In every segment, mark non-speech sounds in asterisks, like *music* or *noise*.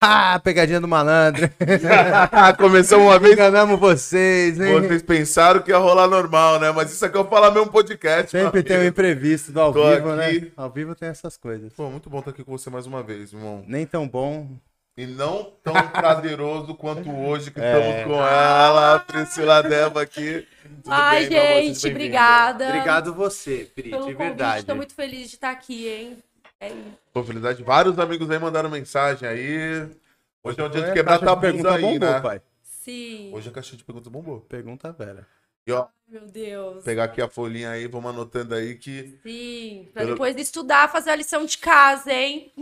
Ah, pegadinha do malandro. *laughs* Começamos uma vez. Enganamos vocês, hein? Vocês pensaram que ia rolar normal, né? Mas isso aqui é o Falar Mesmo Podcast. Sempre tem um imprevisto do ao Tô vivo, aqui. né? Ao vivo tem essas coisas. Pô, muito bom estar aqui com você mais uma vez, irmão. Nem tão bom. E não tão prazeroso quanto hoje que É. estamos com ela, a Priscila Deva aqui. Tudo Ai, bem, gente, obrigada. Obrigado você, Pri, pelo de verdade. Tô muito feliz de estar aqui, hein? É isso. Felicidade. Vários amigos aí mandaram mensagem aí. Hoje é o dia de quebrar de tabus pergunta aí, bombou, né? pai. Sim. Hoje a caixa de perguntas bombou. Pergunta Vera. E ó, Meu Deus. pegar aqui a folhinha aí, vamos anotando aí que Sim. Pra depois estudar, fazer a lição de casa, hein?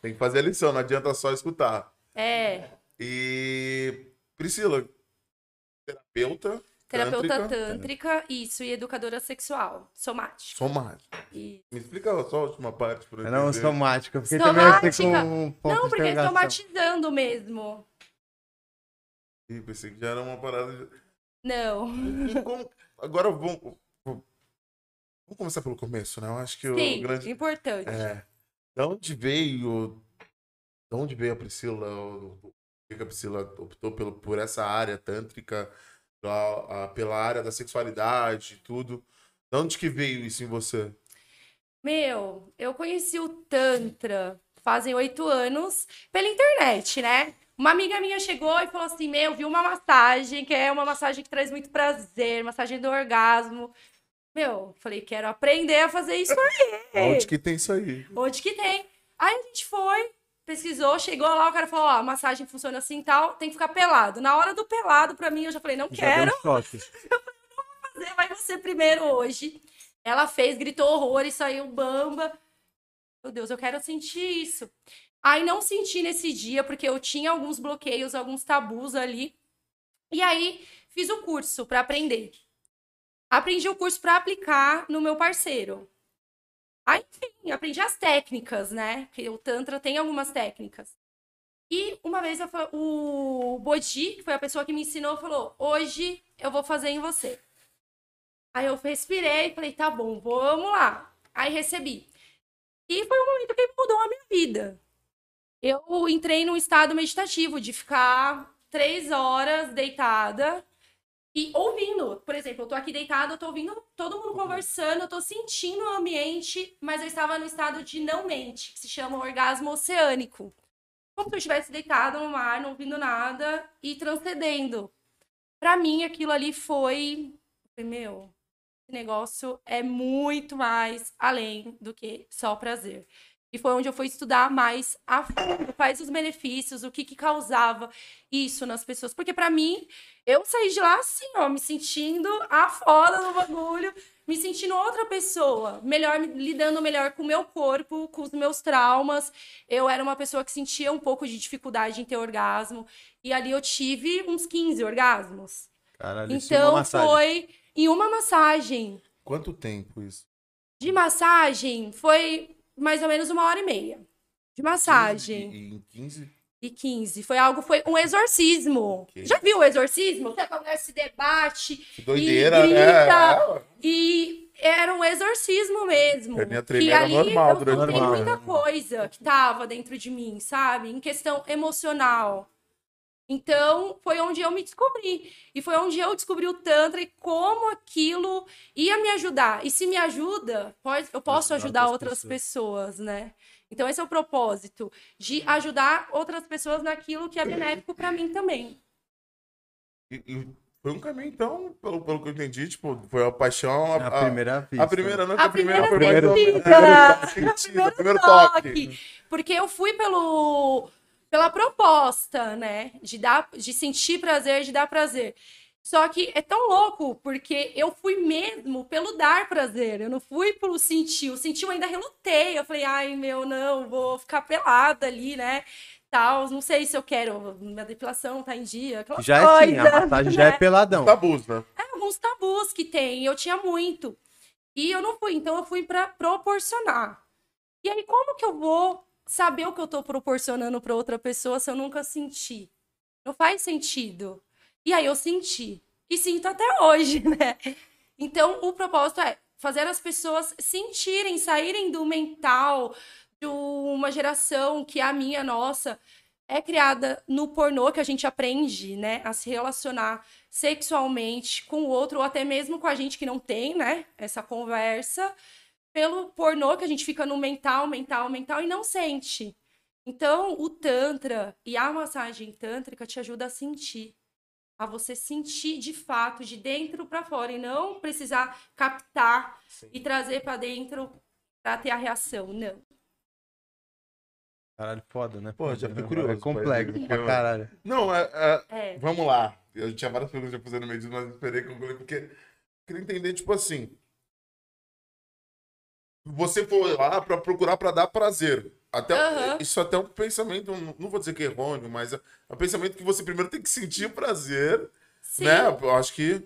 tem que fazer a lição, não adianta só escutar. É. E Priscila, terapeuta, Terapeuta Tântrica. tântrica, isso, e educadora sexual, somática. somática. E- Me explica só a última parte pra eu Não, entender. somática. Porque Somática? também tem com um ponto Não, de porque interrogação. somatizando mesmo. Ih, pensei que já era uma parada. de- Não. Como- Agora vamos. Vamos começar pelo começo, né? Eu acho que o Sim, grande. importante. É. Da onde veio. Da onde veio a Priscila? O- Por que a Priscila optou pelo, por essa área tântrica, pela, a- pela área da sexualidade e tudo? Da onde que veio isso em você? Meu, eu conheci o Tantra fazem oito anos pela internet, né? Uma amiga minha chegou e falou assim: Meu, vi uma massagem, que é uma massagem que traz muito prazer, massagem do orgasmo. Meu, falei, quero aprender a fazer isso *laughs* aí. Onde que tem isso aí? Onde que tem? Aí a gente foi, pesquisou, chegou lá, o cara falou: Ó, a massagem funciona assim e tal, tem que ficar pelado. Na hora do pelado, pra mim, eu já falei: Não Já quero um choque. *laughs* fazer, vai você primeiro hoje. Ela fez, gritou horror e saiu bamba. Meu Deus, eu quero sentir isso. Aí não senti nesse dia, porque eu tinha alguns bloqueios, alguns tabus ali. E aí fiz o curso para aprender. Aprendi o curso para aplicar no meu parceiro. Aí, enfim, aprendi as técnicas, né? Porque o Tantra tem algumas técnicas. E uma vez eu o Bodhi, que foi a pessoa que me ensinou, falou: Hoje eu vou fazer em você. Aí eu respirei e falei, tá bom, vamos lá. Aí recebi. E foi um momento que mudou a minha vida. Eu entrei num estado meditativo de ficar três horas deitada e ouvindo. Por exemplo, eu tô aqui deitada, eu tô ouvindo todo mundo conversando, eu tô sentindo o ambiente, mas eu estava no estado de não mente, que se chama orgasmo oceânico. Como se eu estivesse deitada no mar, não ouvindo nada e transcendendo. Pra mim, aquilo ali foi. Meu, esse negócio é muito mais além do que só prazer. E foi onde eu fui estudar mais a fundo quais os benefícios, o que, que causava isso nas pessoas. Porque pra mim, eu saí de lá assim, ó, me sentindo a foda no bagulho, me sentindo outra pessoa, melhor lidando melhor com o meu corpo, com os meus traumas. Eu era uma pessoa que sentia um pouco de dificuldade em ter orgasmo, e ali eu tive uns 15 orgasmos. Caralho, Então foi em uma massagem. Quanto tempo isso? De massagem foi mais ou menos uma hora e meia. De massagem. E, e em 15? E 15. Foi algo, foi um exorcismo. Ok. Já viu o exorcismo? Você começa se debate Que doideira, e né? grita. E era um exorcismo mesmo. Perninha que tremendo ali normal eu dia. muita coisa que tava dentro de mim, sabe? Em questão emocional. Então, foi onde eu me descobri. E foi onde eu descobri o Tantra e como aquilo ia me ajudar. E se me ajuda, pode- eu posso ajudar ajudar outras outras pessoas, né? Então, esse é o propósito, de ajudar outras pessoas naquilo que é benéfico para mim também. E, e foi um caminho, então, pelo, pelo que eu entendi, tipo, foi a paixão. A, a primeira vista. A primeira, não A a primeira, foi primeira mais sentida. o primeiro o primeiro toque. Porque eu fui pelo pela proposta, né, de dar de sentir prazer, de dar prazer. Só que é tão louco, porque eu fui mesmo pelo dar prazer, eu não fui pelo sentir. O sentir eu ainda relutei. Eu falei, ai, meu, não, vou ficar pelada ali, né? Tal, não sei se eu quero. Minha depilação tá em dia. aquela Já é sim, a coisa, massagem já é né? peladão. Tabus, né? É, alguns tabus que tem, eu tinha muito. E eu não fui, então eu fui para proporcionar. E aí, como que eu vou saber o que eu tô proporcionando para outra pessoa se eu nunca senti? Não faz sentido. E aí eu senti. E sinto até hoje, *laughs* né? Então, o propósito é fazer as pessoas sentirem, saírem do mental de uma geração que é a minha, nossa, é criada no pornô que a gente aprende, né, a se relacionar sexualmente com o outro ou até mesmo com a gente que não tem, né, essa conversa, pelo pornô que a gente fica no mental, mental, mental e não sente. Então, o tantra e a massagem tântrica te ajuda a sentir, a você sentir de fato de dentro para fora e não precisar captar Sim. e trazer para dentro para ter a reação, não. Caralho, foda, né? Pô, já fiquei curioso, É complexo pai, pra caralho. Não, é, é, É. vamos lá. Eu tinha várias perguntas pra fazer no meio disso, mas esperei concluir, porque eu queria entender, tipo assim. Você foi lá pra procurar pra dar prazer. Até, Aham. Isso até é um pensamento, não- vou dizer que é errôneo, mas é um pensamento que você primeiro tem que sentir prazer, Sim. né? Eu acho que.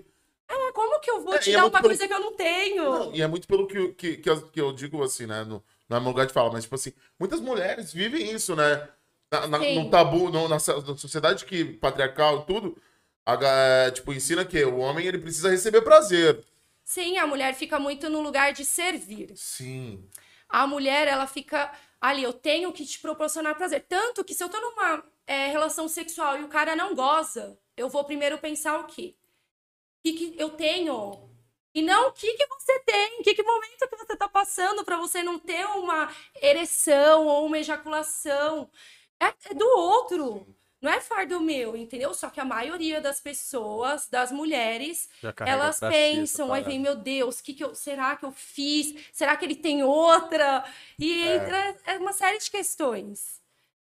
É, como que eu vou É, te é dar muito uma pelo- coisa que eu não tenho? Não, e é muito pelo que, que, que, eu, que eu digo assim, né? No, não é meu lugar de fala, mas tipo assim, muitas mulheres vivem isso, né? Na, na, no tabu, no- na, na sociedade que patriarcal e tudo, a tipo, ensina que o homem ele precisa receber prazer. Sim, a mulher fica muito no lugar de servir. Sim. A mulher, ela fica ali, eu tenho que te proporcionar prazer. Tanto que se eu tô numa é, relação sexual e o cara não goza, eu vou primeiro pensar o quê? O que, que eu tenho? E não o que, que você tem, que, que momento que você tá passando para você não ter uma ereção ou uma ejaculação. É, é do outro. Não é fardo meu, entendeu? Só que a maioria das pessoas, das mulheres, elas pra si pensam, aí vem, meu Deus, que que eu, será que eu fiz? Será que ele tem outra? E É. entra é uma série de questões,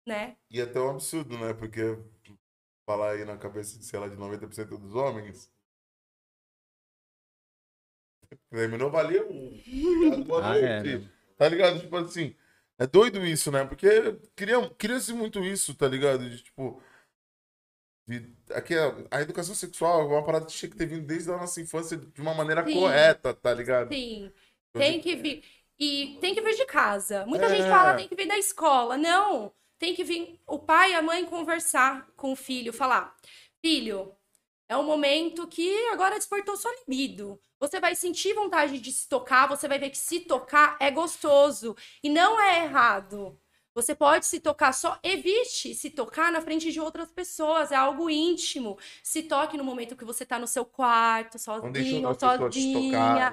né? E é até um absurdo, né? Porque falar aí na cabeça de, sei lá, de 90% dos homens. Terminou, valeu. *laughs* Boa Ah, é, né? Tá ligado? Tipo assim, é doido isso, né? Porque queria, queria-se muito isso, tá ligado? De tipo. De, aqui a, a educação sexual é uma parada que tinha que ter vindo desde a nossa infância de uma maneira Sim. correta, tá ligado? Sim, tem que vir. E tem que vir de casa. Muita É. gente fala, tem que vir da escola. Não, tem que vir o pai e a mãe conversar com o filho, falar: filho, é um momento que agora despertou sua libido. Você vai sentir vontade de se tocar, você vai ver que se tocar é gostoso e não é errado. Você pode se tocar só, evite se tocar na frente de outras pessoas, é algo íntimo. Se toque no momento que você tá no seu quarto, sozinho sozinha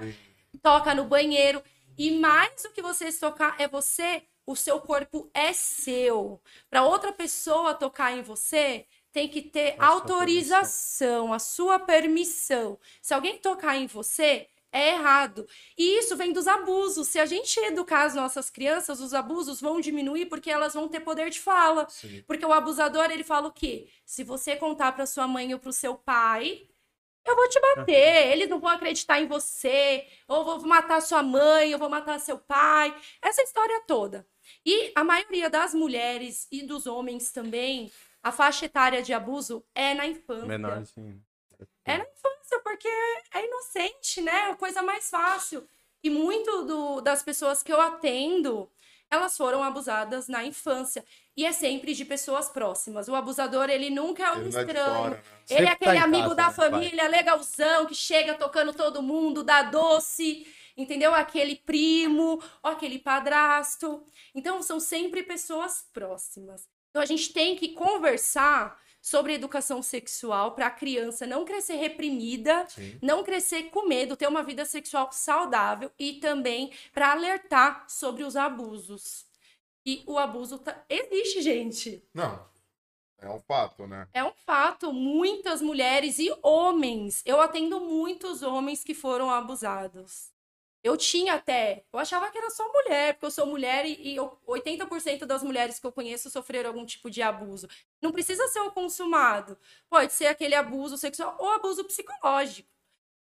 toca no banheiro. E mais do que você se tocar é você, o seu corpo é seu. Para outra pessoa tocar em você, tem que ter A autorização, a sua permissão. Se alguém tocar em você, é errado. E isso vem dos abusos. Se a gente educar as nossas crianças, os abusos vão diminuir porque elas vão ter poder de fala. Sim. Porque o abusador, ele fala o quê? Se você contar para sua mãe ou para o seu pai, eu vou te bater. Eles não vão acreditar em você. Ou vou matar sua mãe, eu vou matar seu pai. Essa história toda. E a maioria das mulheres e dos homens também, a faixa etária de abuso é na infância. Menor, assim. É na infância, porque é inocente, né? É a coisa mais fácil. E muito do- das pessoas que eu atendo, elas foram abusadas na infância. E é sempre de pessoas próximas. O abusador, ele nunca é um Ele é estranho. fora, né? Ele é aquele tá amigo casa, da né, família, legalzão, que chega tocando todo mundo, dá doce, entendeu? Aquele primo, ou aquele padrasto. Então, são sempre pessoas próximas. Então, a gente tem que conversar sobre educação sexual para a criança não crescer reprimida, Sim. não crescer com medo, ter uma vida sexual saudável e também para alertar sobre os abusos. E o abuso tá... existe, gente. Não. É um fato, né? É um fato, muitas mulheres e homens. Eu atendo muitos homens que foram abusados. Eu tinha até, eu achava que era só mulher, porque eu sou mulher e, e eu- 80% das mulheres que eu conheço sofreram algum tipo de abuso. Não precisa ser o consumado. Pode ser aquele abuso sexual ou abuso psicológico.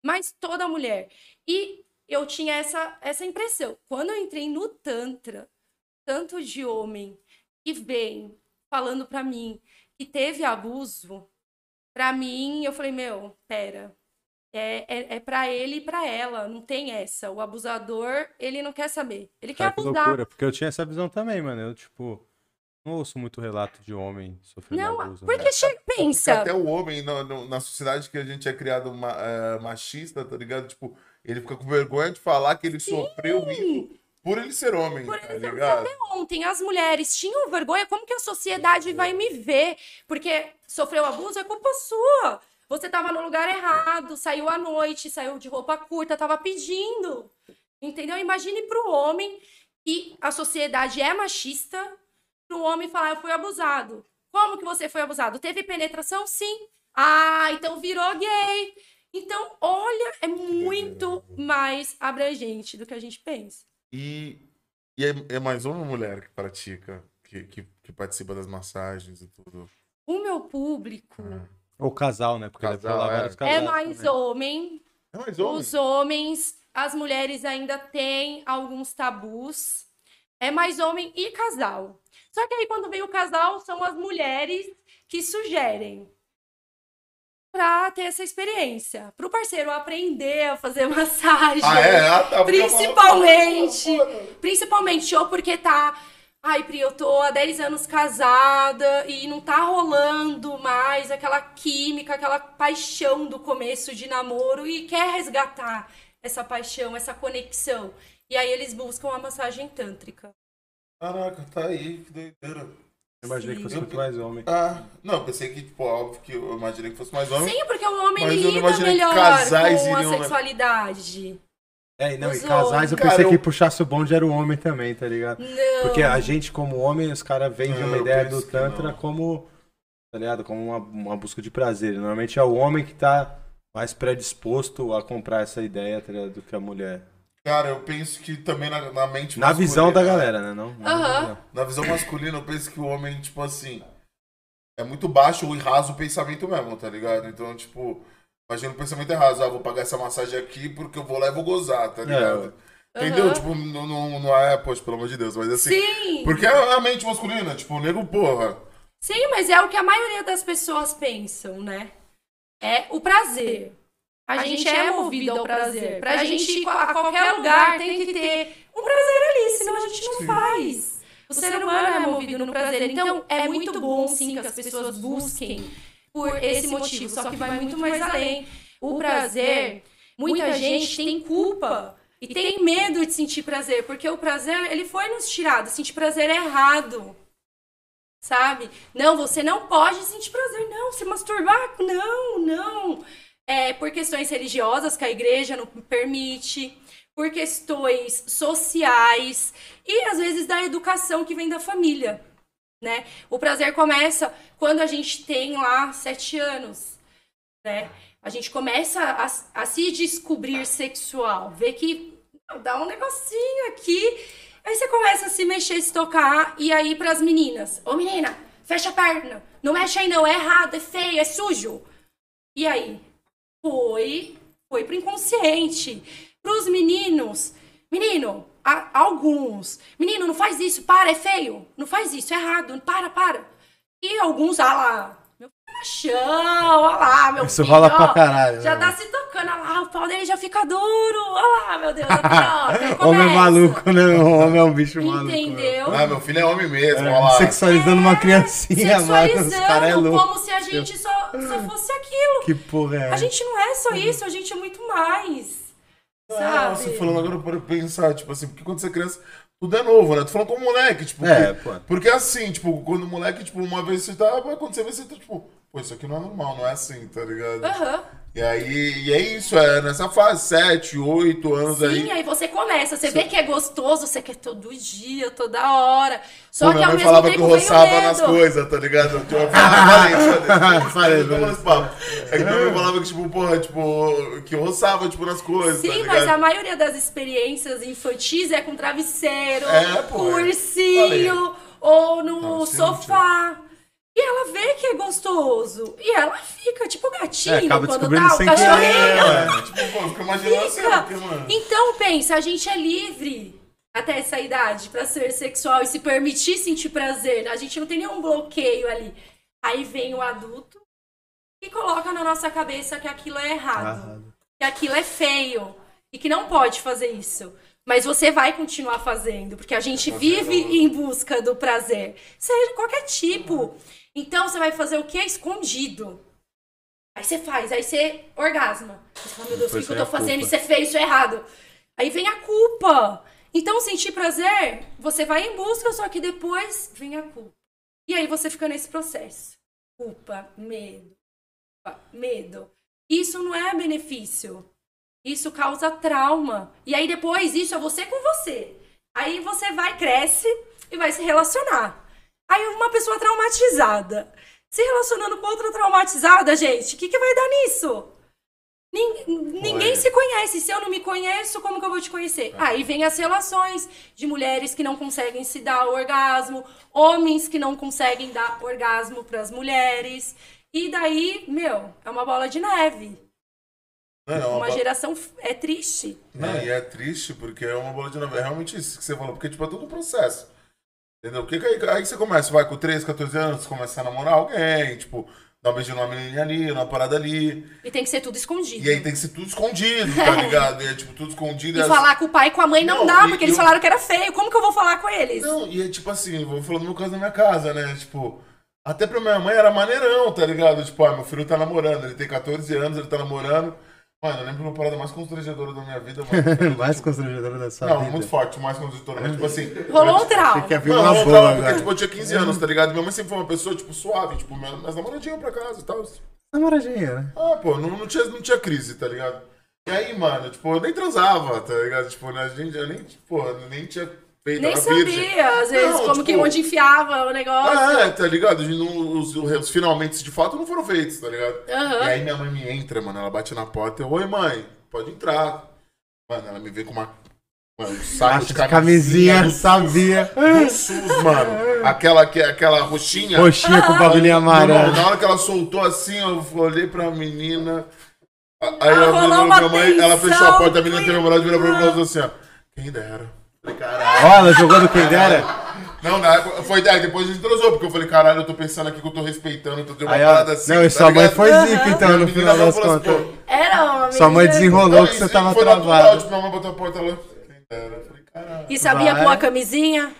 Mas toda mulher. E eu tinha essa, essa impressão. Quando eu entrei no Tantra, tanto de homem que vem falando pra mim que teve abuso, pra mim, eu falei, meu, pera. É, é, é para ele e pra ela, não tem essa. O abusador, ele não quer saber. Ele quer Cara, que abusar. loucura, porque eu tinha essa visão também, mano. Eu, tipo, não ouço muito relato de homem sofrendo Não, abuso. porque né? che- Porque pensa. até o homem, na, no- na sociedade que a gente é criado ma- eh, machista, tá ligado? Tipo, ele fica com vergonha de falar que ele sofreu isso por ele ser homem, Por tá ele ser- ligado? Ontem as mulheres tinham vergonha, como que a sociedade vai me ver? Porque sofreu abuso é culpa sua. Você tava no lugar errado, saiu à noite, saiu de roupa curta, tava pedindo. Entendeu? Imagine pro homem que a sociedade é machista, pro homem falar eu fui abusado. Como que você foi abusado? Teve penetração? Sim. Ah, então virou gay. Então, olha, é muito mais abrangente do que a gente pensa. E, e é, é mais uma mulher que pratica, que, que, que participa das massagens e tudo. O meu público Ou casal, né? Porque Casal, deve rolar é. vários é casais mais também. homem. É mais homem. Os homens, as mulheres ainda têm alguns tabus. É mais homem e casal. Só que aí quando vem o casal, são as mulheres que sugerem pra ter essa experiência. Pro parceiro aprender a fazer *laughs* massagem. Ah, é? Ah, tá, Principalmente. Principalmente, ou porque tá. Ai, Pri, eu tô há 10 anos casada e não tá rolando mais aquela química, aquela paixão do começo de namoro e quer resgatar essa paixão, essa conexão. E aí eles buscam a massagem tântrica. Caraca, tá aí, que doideira. Eu imaginei que fosse muito mais homem. Ah, não, eu pensei que, tipo, óbvio que eu imaginei que fosse mais homem. Sim, porque o homem lida melhor com a né? sexualidade. É, e não, e Os casais eu Cara, pensei eu- que puxasse o bonde era o homem também, tá ligado? Não. Porque a gente, como homem, os caras vendem uma eu ideia do Tantra como, tá ligado? Como uma, uma busca de prazer. Normalmente é o homem que tá mais predisposto a comprar essa ideia, tá ligado? Do que a mulher. Cara, eu penso que também na, na mente Na visão da galera, né? Não? Na Aham. visão. Na visão masculina, eu penso que o homem, tipo assim, é muito baixo e raso o pensamento mesmo, tá ligado? Então, tipo, imagina o pensamento é raso, ah, vou pagar essa massagem aqui porque eu vou lá e vou gozar, tá ligado? Entendeu? Aham. Tipo, não, não, não é, poxa, pelo amor de Deus, mas assim. Sim. Porque é a mente masculina, tipo, o nego, porra. Sim, mas é o que a maioria das pessoas pensam, né? É o prazer. A, gente, é movido ao prazer. Pra gente ir a qualquer lugar tem que ter um prazer ali, senão a gente não faz. O ser humano é movido no prazer. Então é muito bom, sim, que as pessoas busquem por esse motivo. Só que vai muito mais além. O prazer, muita gente tem culpa e tem medo de sentir prazer, porque o prazer, ele foi nos tirado. Sentir prazer é errado sabe? Não, você não pode sentir prazer, não. Se masturbar, não, não. É por questões religiosas que a igreja não permite, por questões sociais e às vezes da educação que vem da família, né? O prazer começa quando a gente tem lá sete anos, né? A gente começa a, a se descobrir sexual, ver que dá um negocinho aqui Aí você começa a se mexer, se tocar, e aí pras meninas, ô menina, fecha a perna, não mexe aí não, é errado, é feio, é sujo. E aí? Foi, foi pro inconsciente. Pros meninos, menino, a- alguns, menino, não faz isso, para, é feio, não faz isso, é errado, para, para. E alguns, ah lá, meu filho é machão, olha lá, meu Isso filho, rola pra ó, caralho. Já né, tá se tocando, olha lá, o pau dele já fica duro, olha lá, meu Deus, aqui, ó, *laughs* Homem começa. maluco, né? O homem é um bicho maluco. meu. Entendeu? Ah, meu filho é homem mesmo, É, lá. sexualizando uma criancinha, mano. Os Sexualizando, caras é louco. como se a gente só, só fosse aquilo. Que porra é? A gente não é só isso, a gente é muito mais. Ah, Sabe? você falando agora para pensar, tipo assim, porque quando você é criança, tudo é novo, né? Tu falando como moleque, tipo. É, que- pô. Porque assim, tipo, quando o moleque, tipo, uma vez você tá. Quando você vê, você tá, tipo, pô, isso aqui não é normal, não é assim, tá ligado? Aham. E aí, e é isso, é nessa fase, 7, 8 anos Sim, aí. aí você começa, você vê que é gostoso, você quer todo dia, toda hora. Só Pô, que minha ao mãe mesmo falava que tempo o roçava nas coisas, tá ligado? Eu tinha uma *laughs* falei, falei, Falei, falei. É que minha mãe falava que, tipo, porra, tipo, que eu roçava, tipo, nas coisas, tá Sim, ligado? mas a maioria das experiências infantis é com travesseiro, É, pô, é. cursinho ou no Não, sim, sofá. E ela vê que é gostoso. E ela fica, tipo gatinho, É, acaba quando dá o sem cachorrinho. É, tipo, pô, fica imaginando Fica. mano. Então, pensa, a gente é livre até essa idade pra ser sexual e se permitir sentir prazer. A gente não tem nenhum bloqueio ali. Aí vem o adulto e coloca na nossa cabeça que aquilo é errado, Errado. que aquilo é feio e que não pode fazer isso. Mas você vai continuar fazendo, porque a gente vive em busca do prazer, seja qualquer tipo. Então você vai fazer o que escondido. Aí você faz, aí você orgasma. Você fala, meu Deus, o que, que eu tô fazendo? culpa. Isso é feio, isso é errado. Aí vem a culpa. Então, sentir prazer, você vai em busca, só que depois vem a culpa. E aí você fica nesse processo. Culpa, medo, culpa, medo. Isso não é benefício. Isso causa trauma. E aí depois isso é você com você. Aí você vai, cresce e vai se relacionar. Aí uma pessoa traumatizada se relacionando com outra traumatizada, gente, o que, que vai dar nisso? Nin- Ninguém se conhece. Se eu não me conheço, como que eu vou te conhecer? Aí vem as relações de mulheres que não conseguem se dar orgasmo, homens que não conseguem dar orgasmo para as mulheres. E daí, meu, é uma bola de neve. Não, é uma Uma geração é triste. Não, e é triste porque é uma bola de neve. É realmente isso que você falou, porque tipo, é tudo um processo. Entendeu? Porque aí, aí você começa, vai com 13, 14 anos, você começa a namorar alguém, tipo, dá um beijinho numa menininha ali, numa parada ali. E tem que ser tudo escondido. E aí tem que ser tudo escondido, tá *laughs* ligado? E é tipo, tudo escondido. E as- falar com o pai e com a mãe não, Não, dá, e- porque eles eu- falaram que era feio. Como que eu vou falar com eles? Não, e é tipo assim, vou falando no caso da minha casa, né? Tipo, até pra minha mãe era maneirão, tá ligado? Tipo, ah, meu filho tá namorando, ele tem 14 anos, ele tá namorando. Mano, eu lembro de uma parada mais constrangedora da minha vida, mano. *laughs* Mais constrangedora da sua Não, vida. muito forte, mais constrangedora, mas tipo assim. Rolou um trauma. Quer ver Não, uma não, boa porque tipo, eu tinha 15 anos, tá ligado? Minha mãe sempre foi uma pessoa, tipo, suave, tipo, minha- minhas namoradinhas pra casa e tal. Namoradinha, né? Ah, pô, não, não, tinha, não tinha crise, tá ligado? E aí, mano, tipo, eu nem transava, tá ligado? Tipo, né, a gente, eu nem, tipo, nem tinha feito Nem sabia, às vezes, Não, como tipo- que onde enfiava o negócio. Ah, é, tá ligado? A gente não- os, os finalmente de fato não foram feitos, tá ligado? Aham. E aí minha mãe me entra, mano, ela bate na porta, eu, oi mãe, pode entrar. Mano, ela me vê com uma. Mano, um saco de de camisinha, do sabia. do SUS, mano. Aquela, que- aquela roxinha. Roxinha com bagulhinho amarelo. na hora que ela soltou assim, eu olhei pra menina. a- Aí Ah, a rolou menina, uma minha mãe, ela fechou a porta, a menina teve a moral de virar pra mim e falou assim, ó. Quem dera. Caralho. Ó, ela jogou do quem dera. Não, na época, foi daí, depois a gente transou, porque eu falei, caralho, eu tô pensando aqui que eu tô respeitando, tô dando uma Aí, ó, parada assim. não, e tá sua mãe ligado? foi zica, então, no final das assim, contas. Era uma Sua mãe menina- desenrolou que você tava foi natural, travado. tipo, minha mãe botou a porta lá. Quem dera. Eu falei, caralho. E sabia Vai. pôr a camisinha?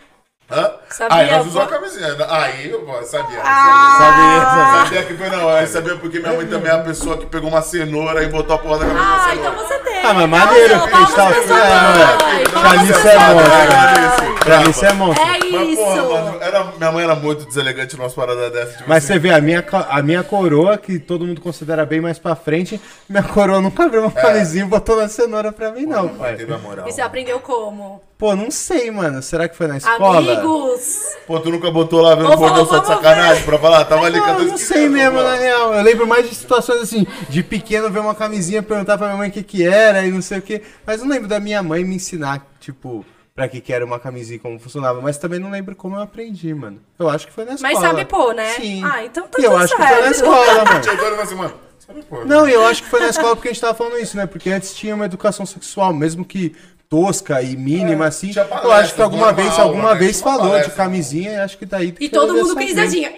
Hã? Sabia, Aí nós usou a pô. camisinha. Aí eu pô, sabia. Ah. Sabia, sabia. Sabia que foi não, aí sabia porque minha mãe também é a pessoa que pegou uma cenoura e botou a porra da camisa Ah, então você tem. Ah, mas maneiro, Não, porque a gente tava pra sua velho. mãe, Pra mim isso é bom, mãe. cara. Pra mim isso é monstro. É Mas, porra, isso. mano, era, minha mãe era muito deselegante numa parada dessa. Tipo Mas assim, você vê, a minha, a minha coroa, que todo mundo considera bem mais pra frente, minha coroa nunca abriu uma camisinha e botou na cenoura pra mim, não, minha mãe pai. teve a moral. E você aprendeu como? Pô, não sei, mano. Será que foi na escola? Amigos. Pô, tu nunca botou lá vendo pornô só de ver. sacanagem pra falar? Tava ali Não, 14 eu não sei mesmo, na real. Eu lembro mais de situações assim, de pequeno ver uma camisinha, perguntar pra minha mãe o que que era e não sei o que. Mas não lembro da minha mãe me ensinar, tipo, pra que que era uma camisinha e como funcionava. Mas também não lembro como eu aprendi, mano. Eu acho que foi na escola. Mas sabe pôr, né? Sim. Ah, então tá E eu tudo acho que foi na certo. escola, *laughs* mano. Sabe, pô? Não, eu acho que foi na escola porque a gente tava falando isso, né? Porque antes tinha uma educação sexual, mesmo que tosca e mínima, É, assim. tinha eu palestra, acho que alguma normal, vez, alguma né? vez falou de palestra. camisinha e acho que daí. E todo mundo com risadinha.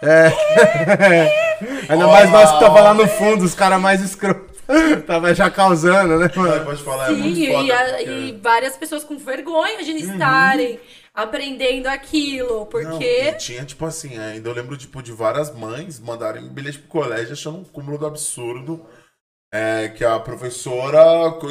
*laughs* Ainda mais nós que tava lá no fundo, os caras mais escrotos. *laughs* tava já causando, né, mano? Pode falar, é Sim, muito e, foda. a- porque- e várias pessoas com vergonha de estarem aprendendo aquilo, Não, porque... e tinha, tipo assim, ainda eu lembro, tipo, de várias mães mandarem bilhete pro colégio achando um cúmulo do absurdo. É, que a professora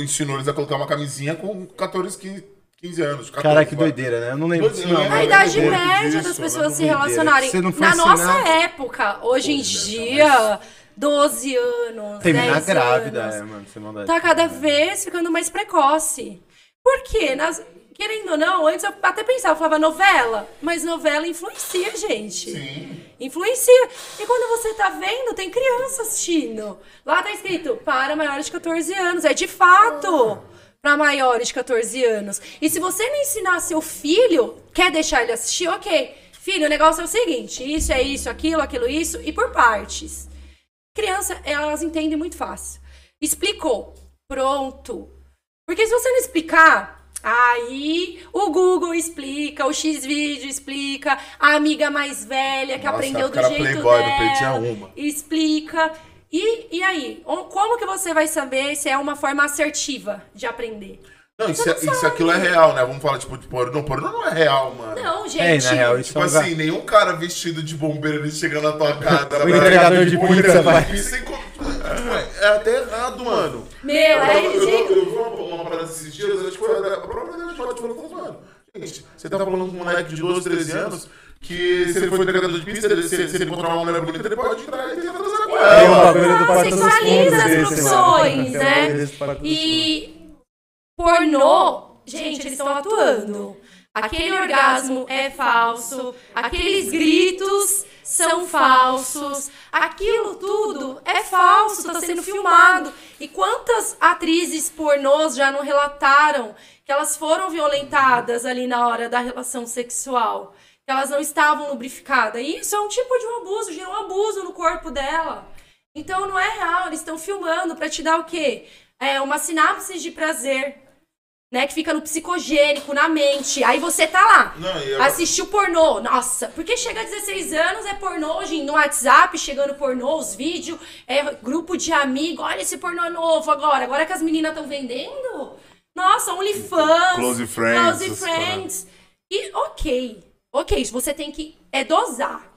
ensinou eles a colocar uma camisinha com 14, 15, 15 anos. 14, Cara, que vai. doideira, né? Eu não lembro disso, Doideira, não. né? A idade média disso, das pessoas se doideira. relacionarem. Você não foi Na nossa época, hoje em dia, 12 anos, Terminar 10 grávida, anos, é, mano. Você não dá. tá cada vez ficando mais precoce. Por quê? Nas- Querendo ou não, antes eu até pensava, eu falava novela, mas novela influencia, gente. Sim. Influencia. E quando você tá vendo, tem criança assistindo. Lá tá escrito para maiores de 14 anos. É de fato para maiores de 14 anos. E se você não ensinar seu filho, quer deixar ele assistir, ok. Filho, o negócio é o seguinte: isso é isso, aquilo, aquilo, isso, e por partes. Criança, elas entendem muito fácil. Explicou. Pronto. Porque se você não explicar, aí o Google explica, o X-Vídeo explica, a amiga mais velha que Nossa, aprendeu do jeito playboy do dela uma. explica. E, e aí, como que você vai saber se é uma forma assertiva de aprender? Não, isso, é- isso aquilo é real, né? Vamos falar, tipo, de pornô. Pornô não é real, mano. Não, É, gente. na real, isso Tipo é um lugar- assim, nenhum cara vestido de bombeiro ele chega na tua *laughs* casa. O entregador de pizza vai. É, co- é até errado, mano. Meu, Eu, é eu, eu, ridículo. eu vi uma, uma parada esses dias, acho que foi a própria Dani Hot te falando, tá zoando. Gente, você tá falando com um moleque de 12, 13 anos que se ele for entregador de pizza, ele- se, se ele encontrar uma mulher bonita, ele pode entrar e tentar transar com Tem um ela. bagulho do Porta dos sexualiza as desse, mano. profissões, Tem um né? bagulho desse do Porta dos Fundos. E pornô, gente, eles estão atuando. Aquele orgasmo é falso, aqueles gritos são falsos, aquilo tudo é falso, está sendo filmado. E quantas atrizes pornôs já não relataram que elas foram violentadas ali na hora da relação sexual? Que elas não estavam lubrificadas. E isso é um tipo de um abuso, gerou um abuso no corpo dela. Então não é real, eles estão filmando para te dar o quê? É uma sinapse de prazer, né? Que fica no psicogênico, na mente. Aí você tá lá, Não, eu- assistiu pornô. Nossa, porque chega a 16 anos, é pornô hoje no WhatsApp, chegando pornô, os vídeos, é grupo de amigo. Olha esse pornô novo agora. Agora que as meninas estão vendendo. Nossa, OnlyFans. Close Friends, Close Friends. E ok, ok, você tem que é dosar.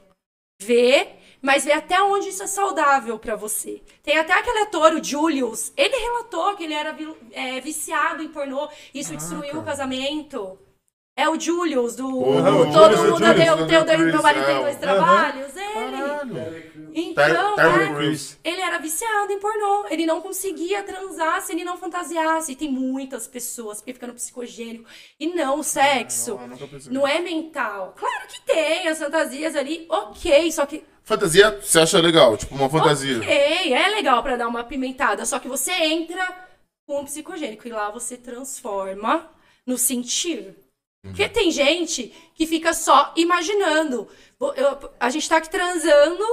Ver, mas ver até onde isso é saudável pra você. Tem até aquele ator, o Julius, ele relatou que ele era vi- é, viciado em pornô, isso destruiu o casamento. É o Julius, do o Todo Julius, Mundo Julius, o Meu Marido Tem é, Dois o- Trabalhos, ele. Caralho. Então, Terry é, ele era viciado em pornô. Ele não conseguia transar se ele não fantasiasse. E tem muitas pessoas que ficam no psicogênico. E não, o sexo Não, não é mental. Claro que tem as fantasias ali, ok. Só que, Fantasia, você acha legal? Tipo, uma fantasia. ok, é legal pra dar uma apimentada. Só que você entra com o psicogênico. E lá você transforma no sentir. Porque tem gente que fica só imaginando. Eu- a gente tá aqui transando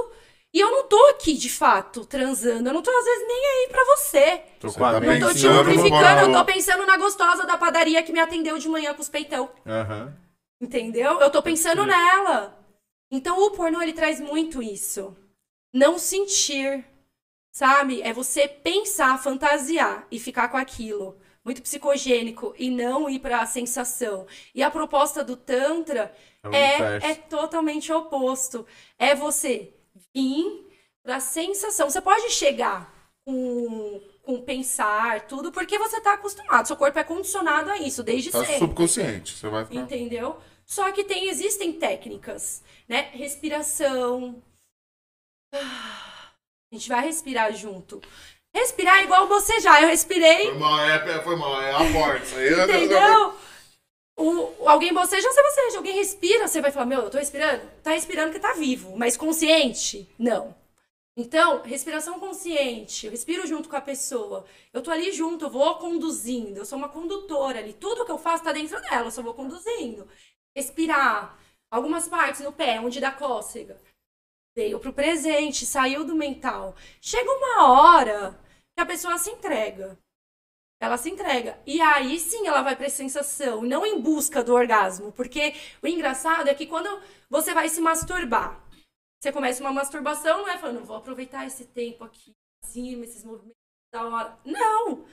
e eu não tô aqui de fato transando. Eu não tô, às vezes, nem aí pra você. Tô com a Eu mente tô te lubrificando, eu tô pensando na gostosa da padaria que me atendeu de manhã com os peitão. Aham. Entendeu? Eu tô pensando nela. Então o pornô ele traz muito isso. Não sentir, sabe? É você pensar, fantasiar e ficar com aquilo. Muito psicogênico e não ir pra sensação. E a proposta do Tantra É é, é totalmente oposto. É você vir pra sensação. Você pode chegar com, com pensar, tudo, porque você tá acostumado. Seu corpo é condicionado a isso desde Tá sempre. subconsciente. Você vai ficar. Entendeu? Só que tem, existem técnicas, né? Respiração. A gente vai respirar junto. Respirar é igual bocejar. Eu respirei, Foi mal, é, foi mal, é a porta. Aí entendeu? O, alguém boceja, você boceja. Alguém respira, você vai falar, meu, eu tô respirando? Tá respirando porque tá vivo. Mas consciente? Não. Então, respiração consciente. Eu respiro junto com a pessoa. Eu tô ali junto, eu vou conduzindo. Eu sou uma condutora ali. Tudo que eu faço tá dentro dela, eu só vou conduzindo. Respirar. Algumas partes no pé, onde dá cócega. Veio pro presente, saiu do mental. Chega uma hora que a pessoa se entrega. Ela se entrega. E aí sim ela vai pra sensação, e não em busca do orgasmo. Porque o engraçado é que quando você vai se masturbar, você começa uma masturbação, não é falando, vou aproveitar esse tempo aqui, assim, esses movimentos da hora. Não!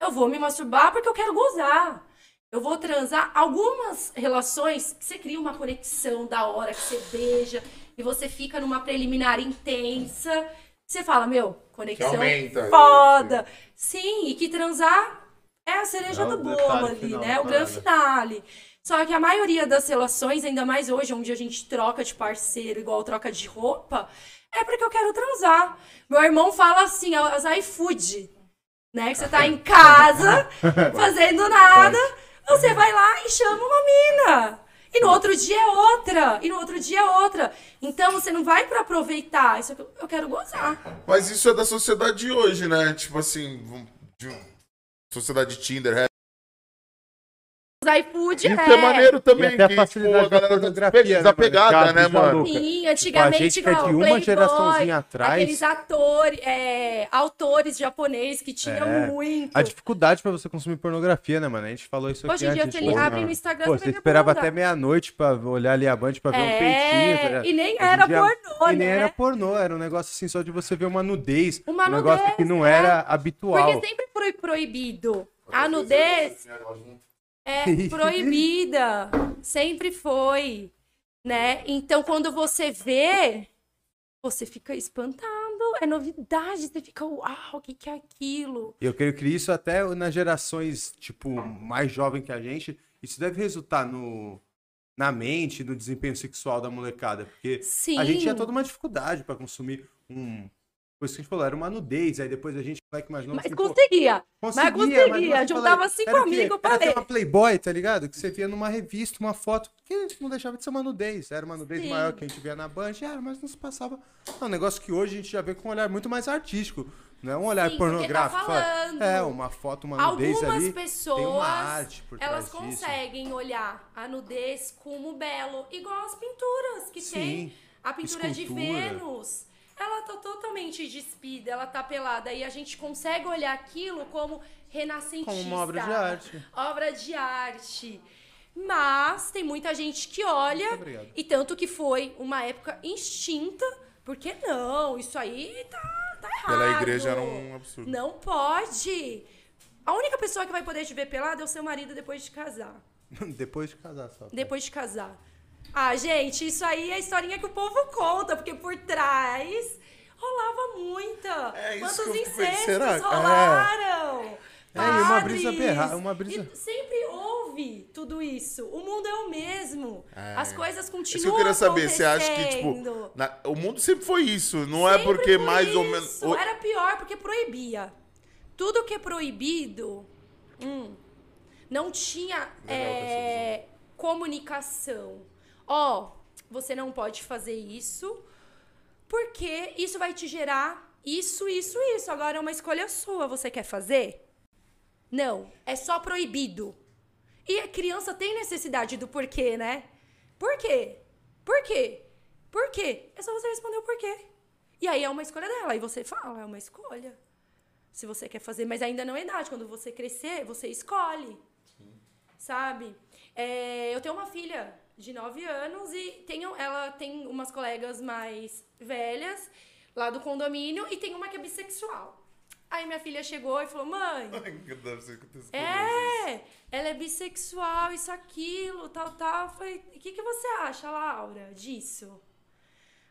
Eu vou me masturbar porque eu quero gozar. Eu vou transar. Algumas relações você cria uma conexão da hora que você beija e você fica numa preliminar intensa. Você fala, meu, conexão Que aumenta. foda. Sim, e que transar é a cereja É do bolo detalhe ali, final né? da O grande finale. Só que a maioria das relações, ainda mais hoje, onde a gente troca de parceiro igual troca de roupa, é porque eu quero transar. Meu irmão fala assim, as iFood, né? Que você tá em *laughs* casa, fazendo nada, você vai lá e chama uma mina. E no outro dia é outra. E no outro dia é outra. Então você não vai pra aproveitar. Isso aqui eu- quero gozar. Mas isso é da sociedade de hoje, né? Tipo assim, de sociedade Tinder, Os iFood Isso é. é maneiro também, E até a que, facilidade tipo, a galera da tá pornografia, né, desapegada, né, mano? Sim, Tipo, a antigamente, gente que é de uma Playboy, geraçãozinha atrás. Aqueles atores, é, autores japoneses que tinham É. muito. A dificuldade pra você consumir pornografia, né, mano? A gente falou isso aqui Hoje em dia, antes. você tipo, abre no Instagram, Pô, você esperava até meia-noite pra olhar ali a Band pra ver um peitinho. tá É, ligado? e nem era dia- pornô, E nem né? era pornô, era um negócio assim só de você ver uma nudez. Uma um negócio nudez, que não é. era habitual. Porque sempre foi proibido. A nudez é *laughs* proibida. Sempre foi. Né? Então, quando você vê, você fica espantado. É novidade. Você fica, uau, o que, que é aquilo? Eu creio que isso até nas gerações, tipo, mais jovem que a gente, isso deve resultar no, na mente, no desempenho sexual da molecada. Porque Sim. a gente tinha toda uma dificuldade pra consumir um. Coisa que a gente falou, era uma nudez. Aí depois a gente, moleque mais novo, Mas ficou- conseguia. Conseguia, conseguia, mas eu juntava cinco era amigos pra Era ter ler. uma Playboy, tá ligado? Que você via numa revista, uma foto, que não deixava de ser uma nudez. Era uma nudez Sim. maior que a gente via na Band, era, mas não se passava. É um negócio que hoje a gente já vê com um olhar muito mais artístico. Não é um olhar Sim, tá pornográfico. falando. é, uma foto, uma nudez Algumas ali. pessoas, tem uma arte por elas trás disso. conseguem olhar a nudez como belo, igual as pinturas que Sim, tem. A pintura de escultura. Vênus, ela tá totalmente despida, ela tá pelada. E a gente consegue olhar aquilo como renascentista. Como uma obra de arte. Obra de arte. Mas tem muita gente que olha, e tanto que foi uma época extinta, porque não, isso aí tá, tá errado. Pela igreja era um absurdo. Não pode. A única pessoa que vai poder te ver pelada é o seu marido depois de casar. *laughs* Depois de casar só. Depois de casar. Ah, gente, isso aí é a historinha que o povo conta, porque por trás rolava muita. É isso Quantos incestos pensando, será? É. rolaram? É, e uma Padres. brisa berra- uma brisa- E sempre houve tudo isso. O mundo é o mesmo. As coisas continuam Isso que eu queria saber, você acha que, tipo, na- o mundo sempre foi isso, não é Sempre porque foi mais ou menos. isso. Era pior porque proibia. Tudo que é proibido hum, não tinha é, comunicação. Ó, você não pode fazer isso porque isso vai te gerar isso, isso, isso. Agora é uma escolha sua. Você quer fazer? Não, é só proibido. E a criança tem necessidade do porquê, né? Por quê? Por quê? Por quê? É só você responder o porquê. E aí é uma escolha dela. Aí você fala, é uma escolha. Se você quer fazer, mas ainda não é idade. Quando você crescer, você escolhe. Sabe? É, eu tenho uma filha de 9 anos e tenho, ela tem umas colegas mais velhas lá do condomínio e tem uma que é bissexual. Aí minha filha chegou e falou: mãe, é, ela é bissexual, isso, aquilo, tal, tal. Eu falei, o que, que você acha, Laura, disso?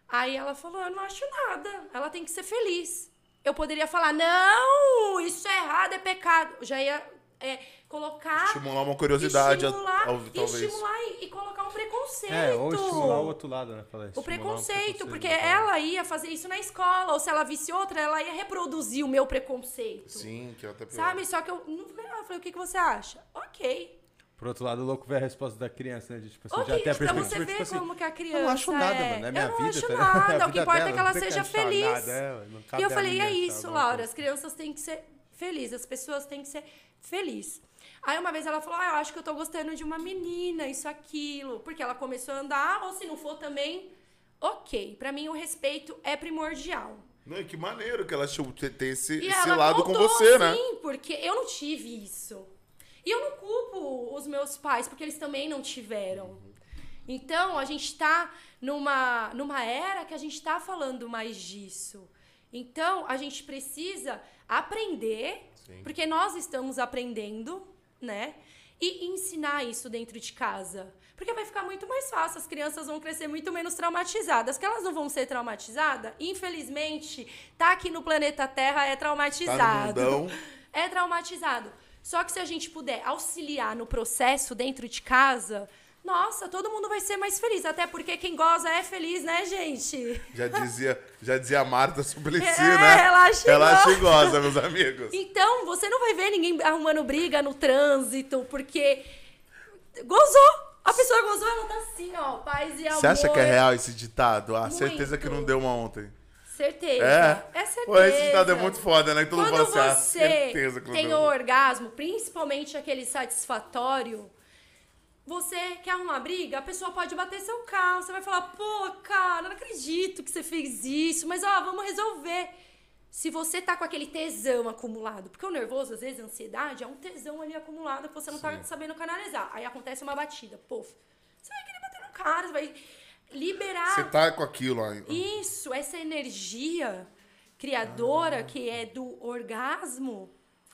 Aí ela falou, eu não acho nada, ela tem que ser feliz. Eu poderia falar, não, isso é errado, é pecado. Eu já ia é, colocar... Estimular uma curiosidade, estimular, ao- talvez. estimular e, e colocar um preconceito. É, ou estimular o outro lado, né? Falar, O estimular preconceito, porque né? ela ia fazer isso na escola, ou se ela visse outra, ela ia reproduzir o meu preconceito. Sim, que é até pior. Sabe? Só que eu não falei, ah, eu falei, o que, que você acha? Ok. Por outro lado, o louco vê a resposta da criança, né? De, tipo assim, Ok, já tem a perspectiva, você ver tipo assim, como que a criança eu não acho nada, é. mano. É minha eu não vida. acho tá ligado? *laughs* É nada. O que importa dela, é que ela seja feliz. nada, é, E eu falei, é achar isso, Laura. coisa. As crianças têm que ser felizes. As pessoas têm que ser felizes. Aí uma vez ela falou, ah, eu acho que eu tô gostando de uma menina, isso, aquilo. Porque ela começou a andar, ou se não for também, ok. Pra mim, o respeito é primordial. Não, que maneiro que ela tipo, tem esse, E esse ela lado com contou, você, né? Sim, porque eu não tive isso. E eu não culpo os meus pais, porque eles também não tiveram. Então, a gente tá numa, numa era que a gente tá falando mais disso. Então, a gente precisa aprender, Sim. porque nós estamos aprendendo, né? E ensinar isso dentro de casa. Porque vai ficar muito mais fácil, as crianças vão crescer muito menos traumatizadas. Que elas não vão ser traumatizadas, infelizmente, tá aqui no planeta Terra é traumatizado. Tá no mundão. É traumatizado. Só que se a gente puder auxiliar no processo dentro de casa, nossa, todo mundo vai ser mais feliz. Até porque quem goza é feliz, né, gente? *laughs* Já dizia, já dizia a Marta Suplicy, É, né? relaxa, Relaxa e goza, meus amigos. *laughs* Então, você não vai ver ninguém arrumando briga no trânsito, porque gozou. A pessoa gozou, ela tá assim, ó, paz e amor. Você acha que é real esse ditado? Ah, Muito. certeza que não deu uma ontem. Certeza. É? É certeza. Pô, esse ditado é muito foda, né? Que todo mundo Quando fala assim, ah, você certeza que não tem deu o orgasmo, principalmente aquele satisfatório, você quer arrumar briga, a pessoa pode bater seu carro, você vai falar, pô, cara, não acredito que você fez isso, mas ó, vamos resolver. Se você tá com aquele tesão acumulado, porque o nervoso, às vezes, a ansiedade é um tesão ali acumulado que você não tá sabendo canalizar. Aí acontece uma batida, pô, você vai querer bater no cara, você vai liberar Você tá com aquilo aí. isso, essa energia criadora que é do orgasmo.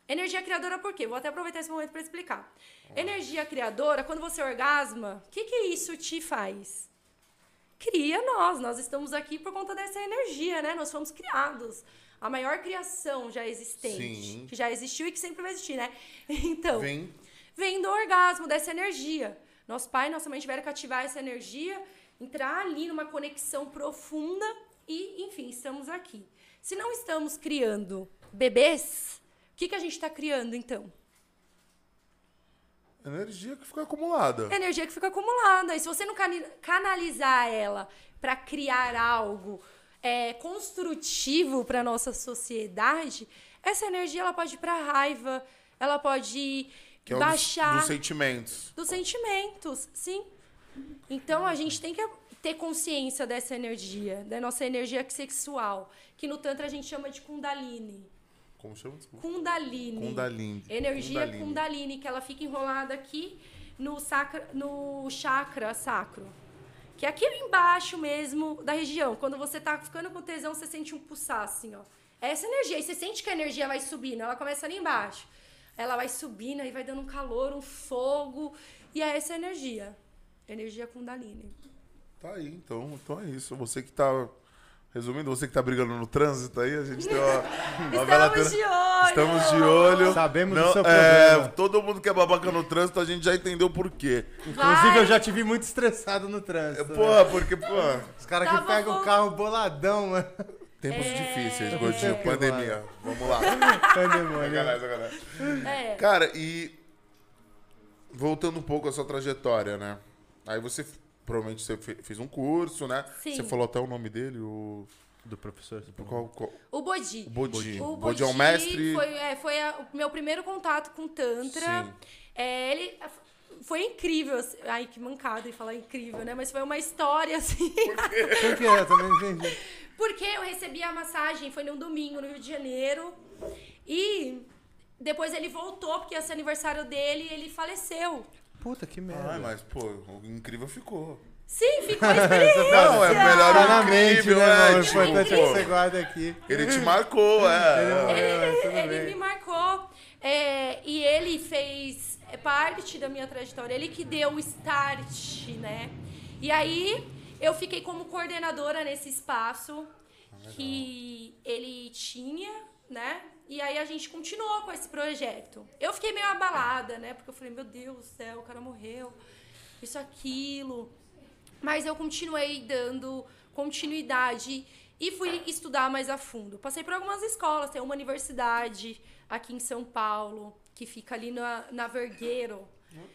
Energia criadora por quê? Vou até aproveitar esse momento para explicar. Energia criadora, quando você orgasma, o que, que isso te faz? Cria nós. Nós estamos aqui por conta dessa energia, né? Nós fomos criados. A maior criação já existente. Sim. Que já existiu e que sempre vai existir, né? *laughs* Então. Vem. vem do orgasmo, dessa energia. Nosso pai e nossa mãe tiveram que ativar essa energia, entrar ali numa conexão profunda e, enfim, estamos aqui. Se não estamos criando bebês, o que, que a gente está criando então? Energia que fica acumulada. energia que fica acumulada. E se você não canalizar ela para criar algo é, construtivo para nossa sociedade, essa energia ela pode ir para raiva, ela pode Que é um dos, baixar dos sentimentos. dos sentimentos, sim. Então a gente tem que ter consciência dessa energia, da nossa energia sexual, que no tantra a gente chama de kundalini. Como chama? Desculpa. Kundalini. Kundalini. Energia Kundalini. kundalini. que ela fica enrolada aqui no, sacra, no chakra sacro. Que é aqui embaixo mesmo da região. Quando você tá ficando com tesão, você sente um pulsar assim, ó. É essa energia. E você sente que a energia vai subindo. Ela começa ali embaixo. Ela vai subindo, aí vai dando um calor, um fogo. E é essa energia. Energia kundalini. Tá aí, então, então é isso. Você que tá. Resumindo, você que tá brigando no trânsito aí, a gente tem uma. uma Estamos de olho! Estamos de olho. Sabemos do Não, seu é, problema. todo mundo que é babaca no trânsito, a gente já entendeu por quê. Inclusive, Vai. eu já tive muito estressado no trânsito. né? Porra, porque, porra, Os caras que pegam o carro boladão, mano. tempos É. difíceis, que pandemia. Vamos lá. *laughs* Pandemônio. Sacanagem, sacanagem. É. Cara, e voltando um pouco à sua trajetória, né? Aí você, provavelmente você fe- fez um curso, né? Sim. Você falou até o nome dele, o... Do professor. Qual, qual... O Bodhi. O Bodhi. O Bodhi é um Bodhi mestre... Foi, é, foi a- o meu primeiro contato com Tantra. Sim. É, ele foi incrível. assim- Ai, que mancada em falar incrível, né? Mas foi uma história, *laughs* assim. Por que? Eu também entendi. Porque eu recebi a massagem, foi num domingo no Rio de Janeiro. E depois ele voltou, porque ia ser aniversário dele e ele faleceu. Puta, que merda. Ai, mas, pô, o incrível ficou. Sim, ficou a *laughs* experiência. Não, é melhor Tá o na mente, incrível, né, é, mano? O tipo, importante é que você guarda aqui. Ele te marcou, é. É, tudo ele bem. me marcou. é, e ele fez parte da minha trajetória. Ele que deu o start, né? E aí eu fiquei como coordenadora nesse espaço que ele tinha, né? E aí a gente continuou com esse projeto. Eu fiquei meio abalada, né? Porque eu falei, meu Deus do céu, o cara morreu. Isso, aquilo. Mas eu continuei dando continuidade e fui estudar mais a fundo. Passei por algumas escolas, tem uma universidade aqui em São Paulo, que fica ali na, na Vergueiro,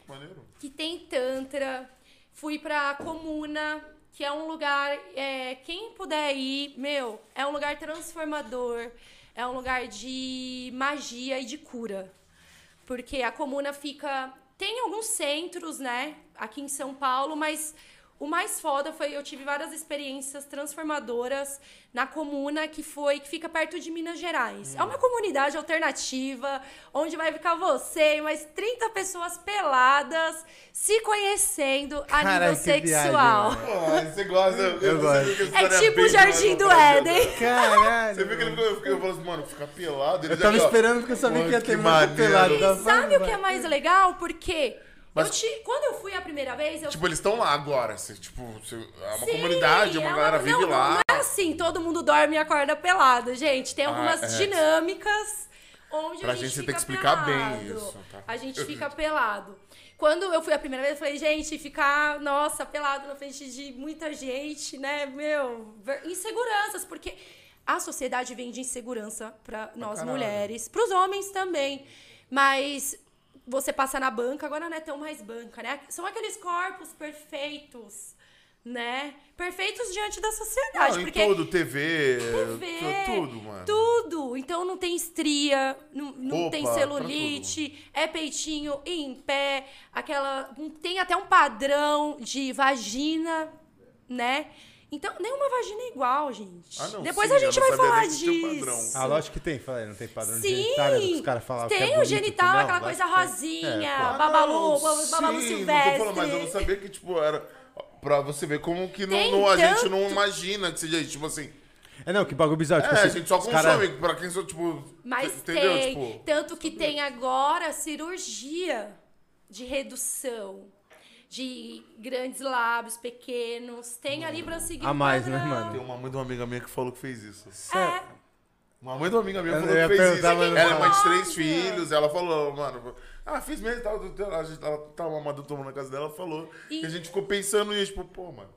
maneiro. que tem Tantra. Fui pra Comuna, que é um lugar. é, quem puder ir, meu, é um lugar transformador, é um lugar de magia e de cura. Porque a comuna fica. Tem alguns centros, né, aqui em São Paulo, mas o mais foda foi eu tive várias experiências transformadoras na comuna que foi que fica perto de Minas Gerais. É uma comunidade alternativa onde vai ficar você e mais 30 pessoas peladas se conhecendo a nível viagem, sexual. você gosta. Eu, gosto. é tipo o Jardim do Éden. Caralho. Você viu que ele ficou, eu fiquei- eu falei assim, mano, ficar pelado. Ele Eu já tava esperando porque eu sabia que ia ter maneiro. pelado. E sabe o que é mais legal? Porque Mas- eu te- quando eu fui a primeira vez, eu Tipo, eles estão lá agora. assim, tipo, é uma Sim, comunidade, uma é galera vive não, lá. Não é assim, todo mundo dorme e acorda pelado, gente. Tem algumas é. dinâmicas onde Pra a gente gente, fica tem que explicar bem pelado. isso, tá? A gente fica pelado. Quando eu fui a primeira vez, eu falei, gente, ficar, nossa, pelado na frente de muita gente, né? Meu, inseguranças, porque a sociedade vem de insegurança pra nós caralho. mulheres, pros homens também. Mas você passa na banca, agora não é tão mais banca, né? São aqueles corpos perfeitos, né? Perfeitos diante da sociedade. Não, em porque tudo, TV, TV, tu- tudo, mano. Tudo. Então não tem estria, não, não Roupa, tem celulite, é peitinho em pé, aquela. Tem até um padrão de vagina, né? Então, nenhuma vagina é igual, gente. Ah, não, Depois sim, a gente vai falar disso. padrão. Ah, lógico que tem, falei, não tem padrão de Sim, genitália que os caras falam que é tem bonito, o genital, que não, aquela coisa rosinha, É, pô. babalu, não, babalu sim, silvestre. Não tô falando, mas eu não sabia que, tipo, era. Pra você ver como que não, não- a gente não imagina que seja, tipo assim. É, não, que bagulho bizarro. Tipo, É, a assim, gente só consome, cara- pra quem só, tipo. Mas entendeu? tem. Tipo, Tanto que tem agora cirurgia de redução de grandes lábios pequenos. Tem a libra seguir A mais, né, padrão. mano? tem uma mãe de uma amiga minha que falou que fez isso. Sério? Uma mãe de uma amiga minha falou que fez isso. Ela é mãe de três filhos. Ela falou, mano. Ah, fiz mesmo. Tava, a gente tava, tava uma tomando na casa dela. Ela falou. E- que a gente ficou pensando nisso. Tipo, pô, mano.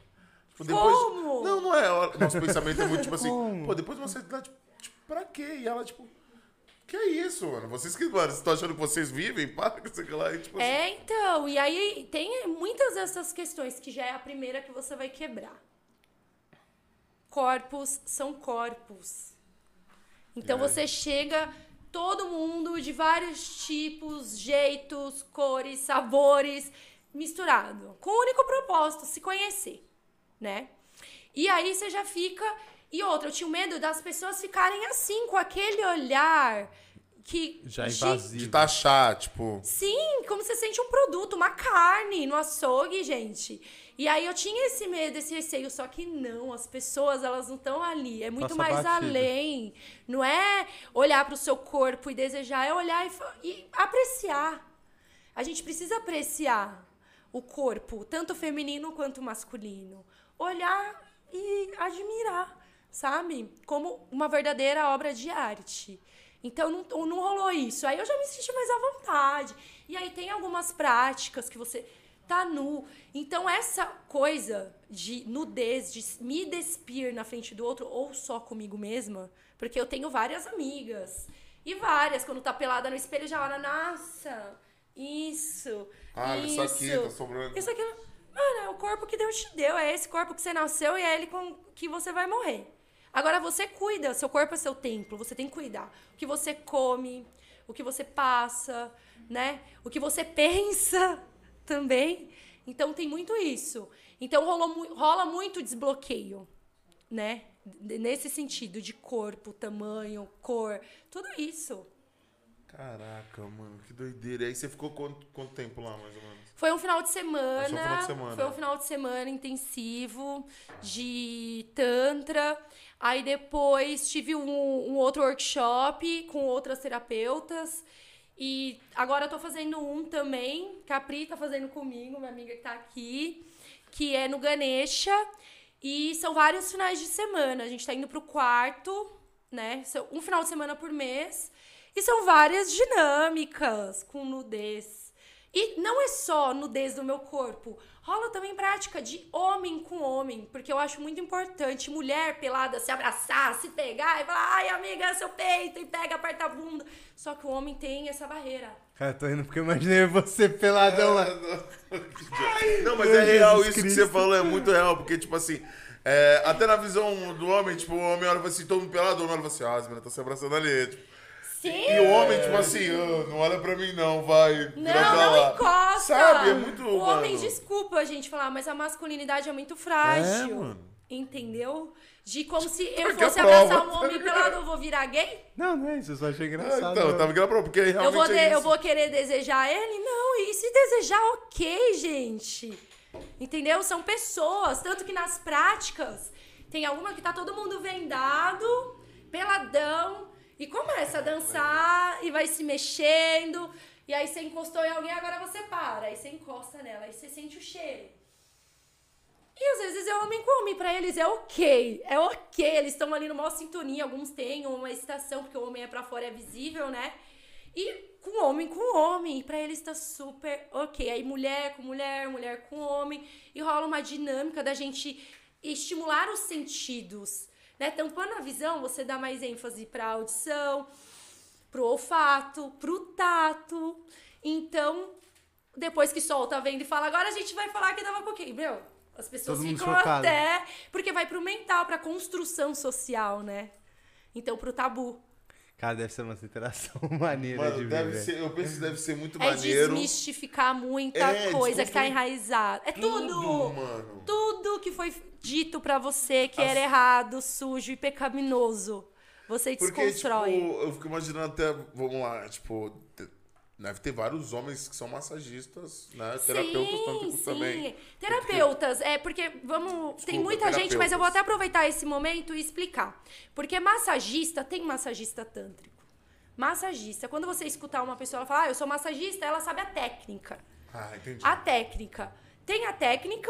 Tipo, depois. Como? Não, não é. Nosso pensamento é muito tipo assim. Como? Pô, depois de uma certa idade, tipo, pra quê? E ela, tipo. Que é isso, mano? Vocês que, mano, estão achando que vocês vivem? *laughs* Para que sei lá. E, tipo, assim, É, então, e aí tem muitas dessas questões que já é a primeira que você vai quebrar. Corpos são corpos. Então É. você chega, todo mundo de vários tipos, jeitos, cores, sabores, misturado, com o único propósito, se conhecer, né? E aí você já fica. E outra, eu tinha medo das pessoas ficarem assim, com aquele olhar que. Já de- invasivo. de taxar, tipo. Sim, como você sente um produto, uma carne no açougue, gente. E aí eu tinha esse medo, esse receio, só que não, as pessoas, elas não estão ali. É muito Passa mais além. Não é olhar para o seu corpo e desejar, é olhar e, e apreciar. A gente precisa apreciar o corpo, tanto feminino quanto masculino. Olhar e admirar, sabe? Como uma verdadeira obra de arte. Então não, não rolou isso. Aí eu já me senti mais à vontade. E aí tem algumas práticas que você tá nu. Então essa coisa de nudez, de me despir na frente do outro ou só comigo mesma, porque eu tenho várias amigas. E várias, quando tá pelada no espelho, já olha, nossa, isso. Ah, isso isso aqui, tá sobrando. Isso aqui. Mano, é o corpo que Deus te deu. É esse corpo que você nasceu e é ele com que você vai morrer. Agora você cuida, seu corpo é seu templo, você tem que cuidar. O que você come, o que você passa, né? O que você pensa *laughs* também. Então tem muito isso. Então rolou, rola muito desbloqueio, né? Nesse sentido de corpo, tamanho, cor, tudo isso. Caraca, mano, que doideira. E aí você ficou quanto, quanto tempo lá, mais ou menos? Foi um final de semana. Foi um final de semana. Foi um final de semana intensivo de Tantra. Aí depois tive um, um outro workshop com outras terapeutas. E agora eu tô fazendo um também. Capri tá fazendo comigo, minha amiga que tá aqui. Que é no Ganesha. E são vários finais de semana. A gente tá indo pro quarto, né? Um final de semana por mês. E são várias dinâmicas com nudez. E não é só nudez do meu corpo. Rola também prática de homem com homem, porque eu acho muito importante mulher pelada se abraçar, se pegar e falar, ai amiga, é seu peito, e pega, aperta a bunda. Só que o homem tem essa barreira. Cara, tô indo porque eu imaginei você peladão lá. Não, mas é real Jesus isso que Cristo. você falou, é muito real, porque, tipo assim, é, até na visão do homem, tipo, o homem olha assim, todo mundo pelado, o homem olha assim, ah, as meninas estão se abraçando ali. Tipo, Sim! e o homem, tipo assim, "Ah, não olha pra mim não, vai, Não, não lá. encosta! Sabe, é muito, O homem, mano. desculpa a gente falar, mas a masculinidade é muito frágil. É, mano. Entendeu? De como se eu Porque fosse abraçar um homem pelado, eu vou virar gay? Não, não é isso, eu só achei Ah, engraçado. então, eu né? tava prova, porque realmente Eu vou, é eu vou querer desejar ele? Não, e se desejar, ok, gente. Entendeu? São pessoas. Tanto que nas práticas, tem alguma que tá todo mundo vendado, peladão, e começa a dançar e vai se mexendo. E aí você encostou em alguém, agora você para. Aí você encosta nela, aí você sente o cheiro. E às vezes é homem com homem, pra eles é ok, é ok, eles estão ali numa sintonia, alguns têm uma excitação, porque o homem é pra fora, é visível, né? E com homem com homem, e pra eles tá super ok. Aí mulher com mulher, mulher com homem, e rola uma dinâmica da gente estimular os sentidos, né? Tampando a visão, você dá mais ênfase pra audição, pro olfato, pro tato. Então, depois que solta, vendo e fala, agora a gente vai falar que com quem, meu? As pessoas Todo ficam até. Porque vai pro mental, pra construção social, né? Então, pro tabu. Cara, deve ser uma interação *laughs* maneira de Mano, ver. deve ser, eu penso que deve ser muito É maneiro. desmistificar muita É, coisa que tá enraizada. É tudo! Tudo, mano. Tudo que foi dito pra você que As- era errado, sujo e pecaminoso. Você Porque, desconstrói. tipo, eu fico imaginando até, vamos lá, tipo, deve ter vários homens que são massagistas, né? Terapeutas tântricos também. Terapeutas, é porque vamos, tem Desculpa, muita gente, mas eu vou até aproveitar esse momento e explicar. Porque massagista tem massagista tântrico. Massagista, quando você escutar uma pessoa falar, ah, eu sou massagista, ela sabe a técnica. Ah, entendi. A técnica. Tem a técnica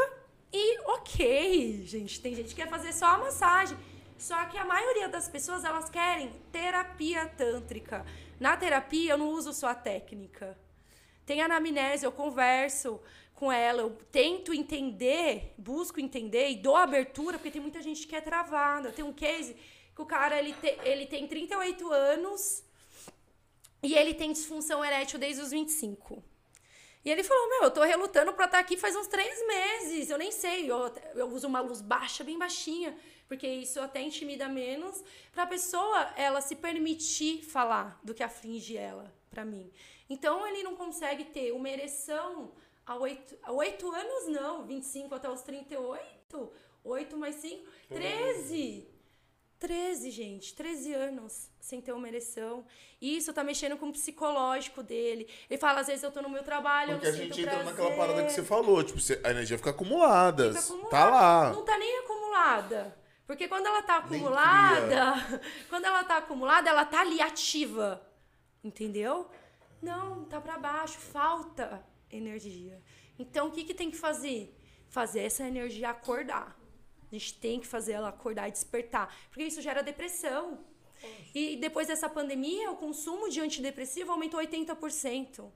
e ok, gente. Tem gente que quer fazer só a massagem. Só que a maioria das pessoas, elas querem terapia tântrica. Na terapia, eu não uso só a técnica. Tem anamnese, eu converso com ela, eu tento entender, busco entender e dou abertura, porque tem muita gente que é travada. Tem um case que o cara, ele, te, ele tem 38 anos e ele tem disfunção erétil desde os 25. E ele falou: Meu, eu tô relutando pra estar aqui faz uns três meses. Eu nem sei. Eu, eu uso uma luz baixa, bem baixinha, porque isso até intimida menos. Pra pessoa ela se permitir falar do que aflige ela, pra mim. Então ele não consegue ter uma ereção a oito, a oito anos, não. 25 até os 38. 8 mais 5, 13. 13, gente, 13 anos sem ter uma ereção. Isso tá mexendo com o psicológico dele. Ele fala, às vezes eu tô no meu trabalho, Porque a eu não gente sinto entra prazer. naquela parada que você falou, tipo, a energia fica acumulada. Fica acumulada. Tá lá. Não tá nem acumulada. Porque quando ela tá acumulada, *laughs* quando ela tá acumulada, ela tá ali ativa. Entendeu? Não, tá pra baixo, falta energia. Então o que que tem que fazer? Fazer essa energia acordar. A gente tem que fazer ela acordar e despertar, porque isso gera depressão. E depois dessa pandemia, o consumo de antidepressivo aumentou 80%.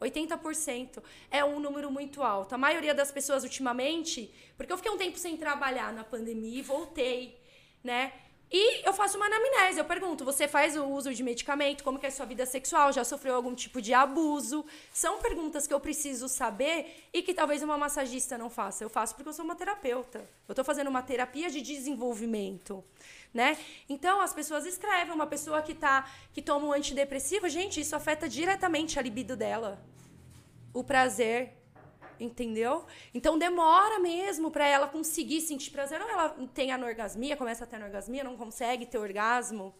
80% é um número muito alto. A maioria das pessoas ultimamente, porque eu fiquei um tempo sem trabalhar na pandemia e voltei, né? E eu faço uma anamnese, eu pergunto, você faz o uso de medicamento? Como que é a sua vida sexual? Já sofreu algum tipo de abuso? São perguntas que eu preciso saber e que talvez uma massagista não faça. Eu faço porque eu sou uma terapeuta. Eu estou fazendo uma terapia de desenvolvimento, né? Então as pessoas escrevem, uma pessoa que tá que toma um antidepressivo, gente, isso afeta diretamente a libido dela. O prazer, entendeu? Então demora mesmo para ela conseguir sentir prazer. Ou ela tem anorgasmia, começa a ter anorgasmia, não consegue ter orgasmo,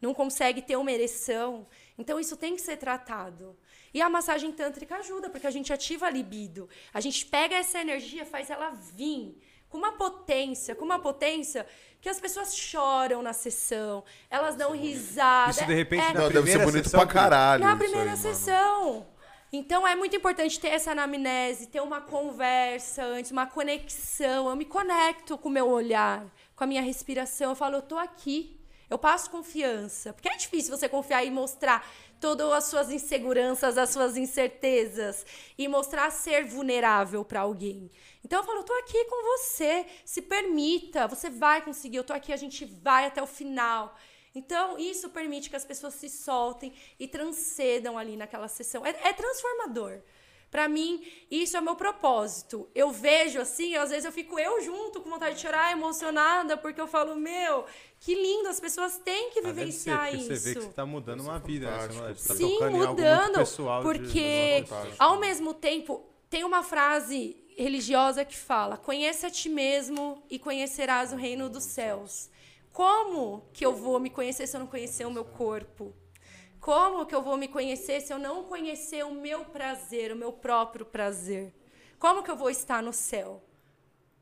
não consegue ter uma ereção. Então isso tem que ser tratado. E a massagem tântrica ajuda, porque a gente ativa a libido. A gente pega essa energia, faz ela vir com uma potência, com uma potência que as pessoas choram na sessão, elas dão risada. Isso, de repente, É- na Não, deve ser primeira bonito sessão, pra caralho. na isso primeira aí, mano. sessão. Então é muito importante ter essa anamnese, ter uma conversa antes, uma conexão. Eu me conecto com o meu olhar, com a minha respiração. Eu falo, eu tô aqui. Eu passo confiança. Porque é difícil você confiar e mostrar todas as suas inseguranças, as suas incertezas e mostrar ser vulnerável para alguém. Então eu falo, eu tô aqui com você. Se permita, você vai conseguir. Eu tô aqui, a gente vai até o final. Então, isso permite que as pessoas se soltem e transcedam ali naquela sessão. É, é transformador. Pra mim, isso é o meu propósito. Eu vejo assim, às vezes eu fico eu junto com vontade de chorar, emocionada, porque eu falo, meu, que lindo, as pessoas têm que Ah, vivenciar isso. Você vê que você tá mudando uma vida, né? Você, você tá Sim, mudando. pessoal de- porque, fantástico. ao mesmo tempo, tem uma frase religiosa que fala: Conheça a ti mesmo e conhecerás o reino dos céus. Como que eu vou me conhecer se eu não conhecer o meu corpo? Como que eu vou me conhecer se eu não conhecer o meu prazer, o meu próprio prazer? Como que eu vou estar no céu?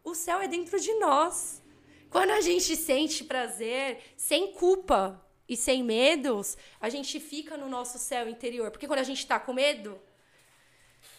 O céu é dentro de nós. Quando a gente sente prazer, sem culpa e sem medos, a gente fica no nosso céu interior. Porque quando a gente tá com medo,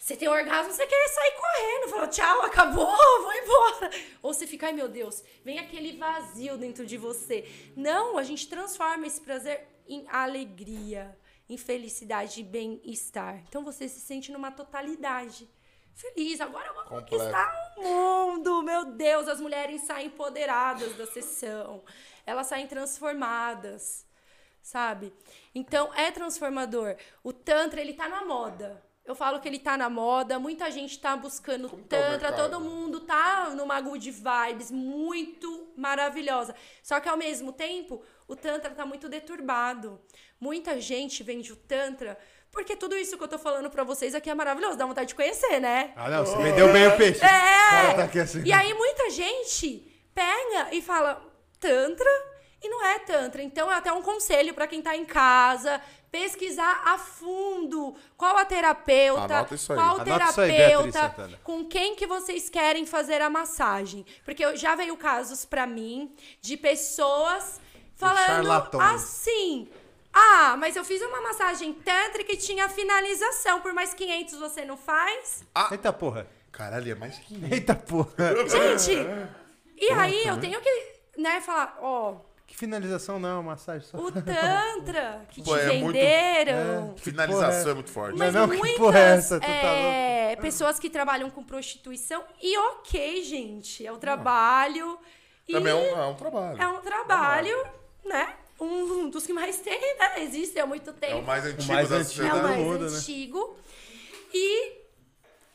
você tem um orgasmo, você quer sair correndo, fala tchau, acabou, *laughs* vou embora. Ou você fica, ai meu Deus, vem aquele vazio dentro de você. Não, a gente transforma esse prazer em alegria, em felicidade e bem-estar. Então você se sente numa totalidade. Feliz, agora eu vou Completo. conquistar o mundo, meu Deus. As mulheres saem empoderadas da sessão, elas saem transformadas, sabe? Então é transformador. O Tantra, ele tá na moda. Eu falo que ele tá na moda, muita gente tá buscando Como tá Tantra, mercado? todo mundo tá numa good vibes muito maravilhosa. Só que ao mesmo tempo, o Tantra tá muito deturbado. Muita gente vende o Tantra porque tudo isso que eu tô falando pra vocês aqui é maravilhoso, dá vontade de conhecer, né? Ah, não, você vendeu bem o peixe. É! tá aqui assim. E aí muita gente pega e fala Tantra e não é Tantra. Então é até um conselho pra quem tá em casa, pesquisar a fundo qual a terapeuta, aí. qual aí, terapeuta, Santana. com quem que vocês querem fazer a massagem. Porque já veio casos pra mim de pessoas falando assim: "Ah, mas eu fiz uma massagem tântrica e tinha finalização, por mais 500 você não faz?" Eita porra. Caralho, é mais que Eita porra. Gente, e aí eu tenho que né, falar, ó, Que finalização não, é uma massagem só. o *laughs* Tantra que te Pô, é muito- venderam. É. Finalização é muito forte. Mas Mas não, que muitas porra é essa? Tu tá é, pessoas que trabalham com prostituição. E ok, gente, é um trabalho. e Também é um, é um trabalho. é um trabalho, né? Um dos que mais tem, né? Existe há muito tempo. É o mais antigo mais da antigo. É o mais muda, né? antigo. E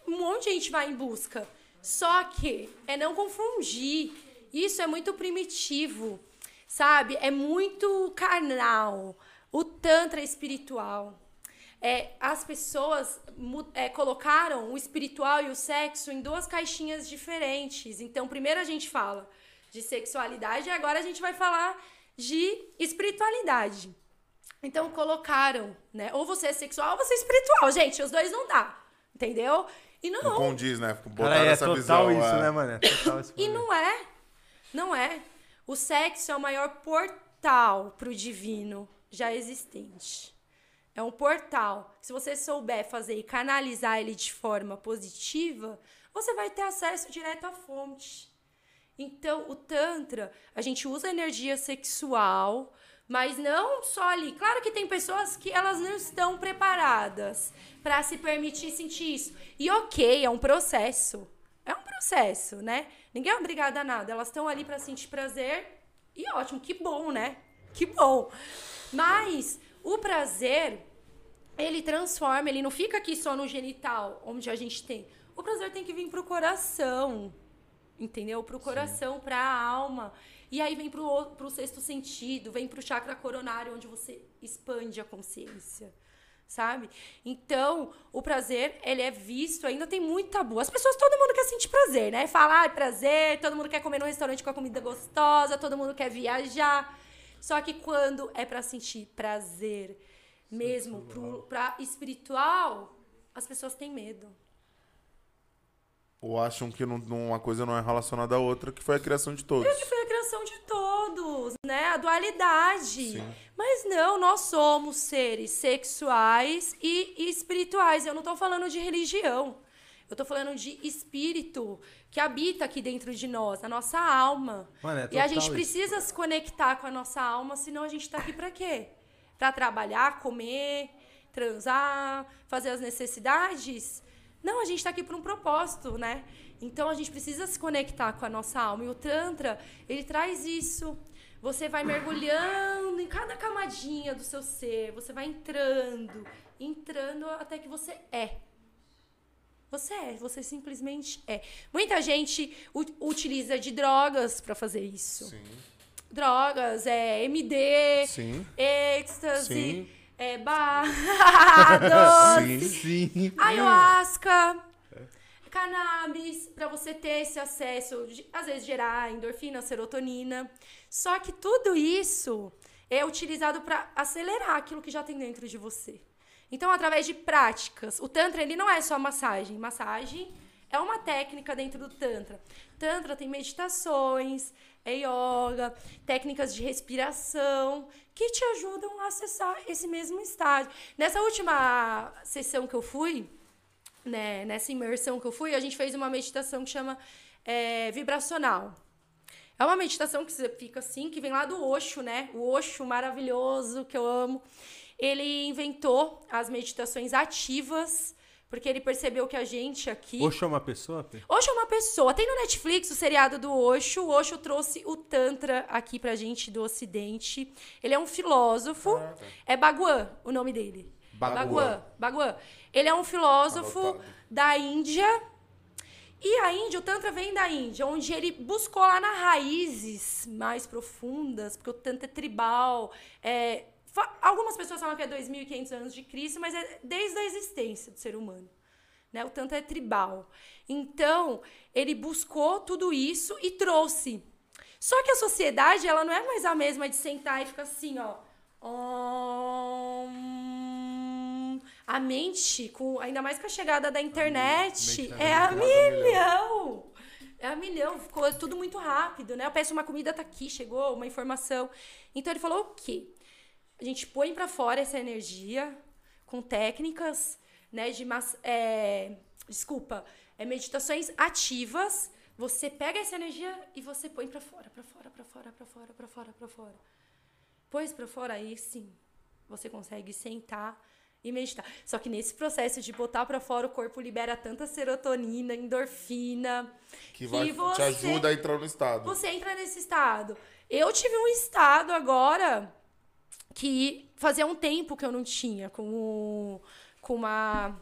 um monte de gente vai em busca. Só que é não confundir. Isso é muito primitivo, sabe? É muito carnal. O Tantra é espiritual. É, as pessoas é, colocaram o espiritual e o sexo em duas caixinhas diferentes. Então, primeiro a gente fala de sexualidade e agora a gente vai falar de espiritualidade. Então colocaram, né? Ou você é sexual ou você é espiritual. Gente, os dois não dá. Entendeu? E não. Não condiz, né? Botaram Cara, é essa total visão. isso, é. né, mano? É total esse *laughs* E não é. Não é. O sexo é o maior portal pro divino já existente. É um portal. Se você souber fazer e canalizar ele de forma positiva, você vai ter acesso direto à fonte. Então, o Tantra, a gente usa energia sexual, mas não só ali. Claro que tem pessoas que elas não estão preparadas para se permitir sentir isso. E ok, é um processo. É um processo, né? Ninguém é obrigado a nada. Elas estão ali para sentir prazer e ótimo, que bom, né? Que bom. Mas o prazer, ele transforma, ele não fica aqui só no genital, onde a gente tem. O prazer tem que vir pro coração entendeu? Pro coração, pra alma. E aí vem pro, o- sexto sentido, vem pro chakra coronário, onde você expande a consciência. Sabe? Então, o prazer, ele é visto, ainda tem muito tabu. As pessoas, todo mundo quer sentir prazer, né? Falar ah, prazer, todo mundo quer comer num restaurante com a comida gostosa, todo mundo quer viajar. Só que quando é pra sentir prazer mesmo, pro, pra espiritual, as pessoas têm medo. Ou acham que não- uma coisa não é relacionada à outra, que foi a criação de todos. que foi a criação de todos, né? A dualidade. Sim. Mas não, nós somos seres sexuais e espirituais. Eu não tô falando de religião. Eu tô falando de espírito que habita aqui dentro de nós, na nossa alma. Mano, é e a gente isso. precisa se conectar com a nossa alma, senão a gente tá aqui pra quê? Pra trabalhar, comer, transar, fazer as necessidades? Não, a gente tá aqui por um propósito, né? Então a gente precisa se conectar com a nossa alma. E o Tantra, ele traz isso. Você vai mergulhando em cada camadinha do seu ser, você vai entrando, entrando até que você é. Você é, você simplesmente é. Muita gente utiliza de drogas pra fazer isso. Sim. Drogas, é MD, Sim. êxtase, Sim. É barra, *laughs* Sim. Sim. ayahuasca, cannabis, pra você ter esse acesso, de- às vezes gerar endorfina, serotonina. Só que tudo isso é utilizado pra acelerar aquilo que já tem dentro de você. Então, através de práticas, o tantra ele não é só massagem. Massagem é uma técnica dentro do tantra. Tantra tem meditações, é yoga, técnicas de respiração que te ajudam a acessar esse mesmo estágio. Nessa última sessão que eu fui, né, nessa imersão que eu fui, a gente fez uma meditação que chama é, vibracional. É uma meditação que você fica assim, que vem lá do Osho, né? O Osho maravilhoso, que eu amo. Ele inventou as meditações ativas, porque ele percebeu que a gente aqui... Oxo é uma pessoa? Pê? Osho é uma pessoa. Tem no Netflix o seriado do Osho. O Osho trouxe o Tantra aqui pra gente do Ocidente. Ele é um filósofo. É Bhagwan o nome dele. Bhagwan. Bhagwan. Ele é um filósofo Anotado. da Índia. E a Índia, o Tantra vem da Índia, onde ele buscou lá nas raízes mais profundas, porque o Tantra é tribal. É, algumas pessoas falam que é 2.500 anos de Cristo, mas é desde a existência do ser humano. Né? O Tantra é tribal. Então, ele buscou tudo isso e trouxe. Só que a sociedade, ela não é mais a mesma de sentar e ficar assim, ó. A mente, com, ainda mais com a chegada da internet, é a vibrando a milhão. É a milhão. Ficou tudo muito rápido, né? Eu peço uma comida, tá aqui, chegou uma informação. Então ele falou o quê? A gente põe pra fora essa energia com técnicas, né, de mas, é, desculpa, é, meditações ativas Você pega essa energia e você põe pra fora, pra fora, pra fora, pra fora, pra fora, pra fora. Pôs pra fora, aí sim, você consegue sentar e meditar. Só que nesse processo de botar pra fora, o corpo libera tanta serotonina, endorfina, Que vai te você- ajuda a entrar no estado. você entra nesse estado. Eu tive um estado agora que fazia um tempo que eu não tinha, com, com uma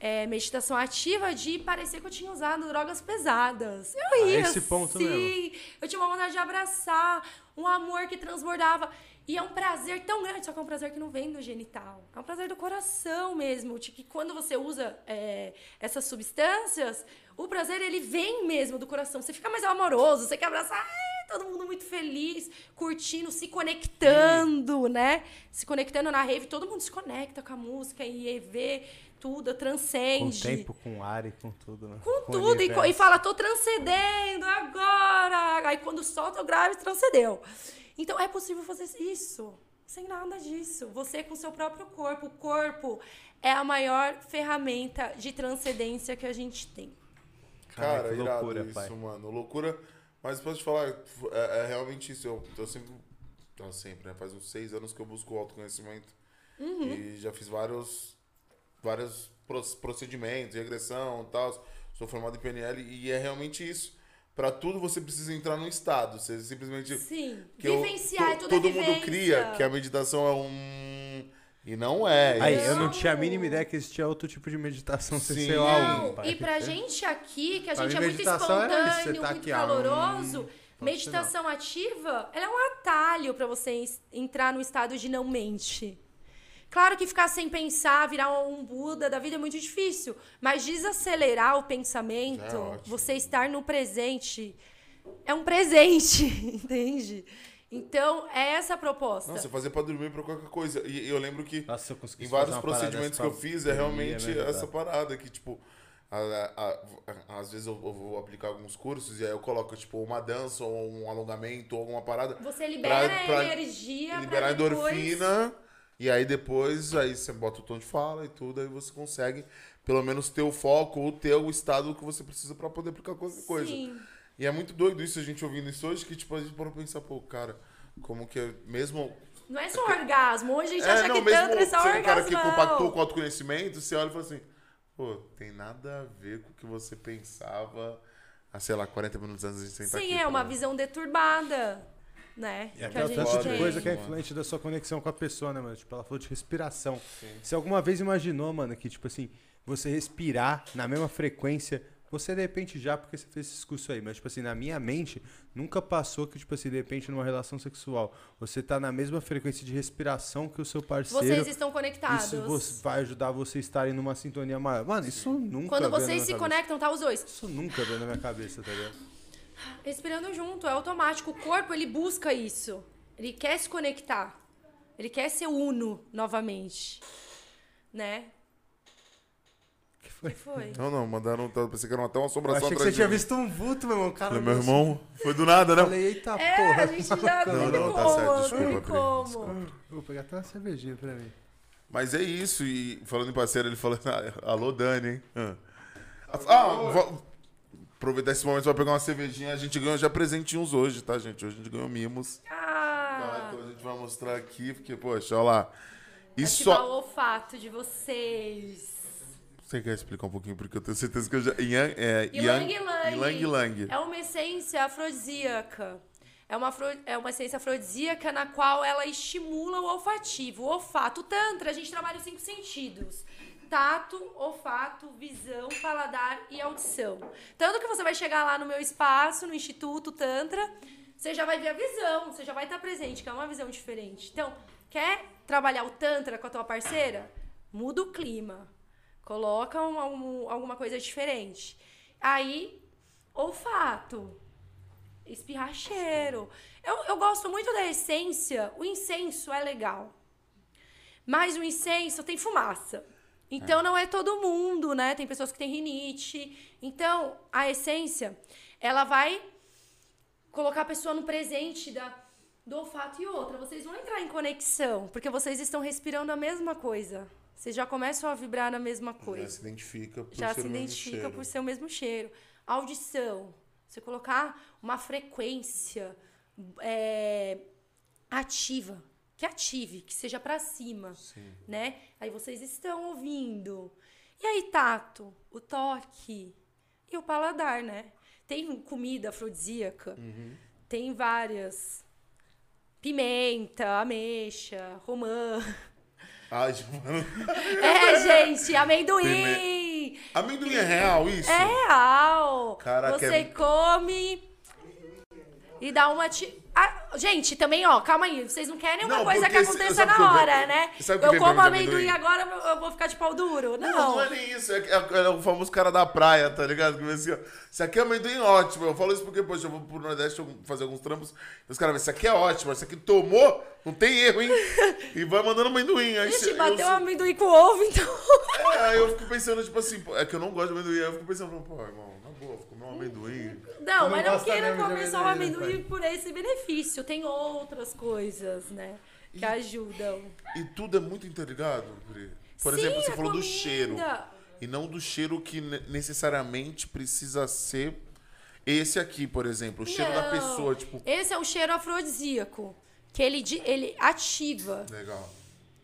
é, meditação ativa de parecer que eu tinha usado drogas pesadas. Eu ia, esse ponto sim. mesmo. Eu tinha uma vontade de abraçar, um amor que transbordava. E é um prazer tão grande, só que é um prazer que não vem do genital. É um prazer do coração mesmo. De que quando você usa é, essas substâncias, o prazer ele vem mesmo do coração. Você fica mais amoroso, você quer abraçar, todo mundo muito feliz, curtindo, se conectando, né? Se conectando na rave, todo mundo se conecta com a música e vê tudo, Com transcende. tempo, com ar e com tudo, né? Com Com tudo, e, e fala, tô transcendendo agora. Aí quando solta o grave, transcendeu. Então é possível fazer isso, sem nada disso. Você com seu próprio corpo. O corpo é a maior ferramenta de transcendência que a gente tem. Cara, Caraca, que irado loucura, isso, pai. mano. Loucura. Mas posso te falar, é, é realmente isso. Eu, eu sempre. Não, sempre, né? Faz uns seis anos que eu busco o autoconhecimento. Uhum. E já fiz vários. Vários pro- procedimentos, regressão e tal. Sou formado em PNL e é realmente isso. Pra tudo você precisa entrar num estado. Você simplesmente. Sim. que eu- Vivenciar, é to- tudo Todo é mundo cria que a meditação é um. E não é. Aí, isso. eu não tinha a mínima ideia que existia outro tipo de meditação sem Sim. ser o e pra gente aqui, que a Pra gente é muito isso, espontâneo, tá muito caloroso, hum, meditação ativa, ela é um atalho pra você entrar no estado de não mente. Claro que ficar sem pensar, virar um Buda da vida é muito difícil, mas desacelerar o pensamento, É você estar no presente, é um presente, *laughs* entende? Então, é essa a proposta. Não, você fazer pra dormir pra qualquer coisa. E eu lembro que. Nossa, eu consegui em vários procedimentos que eu fiz, é dormir, realmente essa parada que, tipo, a- a- a- às vezes eu, eu vou aplicar alguns cursos e aí eu coloco, tipo, uma dança ou um alongamento ou alguma parada. Você libera pra- pra energia liberar depois... endorfina. E aí depois, aí você bota o tom de fala e tudo, aí você consegue pelo menos ter o foco ou ter o estado que você precisa pra poder aplicar qualquer coisa. Sim. E é muito doido isso, a gente ouvindo isso hoje, que tipo, a gente para pensar, pô, cara, como que é, mesmo Não é só orgasmo. Hoje a gente É, acha não, que tanto é só sendo um cara orgasmo. que compactou com o autoconhecimento, você olha e fala assim, pô, tem nada a ver com o que você pensava há, sei lá, 40 minutos antes de sentar Sim, aqui. é uma tá? visão deturbada, né? E que até a o gente tanto de coisa que é Mano. influente da sua conexão com a pessoa, né, mano? Tipo, ela falou de respiração. Você alguma vez imaginou, mano, que, tipo assim, você respirar na mesma frequência, você de repente já, porque você fez esse curso aí, mas, tipo assim, na minha mente, nunca passou que, tipo assim, de repente, numa relação sexual, você tá na mesma frequência de respiração que o seu parceiro. Vocês estão conectados. Isso vai ajudar você a estarem numa sintonia maior. Mano, isso nunca Quando vocês se cabeça. conectam, tá os dois. Isso nunca veio na minha cabeça, tá ligado? Respirando junto, é automático. O corpo, ele busca isso. Ele quer se conectar. Ele quer ser uno novamente. Né? Foi? Que foi? Não, não, mandaram, tá, pensei que era até uma Eu assombração achei que você tinha visto um vulto, meu irmão. Cara, Falei, meu irmão, foi do nada, né? Eu falei, eita É, porra. a gente já Não, não, não, tá como, certo, não desculpa, tem Pri, como. Vou pegar até uma cervejinha pra mim. Mas é isso, e falando em parceiro, ele falou, ah, alô Dani, hein? Ah, ah vou aproveitar esse momento pra pegar uma cervejinha, a gente ganhou já presentinhos hoje, tá, gente? Hoje a gente ganhou mimos. Tá, Ah, então a gente vai mostrar aqui, porque, poxa, olha lá. E ativar só... o olfato de vocês. Você quer explicar um pouquinho, porque eu tenho certeza que eu já... Yang, é. Ylang Ylang. É uma essência afrodisíaca. É uma, afro- é uma essência afrodisíaca na qual ela estimula o olfativo, o olfato. O Tantra, a gente trabalha os cinco sentidos. Tato, olfato, visão, paladar e audição. Tanto que você vai chegar lá no meu espaço, no Instituto Tantra, você já vai ver a visão, você já vai estar presente, que é uma visão diferente. Então, quer trabalhar o Tantra com a tua parceira? Muda o clima. Coloca um- um- alguma coisa diferente. Aí, olfato. Espirrar cheiro. Eu, eu gosto muito da essência. O incenso é legal. Mas o incenso tem fumaça. Então não é todo mundo, né? Tem pessoas que têm rinite. Então, a essência, ela vai colocar a pessoa no presente da, do olfato e outra. Vocês vão entrar em conexão, porque vocês estão respirando a mesma coisa. Vocês já começam a vibrar na mesma Já coisa se identifica por já ser se identifica por ser o mesmo cheiro. Audição. Você colocar uma frequência é, ativa, que ative, que seja pra cima, né? Aí vocês estão ouvindo. E aí, tato, o toque e o paladar, né? Tem comida afrodisíaca, tem várias. Pimenta, ameixa, romã. Ai, *laughs* tipo, É, gente, amendoim! amendoim é real isso? É real! Caraca, Você é- come e dá uma. Ti... Ah, gente, também, ó, calma aí. Vocês não querem uma Não, coisa que aconteça na eu hora, né? Eu vem pra como amendoim, amendoim? agora eu vou ficar de pau duro. Não. Não, não é nem isso. É, é- é o famoso cara da praia, tá ligado? Que assim, ó, isso aqui é amendoim ótimo. Eu falo isso porque, poxa, eu vou pro Nordeste eu fazer alguns trampos. E os caras isso aqui é ótimo. Isso aqui tomou, não tem erro, hein? E vai mandando amendoim. Aí Gente, cê- bateu eu, amendoim com ovo, então. é, aí eu fico pensando, tipo assim, é que eu não gosto de amendoim. Aí eu fico pensando, pô, irmão, vou comer um amendoim. Não, não mas não queira comer só o amendoim, por esse benefício. Tem outras coisas, né? Que ajudam. E tudo é muito interligado, Pri. Por Sim, exemplo, você falou do comida. cheiro. E não do cheiro que ne- necessariamente precisa ser esse aqui, por exemplo. O cheiro da Não. pessoa, tipo. Esse é o cheiro afrodisíaco. Que ele, ele ativa. Legal.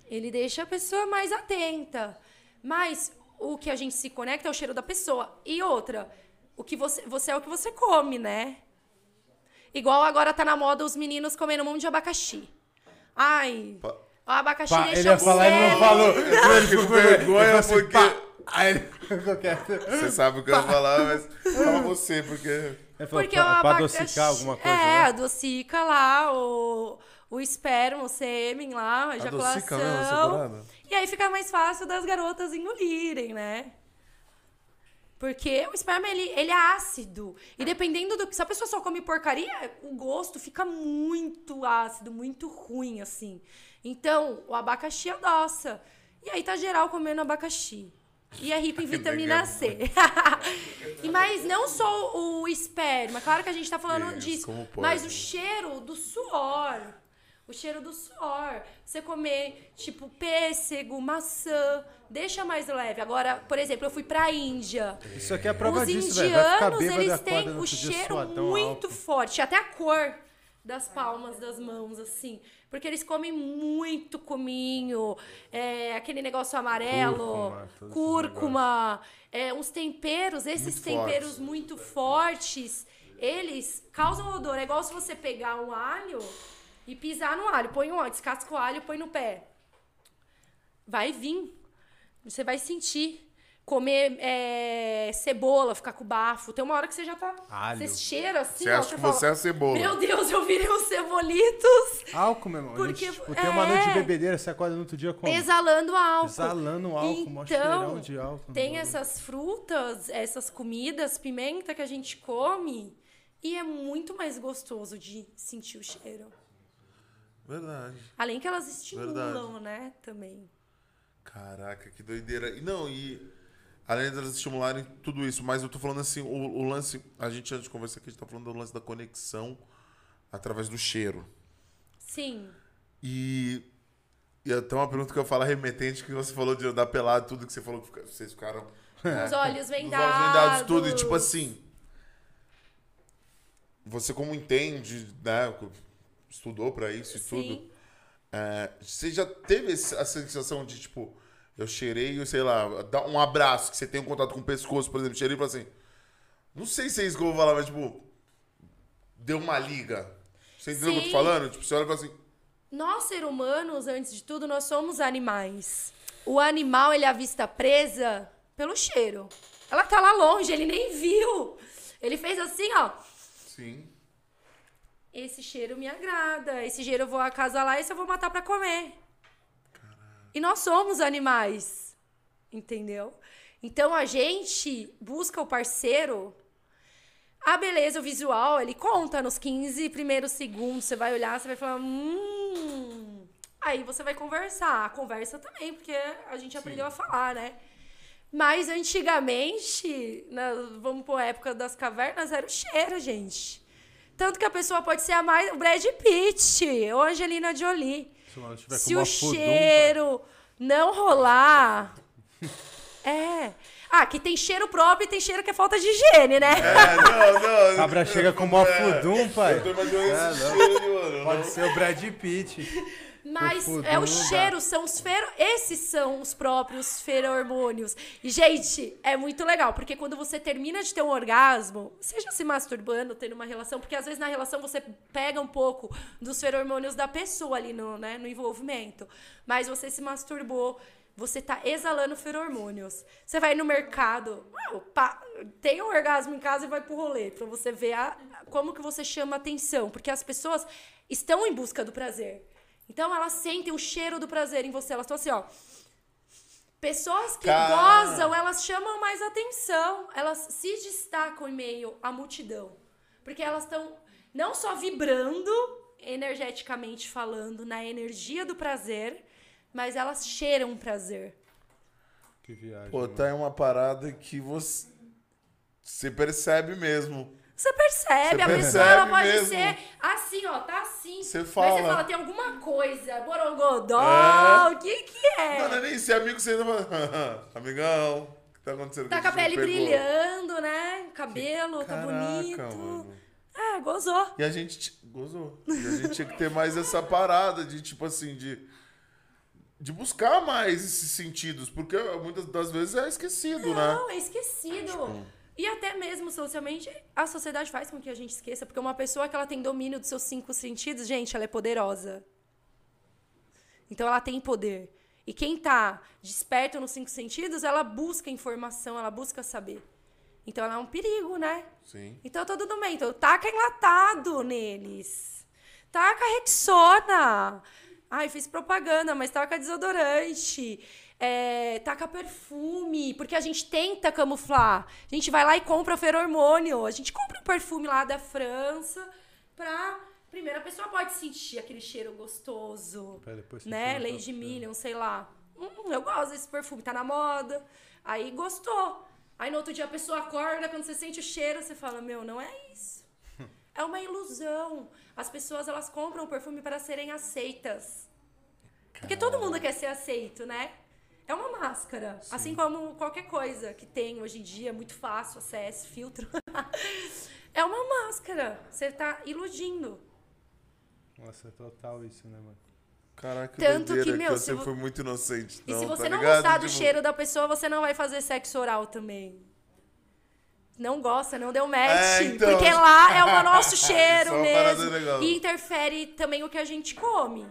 Ele deixa a pessoa mais atenta. Mas o que a gente se conecta é o cheiro da pessoa. E outra, o que você, você é o que você come, né? Igual agora tá na moda os meninos comendo um monte de abacaxi. Ai, Pa- o abacaxi Pá, deixa ele ia falar e não falou. Eu fico com vergonha assim, porque. Aí ele ficou. Você sabe o que eu ia falar, mas fala você, porque. Ele falou, Porque pra, o pra abacaxi... adocicar alguma coisa, É, né? adocica lá o, o esperma, o sêmen lá, a ejaculação. Adocica? E aí fica mais fácil das garotas engolirem, né? Porque o esperma, ele, ele é ácido. E dependendo do que... Se a pessoa só come porcaria, o gosto fica muito ácido, muito ruim, assim. Então, o abacaxi adoça. E aí tá geral comendo abacaxi. E é rico em *laughs* vitamina C. *laughs* e mas não só o esperma, claro que a gente tá falando Isso, disso, mas o cheiro do suor. O cheiro do suor. Você comer, tipo, pêssego, maçã, deixa mais leve. Agora, por exemplo, eu fui pra Índia. Isso aqui é prova Os disso, indianos, eles têm o cheiro muito álcool. forte, até a cor das palmas das mãos, assim. Porque eles comem muito cominho, é, aquele negócio amarelo, Cúrcuma, cúrcuma, é, uns temperos, esses Muito temperos fortes. muito fortes, eles causam odor. É igual se você pegar um alho e pisar no alho, põe um alho, descasca o alho e põe no pé. Vai vir. Você vai sentir. Comer é, cebola, ficar com bafo. Tem uma hora que você já tá. Alho. Você cheira assim, Você ó. acha que fala, você é a cebola? Meu Deus, eu virei um cebolitos Álcool, meu irmão. Porque- Gente, tipo, tem uma noite de é. bebedeira, você acorda no outro dia como? exalando álcool. Exalando álcool, Então, cheirão de álcool. Tem essas frutas, essas comidas, pimenta que a gente come. E é muito mais gostoso de sentir o cheiro. Verdade. Além que elas estimulam, Verdade. né? Também. Caraca, que doideira. E não, e além delas estimularem tudo isso, mas eu tô falando assim, o, o lance, a gente antes de conversar aqui, a gente tá falando do lance da conexão através do cheiro. Sim. E, e até uma pergunta que eu falo remetente, que você falou de dar pelado, tudo que você falou que vocês ficaram. Os olhos *laughs* Os vendados. olhos vendados, tudo. E tipo assim. Você como entende, né? Estudou pra isso e tudo. Sim. É, você já teve a sensação de, tipo, eu cheirei, sei lá, dá um abraço, que você tem um contato com o pescoço, por exemplo, cheirei e falei assim. Não sei se é isso que eu vou falar, mas tipo. Deu uma liga. Você entendeu o que eu tô falando? Tipo, você olha e fala assim. Nós, seres humanos, antes de tudo, nós somos animais. O animal, ele avista a presa pelo cheiro. Ela tá lá longe, ele nem viu. Ele fez assim, ó. Sim. Esse cheiro me agrada. Esse cheiro eu vou acasalar, esse eu vou matar pra comer. E nós somos animais. Entendeu? Então a gente busca o parceiro. A beleza, o visual, ele conta nos 15 primeiros segundos. Você vai olhar, você vai falar. Hum. Aí você vai conversar. Conversa também, porque a gente aprendeu a falar, né? Mas antigamente, na, vamos pôr a época das cavernas, era o cheiro, gente. Tanto que a pessoa pode ser a mais. O Brad Pitt ou a Angelina Jolie. Se Se uma o cheiro não rolar. é. Ah, que tem cheiro próprio e tem cheiro que é falta de higiene, né? É, não, não. *laughs* Cabra chega com mó fudum, pai. Eu tô imaginando É, esse não. cheiro, mano. Pode não. ser o Brad Pitt. Mas O é o cheiro, são os fero... esses são os próprios feromônios. E, gente, é muito legal, porque quando você termina de ter um orgasmo, seja se masturbando, tendo uma relação, porque às vezes na relação você pega um pouco dos feromônios da pessoa ali no, né, no envolvimento. Mas você se masturbou, você tá exalando feromônios. Você vai no mercado, uau, pá, tem um orgasmo em casa e vai pro rolê, pra você ver a- como que você chama atenção. Porque as pessoas estão em busca do prazer. Então elas sentem o cheiro do prazer em você. Elas estão assim, ó. Pessoas que Cara. gozam, elas chamam mais atenção. Elas se destacam em meio à multidão. Porque elas estão não só vibrando, energeticamente falando, na energia do prazer, mas elas cheiram o prazer. Que viagem. Pô, mano. tá aí uma parada que você. Você percebe mesmo. Você percebe, Você a pessoa ela pode mesmo. ser assim, ó, tá assim. Você Mas você fala. fala, tem alguma coisa, borongodó, É. o que que é? Não, não é nem ser amigo, você ainda fala. *laughs* Amigão, o que tá acontecendo Tá que com a não pele pegou?" brilhando, né? Cabelo, tá Caraca, bonito. mano. É, gozou. E a gente. Gozou. E a gente tinha que ter mais essa parada de, tipo assim, de. De buscar mais esses sentidos, porque muitas das vezes é esquecido, né? Não, é esquecido. E até mesmo socialmente, a sociedade faz com que a gente esqueça, porque uma pessoa que ela tem domínio dos seus cinco sentidos, gente, ela é poderosa. Então ela tem poder. E quem tá desperto nos cinco sentidos, ela busca informação, ela busca saber. Então ela é um perigo, né? Sim. Então tá tudo bem. Então taca enlatado neles. Taca Rexona. Ai, fiz propaganda, mas taca desodorante. É, taca perfume. Porque a gente tenta camuflar. A gente vai lá e compra feromônio. A gente compra um perfume lá da França pra. Primeiro, a pessoa pode sentir aquele cheiro gostoso. Pra depois Né? próprio Million, sei lá. Hum, eu gosto desse perfume, tá na moda. Aí gostou. Aí no outro dia a pessoa acorda, quando você sente o cheiro, você fala: Meu, não é isso. *laughs* É uma ilusão. As pessoas elas compram o perfume para serem aceitas. Porque todo mundo quer ser aceito, né? É uma máscara. Assim como qualquer coisa que tem hoje em dia, muito fácil, acesso, filtro. *laughs* é uma máscara. Você tá iludindo. Nossa, é total isso, né, mano? Caraca, que Tanto doideira, que, que, meu, você se vo- foi muito inocente. E se você tá não ligado? gostar do Tipo, cheiro da pessoa, você não vai fazer sexo oral também. Não gosta, não deu match. É, então. Porque lá é o nosso *laughs* cheiro é mesmo. E interfere também o que a gente come.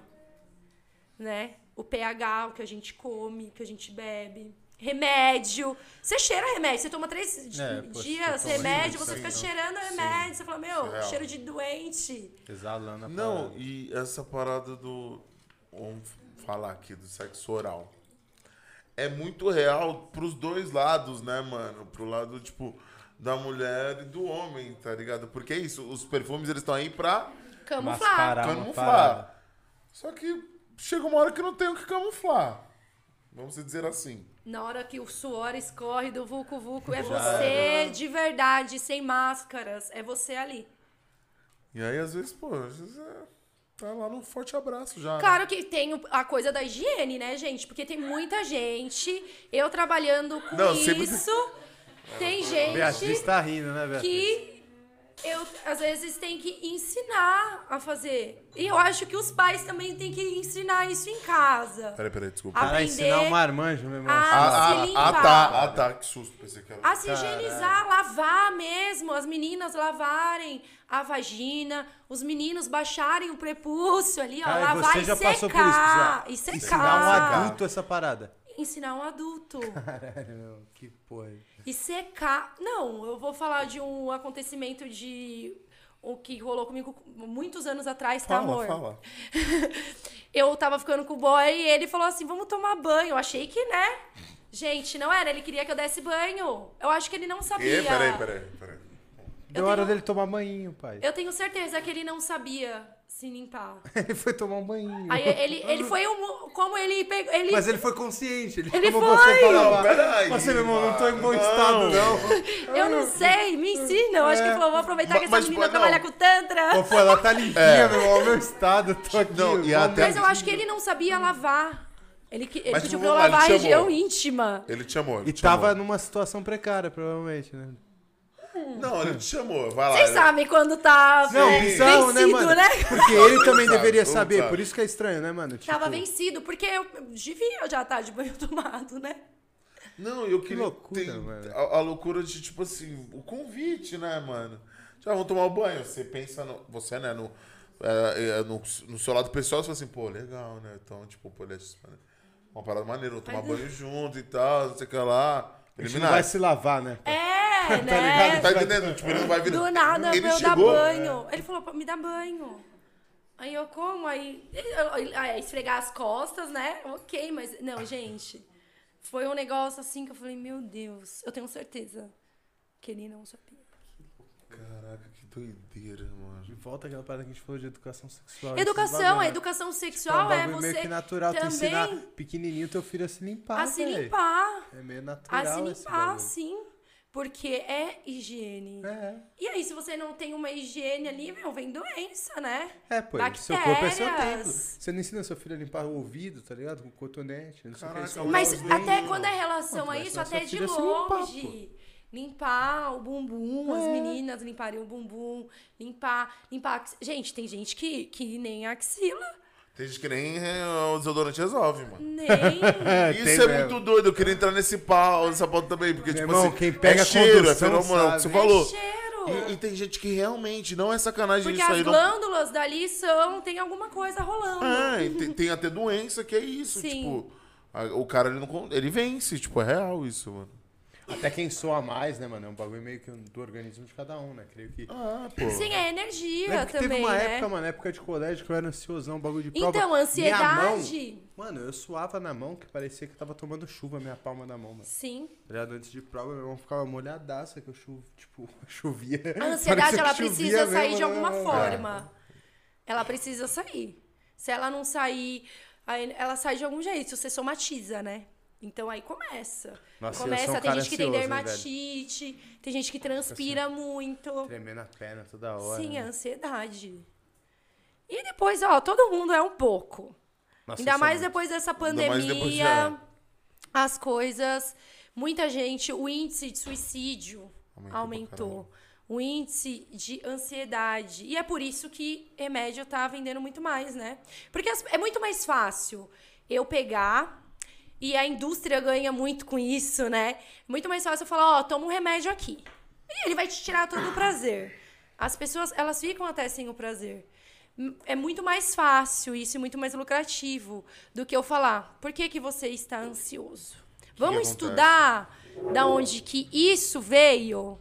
Né? O pH, o que a gente come, o que a gente bebe. Remédio. Você cheira remédio. Você toma três É, dias você remédio, você aí, fica não. cheirando remédio. Você fala, meu, real. cheiro de doente. Exalando a Não, parada. e essa parada do. Vamos falar aqui do sexo oral. É muito real pros dois lados, né, mano? Pro lado, tipo, da mulher e do homem, tá ligado? Porque é isso, os perfumes eles estão aí pra Camuflar. Mascarar camuflar. Só que chega uma hora que não tem o que camuflar. Vamos dizer assim. Na hora que o suor escorre do Vulco Vulco, é você de verdade, sem máscaras. É você ali. E aí, às vezes, pô, às vezes é, tá lá num forte abraço já. né? Claro que tem a coisa da higiene, né, gente? Porque tem muita gente, eu trabalhando com Não, sempre- isso, tem Beatriz gente tá rindo, né, Beatriz? que eu, às vezes, tem que ensinar a fazer. E eu acho que os pais também têm que ensinar isso em casa. Peraí, peraí, desculpa. Aprender ensinar um marmanjo mesmo. a-. Ah, se ah, ah, limpar. tá, ah, tá, que susto, pensei que era. A se higienizar, lavar mesmo, as meninas lavarem a vagina, os meninos baixarem o prepúcio ali, ó, Cara, lavar você e já secar. passou por isso, já. E secar. Ensinar um adulto essa parada. Ensinar um adulto. Caralho, meu, que porra. E secar. Não, eu vou falar de um acontecimento de o que rolou comigo muitos anos atrás, tá, Fala, amor? fala. *laughs* eu tava ficando com o boy e ele falou assim: vamos tomar banho. Eu achei que, né? Gente, não era, ele queria que eu desse banho. Eu acho que ele não sabia. E, peraí, peraí, peraí. Deu Eu hora tenho- dele tomar banho, pai. Eu tenho certeza que ele não sabia se limpar. *laughs* Ele foi tomar um banho. Aí ele, ele foi um. Como ele pegou. Ele, Mas ele foi consciente. Ele, Ele foi! você Não, lavar. peraí. Você, meu irmão, não tô em bom estado, não. *laughs* Eu não sei, me ensina. Eu acho que ele falou: vou aproveitar Ma- que essa mas, menina pô, trabalha não. com Tantra. Pô, ela tá limpinha, É. meu irmão. Meu estado. Eu tô aqui. Não, e até- Mas eu acho que ele não sabia lavar. Ele, que- ele Mas, pediu pra eu lavar a região íntima. Ele te chamou. ele E te tava chamou. numa situação precária, provavelmente, né? Não, ele te chamou. Vai lá. Vocês ele- sabem quando tá Não, é, bizarro, né, vencido, mano? né? Porque ele também Sabe, deveria saber, sabe. por isso que é estranho, né, mano? Tipo, Tava vencido, porque eu devia já estar de banho *laughs* tomado, né? Não, eu queria. loucura, tem mano. A, a loucura de, tipo assim, o convite, né, mano? Já vamos tomar o banho. Você pensa, no, você, né, no, é, é, no, no seu lado pessoal, você fala assim, pô, legal, né? Então, tipo, pô, deixa uma parada maneira, vamos tomar banho junto e tal, não sei o que lá. Gente não vai se lavar, né? É, *laughs* ligado? né? Tá entendendo? Tipo, ele não vai vir. Do nada, ele pra eu dar chegou, banho. Ele falou, "Pô, me dá banho. Aí eu, como? Aí, aí, esfregar as costas, né? Ok, mas... Não, gente. Foi um negócio assim que eu falei, meu Deus, eu tenho certeza que ele não sabia. Caraca, que doideira, mano. De volta àquela parada que a gente falou de educação sexual. Educação, a né? educação É um sexual é bagulho meio você que natural, tu também ensinar pequenininho teu filho a se limpar, a se velho. limpar. É meio natural A se limpar, sim. Porque é higiene. É, E aí, se você não tem uma higiene ali, meu, vem doença, né? é, pô, seu corpo é seu templo. Você não ensina seu filho a limpar o ouvido, tá ligado? Com cotonete, não sei o que. Caraca, Mas dentes. até quando é relação Pô, a isso, até de se limpar, longe. Limpar o bumbum, as É. meninas limparem o bumbum, limpar, limpar. Gente, tem gente que, que nem axila, Tem gente que nem é, o desodorante resolve, mano. nem. *laughs* É, Isso tem é mesmo. muito doido, eu queria entrar nesse pau, nessa pauta também, porque, Meu tipo irmão, assim, quem pega é cheiro, é condução fenomenal, que você falou. É cheiro. E, e tem gente que realmente, não é sacanagem Porque isso as aí, não. glândulas dali são, tem alguma coisa rolando. É, e tem, tem até doença que é isso, Sim. tipo, a- o cara ele não ele vence, tipo, é real isso, mano. Até quem soa mais, né, mano? É um bagulho meio que do organismo de cada um, né? Creio que. Ah, pô. Sim, é energia Lembra também, teve uma né? época, mano, época de colégio que eu era ansiosão, um bagulho de prova. Então, Minha ansiedade. mão, mano, eu suava na mão que parecia que tava tomando chuva, minha palma da mão, mano. Sim. Tá ligado? Antes de prova, minha mão ficava molhadaça, que eu chu... tipo, *laughs* chovia. A ansiedade, Parecia ela precisa sair mesmo, de alguma né? forma. Ela precisa sair. Se ela não sair, aí ela sai de algum jeito. Você somatiza, né? Então aí começa. Nossa, começa, tem gente que tem ansioso, dermatite, tem gente que transpira muito. Tremendo a perna toda hora. Sim, né? ansiedade. E depois, ó, todo mundo é um pouco. Nossa, Ainda mais muito. depois dessa depois pandemia, já. as coisas. Muita gente, o índice de suicídio Aumentou aumentou. O índice de ansiedade. E é por isso que remédio tá vendendo muito mais, né? Porque é muito mais fácil eu pegar. E a indústria ganha muito com isso, né? Muito mais fácil eu falar, ó, toma um remédio aqui. E ele vai te tirar todo o prazer. As pessoas, elas ficam até sem o prazer. É muito mais fácil isso e muito mais lucrativo do que eu falar, por que, que você está ansioso? Vamos acontece? estudar da onde que isso veio?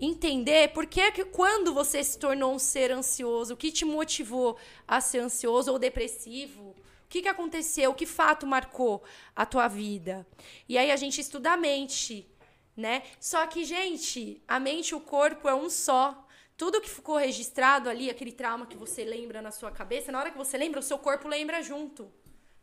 Entender por que, que quando você se tornou um ser ansioso, o que te motivou a ser ansioso ou depressivo? O que, que aconteceu? Que fato marcou a tua vida? E aí a gente estuda a mente, né? Só que, gente, a mente e o corpo é um só. Tudo que ficou registrado ali, aquele trauma que você lembra na sua cabeça, na hora que você lembra, o seu corpo lembra junto.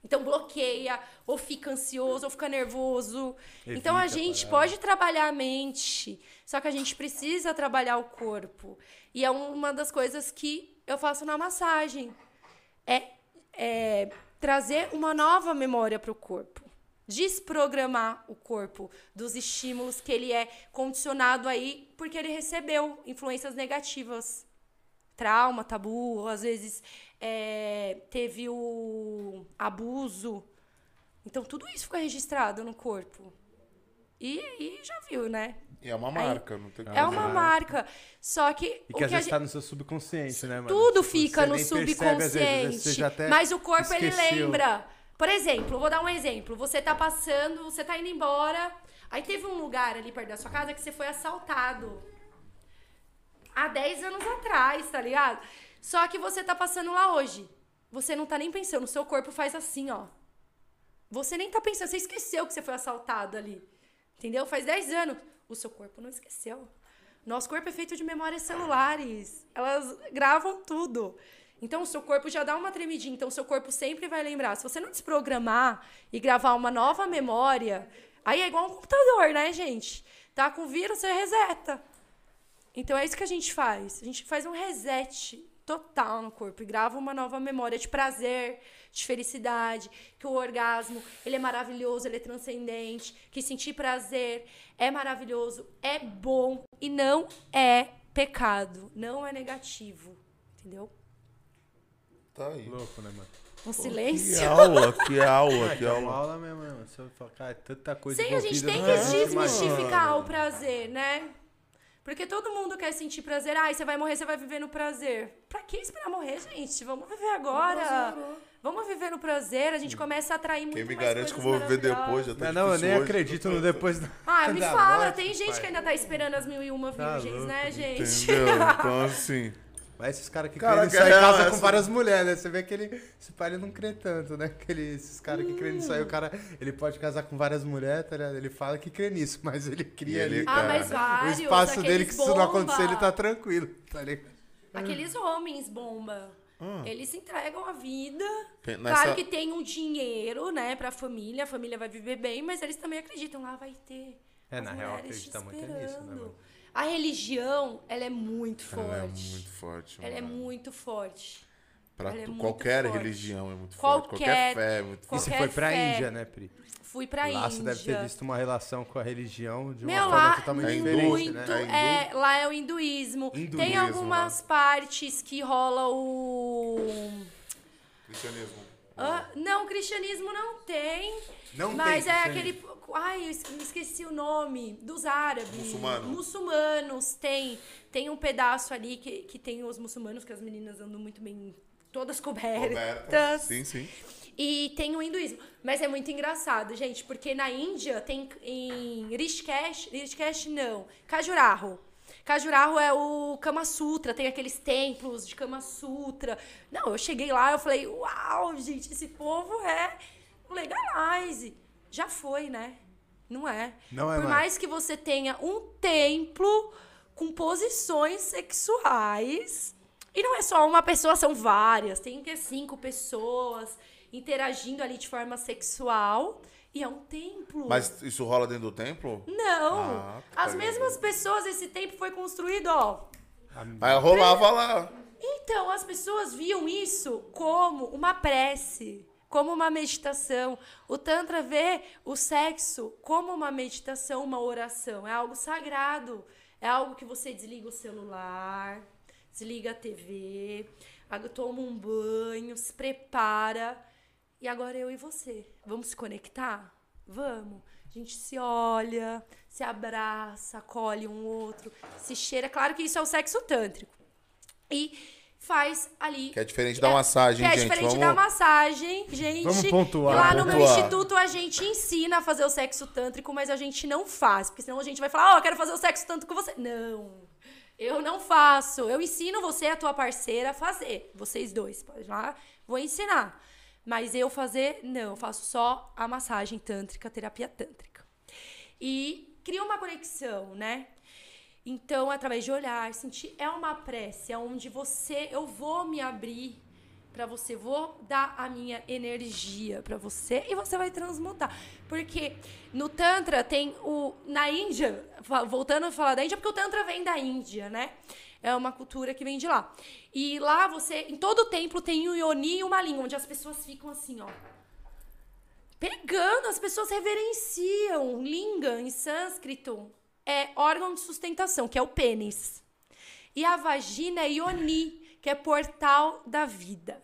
Então bloqueia, ou fica ansioso, ou fica nervoso. então a Evita gente parada. pode trabalhar a mente, só que a gente precisa trabalhar o corpo. E é uma das coisas que eu faço na massagem. É, é trazer uma nova memória para o corpo. Desprogramar o corpo dos estímulos que ele é condicionado aí porque ele recebeu influências negativas. Trauma, tabu, ou às vezes é, teve o abuso. Então tudo isso fica registrado no corpo. E, e já viu, né? E é uma marca, não tem É uma marca. Só que. E o que às que a vezes gente- tá no seu subconsciente, né, mano? tudo Tipo, fica você no nem percebe, às vezes, às vezes subconsciente. até mas o corpo, ele esqueceu. lembra. Por exemplo, vou dar um exemplo. Você tá passando, você tá indo embora. Aí teve um lugar ali perto da sua casa que você foi assaltado. Há 10 anos atrás, tá ligado? Só que você tá passando lá hoje. Você não tá nem pensando. O seu corpo faz assim, ó. Você nem tá pensando. Você esqueceu que você foi assaltado ali. Entendeu? Faz 10 anos. O seu corpo não esqueceu. Nosso corpo é feito de memórias celulares. Elas gravam tudo. Então, o seu corpo já dá uma tremidinha. Então, o seu corpo sempre vai lembrar. Se você não desprogramar e gravar uma nova memória, aí é igual um computador, né, gente? Tá com vírus, você reseta. Então, é isso que a gente faz. A gente faz um reset total no corpo e grava uma nova memória de prazer, de felicidade, que o orgasmo, ele é maravilhoso, ele é transcendente, que sentir prazer é maravilhoso, é bom e não é pecado, não é negativo, entendeu? Tá aí. Louco, né, mano? Um Que silêncio. aula, que *laughs* aula, que é uma aula. aula mesmo, mano. Se eu falar, cara, é tanta coisa Sim, a gente tem que desmistificar mano. o prazer, né? Porque todo mundo quer sentir prazer. Ai, você vai morrer, você vai viver no prazer. Pra que esperar morrer, gente? Vamos viver agora. Vamos viver no prazer. A gente começa a atrair muito Quem me garante que eu vou viver depois? Já tá Mas não, eu nem hoje. acredito no depois da. Ah, me *laughs* da fala. morte, Tem gente pai. que ainda tá esperando as mil e uma Tá virgens, louco, né, gente? Entendeu? Então, assim. *laughs* Mas esses caras que Caraca, creem nisso aí é, casam essa- com várias mulheres, né? Você vê que ele. Esse pai ele não crê tanto, né? Aquele, esses caras que creem nisso aí, o cara. Ele pode casar com várias mulheres, tá ligado? Ele fala que crê nisso, mas ele cria ele- ali. Ah, mas Cara, O vários. espaço dele que se aqueles não acontecer, bomba. ele tá tranquilo, tá ligado? Aqueles homens bomba. Ah. Eles entregam a vida. Tem- Claro nessa- que tem um dinheiro, né, pra família. A família vai viver bem, mas eles também acreditam. Lá vai ter. É, as na real, mulheres te acredita muito é nisso, né, mano? A religião, ela é muito forte. Ela é muito forte. Ela é muito forte. Pra é tu- muito qualquer forte. religião é muito forte. Qualquer Qualquer- fé é muito E forte. você Qualquer foi pra fé. Índia, né, Pri? Fui pra lá Índia. você deve ter visto uma relação com a religião de uma Meu, forma lá totalmente É hindu? diferente, muito, né? É é, lá é o hinduísmo. Hinduísmo, Tem algumas partes que rola o Cristianismo. Ah, não, o cristianismo não tem. Não mas tem é cristianismo. aquele. Ai, eu esqueci o nome. Dos árabes. Muçulmano. Muçulmanos. Tem, tem um pedaço ali que, que tem os muçulmanos, que as meninas andam muito bem. Todas cobertas. Roberta. Sim, sim. E tem o hinduísmo. Mas é muito engraçado, gente, porque na Índia tem em Rishikesh, Rishikesh não, Khajuraho. Khajuraho é o Kama Sutra, tem aqueles templos de Kama Sutra. Não, eu cheguei lá, eu falei, uau, gente, esse povo é legalize. Já foi, né? Não é. Não é Por mais. mais que você tenha um templo com posições sexuais, e não é só uma pessoa, são várias. Tem que cinco pessoas interagindo ali de forma sexual. E é um templo. Mas isso rola dentro do templo? Não! Ah, tá As mesmas pessoas, esse templo foi construído, ó. Aí rolava lá. Então, as pessoas viam isso como uma prece, como uma meditação. O Tantra vê o sexo como uma meditação, uma oração. É algo sagrado. É algo que você desliga o celular, desliga a TV, toma um banho, se prepara. E agora eu e você. Vamos se conectar? Vamos. A gente se olha, se abraça, acolhe um outro, se cheira. Claro que isso é o sexo tântrico. E faz ali. Que é diferente da massagem, que é gente. diferente Vamos... da massagem, gente. Vamos pontuar. E lá Vamos no meu pontuar. instituto a gente ensina a fazer o sexo tântrico, mas a gente não faz. Porque senão a gente vai falar, ó, eu quero fazer o sexo tântrico com você. Não. Eu não faço. Eu ensino você e a tua parceira a fazer. Vocês dois. Pode ir lá, vou ensinar. Mas eu fazer, não. Eu faço só a massagem tântrica, terapia tântrica. E cria uma conexão, né? Então, através de olhar, sentir, é uma prece, é onde você, eu vou me abrir para você, vou dar a minha energia para você e você vai transmutar. Porque no Tantra tem o. Na Índia, voltando a falar da Índia, porque o Tantra vem da Índia, né? É uma cultura que vem de lá. E lá você, em todo o templo, tem um Yoni e uma língua, onde as pessoas ficam assim, ó. Pegando, as pessoas reverenciam. Linga, em sânscrito, é órgão de sustentação, que é o pênis. E a vagina é Yoni, que é portal da vida.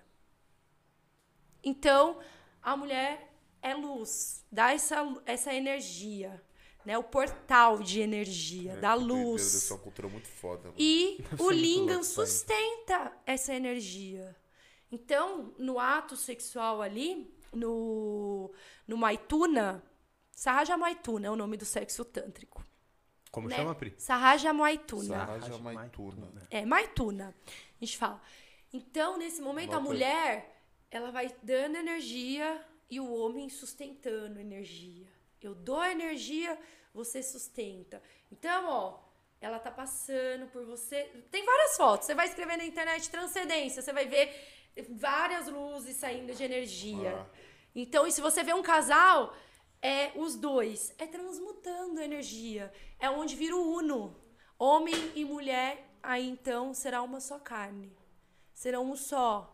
Então, a mulher é luz, dá essa, essa energia, né? O portal de energia, da É, doideira, luz. Deve ser uma cultura muito foda. mano. E *laughs* ser o lingam sustenta essa energia. Então, no ato sexual ali, no, no Maituna, Sahaja Maituna é o nome do sexo tântrico. Como né? chama, Pri? Sahaja Maituna. Sahaja Maituna. É, Maituna. A gente fala. Então, nesse momento, a Nota aí. mulher, ela vai dando energia e o homem sustentando energia. Eu dou energia, você sustenta. Então, ó, ela tá passando por você. Tem várias fotos. Você vai escrever na internet transcendência, você vai ver várias luzes saindo de energia. Ah. Então, e se você vê um casal, é os dois. É transmutando energia. É onde vira o uno. Homem e mulher, aí então será uma só carne. Serão um só.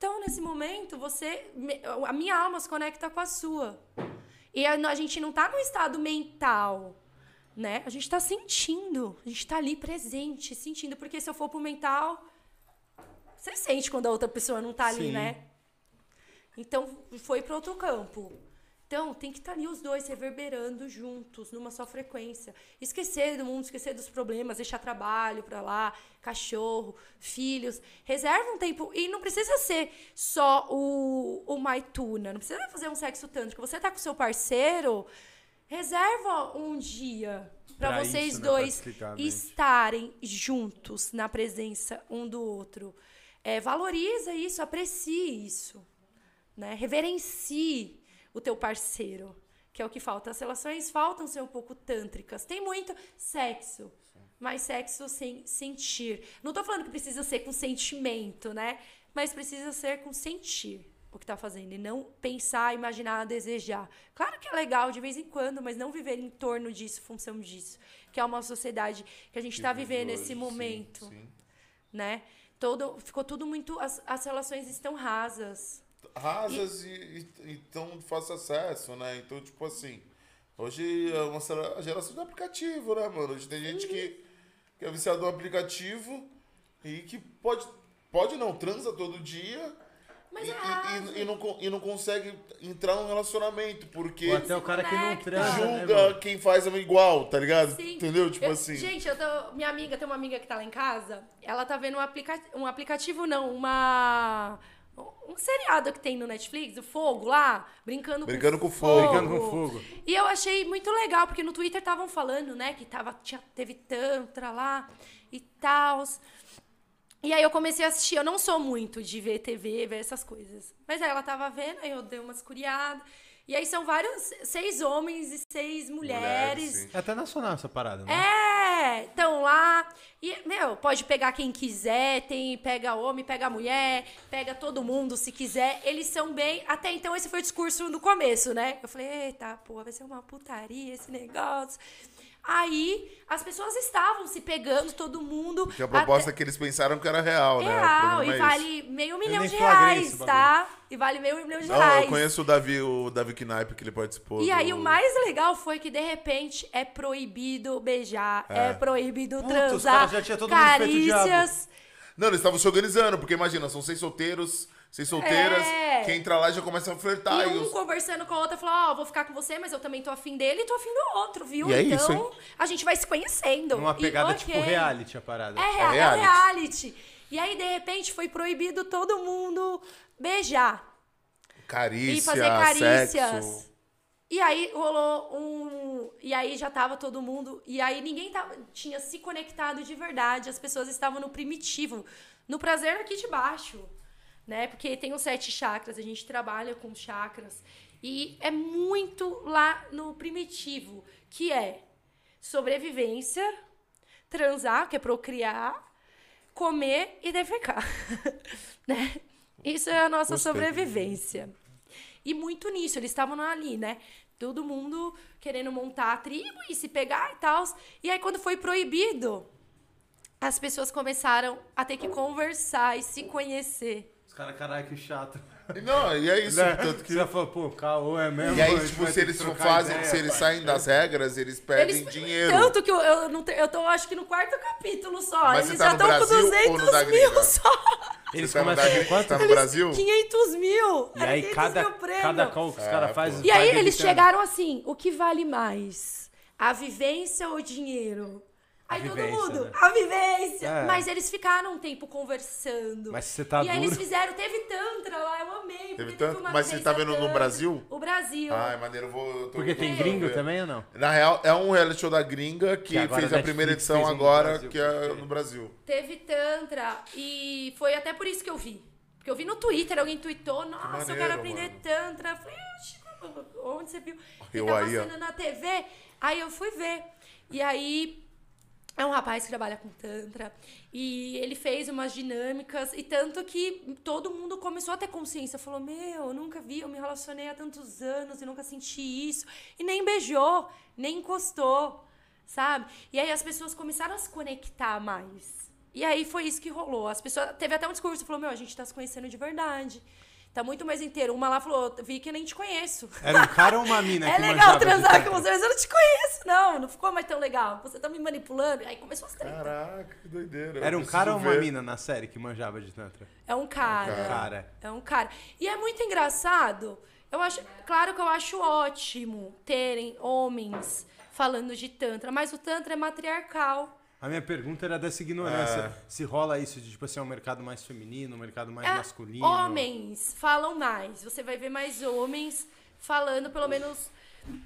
Então, nesse momento, você. A minha alma se conecta com a sua. E a, a gente não tá no estado mental, né? A gente tá sentindo. A gente tá ali presente, sentindo. Porque se eu for pro mental, você sente quando a outra pessoa não tá ali, Sim. né? Então, foi para outro campo. Então, tem que estar ali os dois reverberando juntos, numa só frequência. Esquecer do mundo, esquecer dos problemas, deixar trabalho pra lá, cachorro, filhos. Reserva um tempo. E não precisa ser só o, o maituna. Não precisa fazer um sexo tântrico. Você tá com seu parceiro, reserva um dia pra Pra vocês isso, né? dois Praticamente. estarem juntos na presença um do outro. É, valoriza isso, aprecie isso né? Reverencie o teu parceiro, que é o que falta. As relações faltam ser um pouco tântricas. Tem muito sexo, mas sexo sem sentir. Não tô falando que precisa ser com sentimento, né? Mas precisa ser com sentir o que tá fazendo e não pensar, imaginar, desejar. Claro que é legal de vez em quando, mas não viver em torno disso, função disso, que é uma sociedade que a gente está vivendo nesse sim, momento, sim. né? Todo, ficou tudo muito as, as relações estão rasas. Rasas e, e, e tão de fácil acesso, né? Então, tipo assim, hoje é uma geração de aplicativo, né, mano? Hoje tem gente que, que é viciado no aplicativo e que pode, pode não, transa todo dia Mas e, é e- e, e não, e não consegue entrar num relacionamento, porque Ou até o cara que não transa, né, julga mano? quem faz igual, tá ligado? Sim. Entendeu? Tipo Eu- assim. Gente, eu tô, minha amiga, tem uma amiga que tá lá em casa, ela tá vendo um, aplica, um aplicativo, não, uma. Um seriado que tem no Netflix, o Fogo lá, brincando, Brincando com, com fogo. Brincando com fogo. E eu achei muito legal, porque no Twitter estavam falando, né, que tava, tinha, teve Tantra lá e tal. E aí eu comecei a assistir. Eu não sou muito de ver TV, ver essas coisas. Mas aí ela tava vendo, aí eu dei umas curiadas. E aí são vários, seis homens e seis mulheres. sim. É até nacional essa parada, né? É, estão lá. E, meu, pode pegar quem quiser, tem, pega homem, pega mulher, pega todo mundo se quiser. Eles são bem. Até então, esse foi o discurso no começo, né? Eu falei, eita, porra, vai ser uma putaria esse negócio. Aí as pessoas estavam se pegando, todo mundo. Que a proposta até- que eles pensaram que era real, né? Real, e é vale meio milhão de reais, tá? E vale meio milhão de Não, reais. eu conheço o Davi, o Davi Knaip, que ele participou. E aí do- o mais legal foi que de repente é proibido beijar, é, proibido Puta, os transar, caras já tinha todo mundo carícias. Não, eles estavam se organizando, porque imagina, são seis solteiros, seis solteiras, É. quem entra lá já começa a flertar. E e um os- conversando com a outra falou: Ó, vou ficar com você, mas eu também tô afim dele e tô afim do outro, viu? E é então isso, hein? a gente vai se conhecendo. Numa E, pegada ok. tipo reality a parada. É, rea- é reality. reality. E aí, de repente, foi proibido todo mundo beijar. Carícia, e fazer carícias. sexo. E aí rolou um. E aí já tava todo mundo. E aí ninguém tava, tinha se conectado de verdade. As pessoas estavam no primitivo, no prazer aqui de baixo. Né? Porque tem os sete chakras, a gente trabalha com chakras. E é muito lá no primitivo, que é sobrevivência, transar, que é procriar, comer e defecar. *laughs* né? Isso é a nossa Gostei. sobrevivência. E muito nisso, eles estavam ali, né? Todo mundo querendo montar a tribo e se pegar e tal. E aí, quando foi proibido, as pessoas começaram a ter que conversar e se conhecer. Os caras, caralho, que chato. Não, e é isso. Né? Tanto que... Você já falou, pô, caô é mesmo. E aí, tipo, se eles fazem, ideia, se eles pai. saem das regras, eles perdem Eles- dinheiro. Tanto que eu, eu, não te- eu tô, acho que no quarto capítulo só. Mas eles tá já no estão com Brasil ou no 200 da mil só. Eles tá começam com quanto? tá no Eles- Brasil? 500 mil. E Era aí, 500 cada, cada call que os É, caras pô. fazem. E aí eles chegaram assim, o que vale mais? A vivência ou o dinheiro? A Aí todo vivência, mundo, né? a vivência. É. Mas eles ficaram um tempo conversando. Mas você tá e aí duro- eles fizeram, teve tantra lá, eu amei. Teve uma Mas você tá vendo no tantra. Brasil? O Brasil. Ai, maneiro, eu vou. eu tô- Porque tem eu gringo ver. também ou não? Na real, é um reality show da gringa que, Que fez a a primeira Netflix edição um no agora, Brasil, que é no Brasil. Teve tantra e foi até por isso que eu vi. Porque eu vi no Twitter, alguém tweetou, nossa, eu maneiro, quero aprender mano. tantra. Eu falei, "Oxe, como- onde você viu? Eu Fica aí, ó. passando na TV. Aí eu fui ver. E aí é um rapaz que trabalha com tantra e ele fez umas dinâmicas e tanto que todo mundo começou a ter consciência, falou: "Meu, eu nunca vi, eu me relacionei há tantos anos e nunca senti isso". E nem beijou, nem encostou, sabe? E aí as pessoas começaram a se conectar mais. E aí foi isso que rolou. As pessoas. Teve até um discurso, falou: Meu, a gente tá se conhecendo de verdade. Tá muito mais inteiro. Uma lá falou: Vi que nem te conheço. Era um cara ou uma mina *laughs* É que legal manjava de transar com você, mas eu não te conheço, não. Não ficou mais tão legal. Você tá me manipulando. Aí começou as tretas. Caraca, que doideira. Era um cara ou uma ver. mina na série que manjava de tantra? É um cara. cara. Cara. É um cara. E é muito engraçado. Eu acho, claro que eu acho ótimo terem homens falando de tantra, mas o tantra é matriarcal. A minha pergunta era dessa ignorância. Se rola isso de, tipo assim, um mercado mais feminino, um mercado mais É, masculino. Homens falam mais. Você vai ver mais homens falando, pelo menos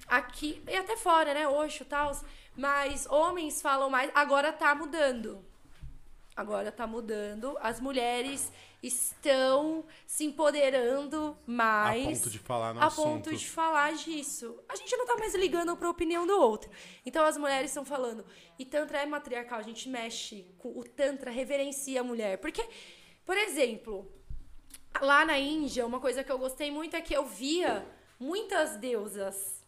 aqui e até fora, né? Oxo e tal. Mas homens falam mais. Agora tá mudando. Agora tá mudando. As mulheres estão se empoderando A mais. ponto de falar no a assunto. ponto de falar disso. A gente não tá mais ligando pra opinião do outro. Então as mulheres estão falando. E Tantra é matriarcal, a gente mexe com o Tantra, reverencia a mulher. Porque, por exemplo, lá na Índia, uma coisa que eu gostei muito é que eu via muitas deusas.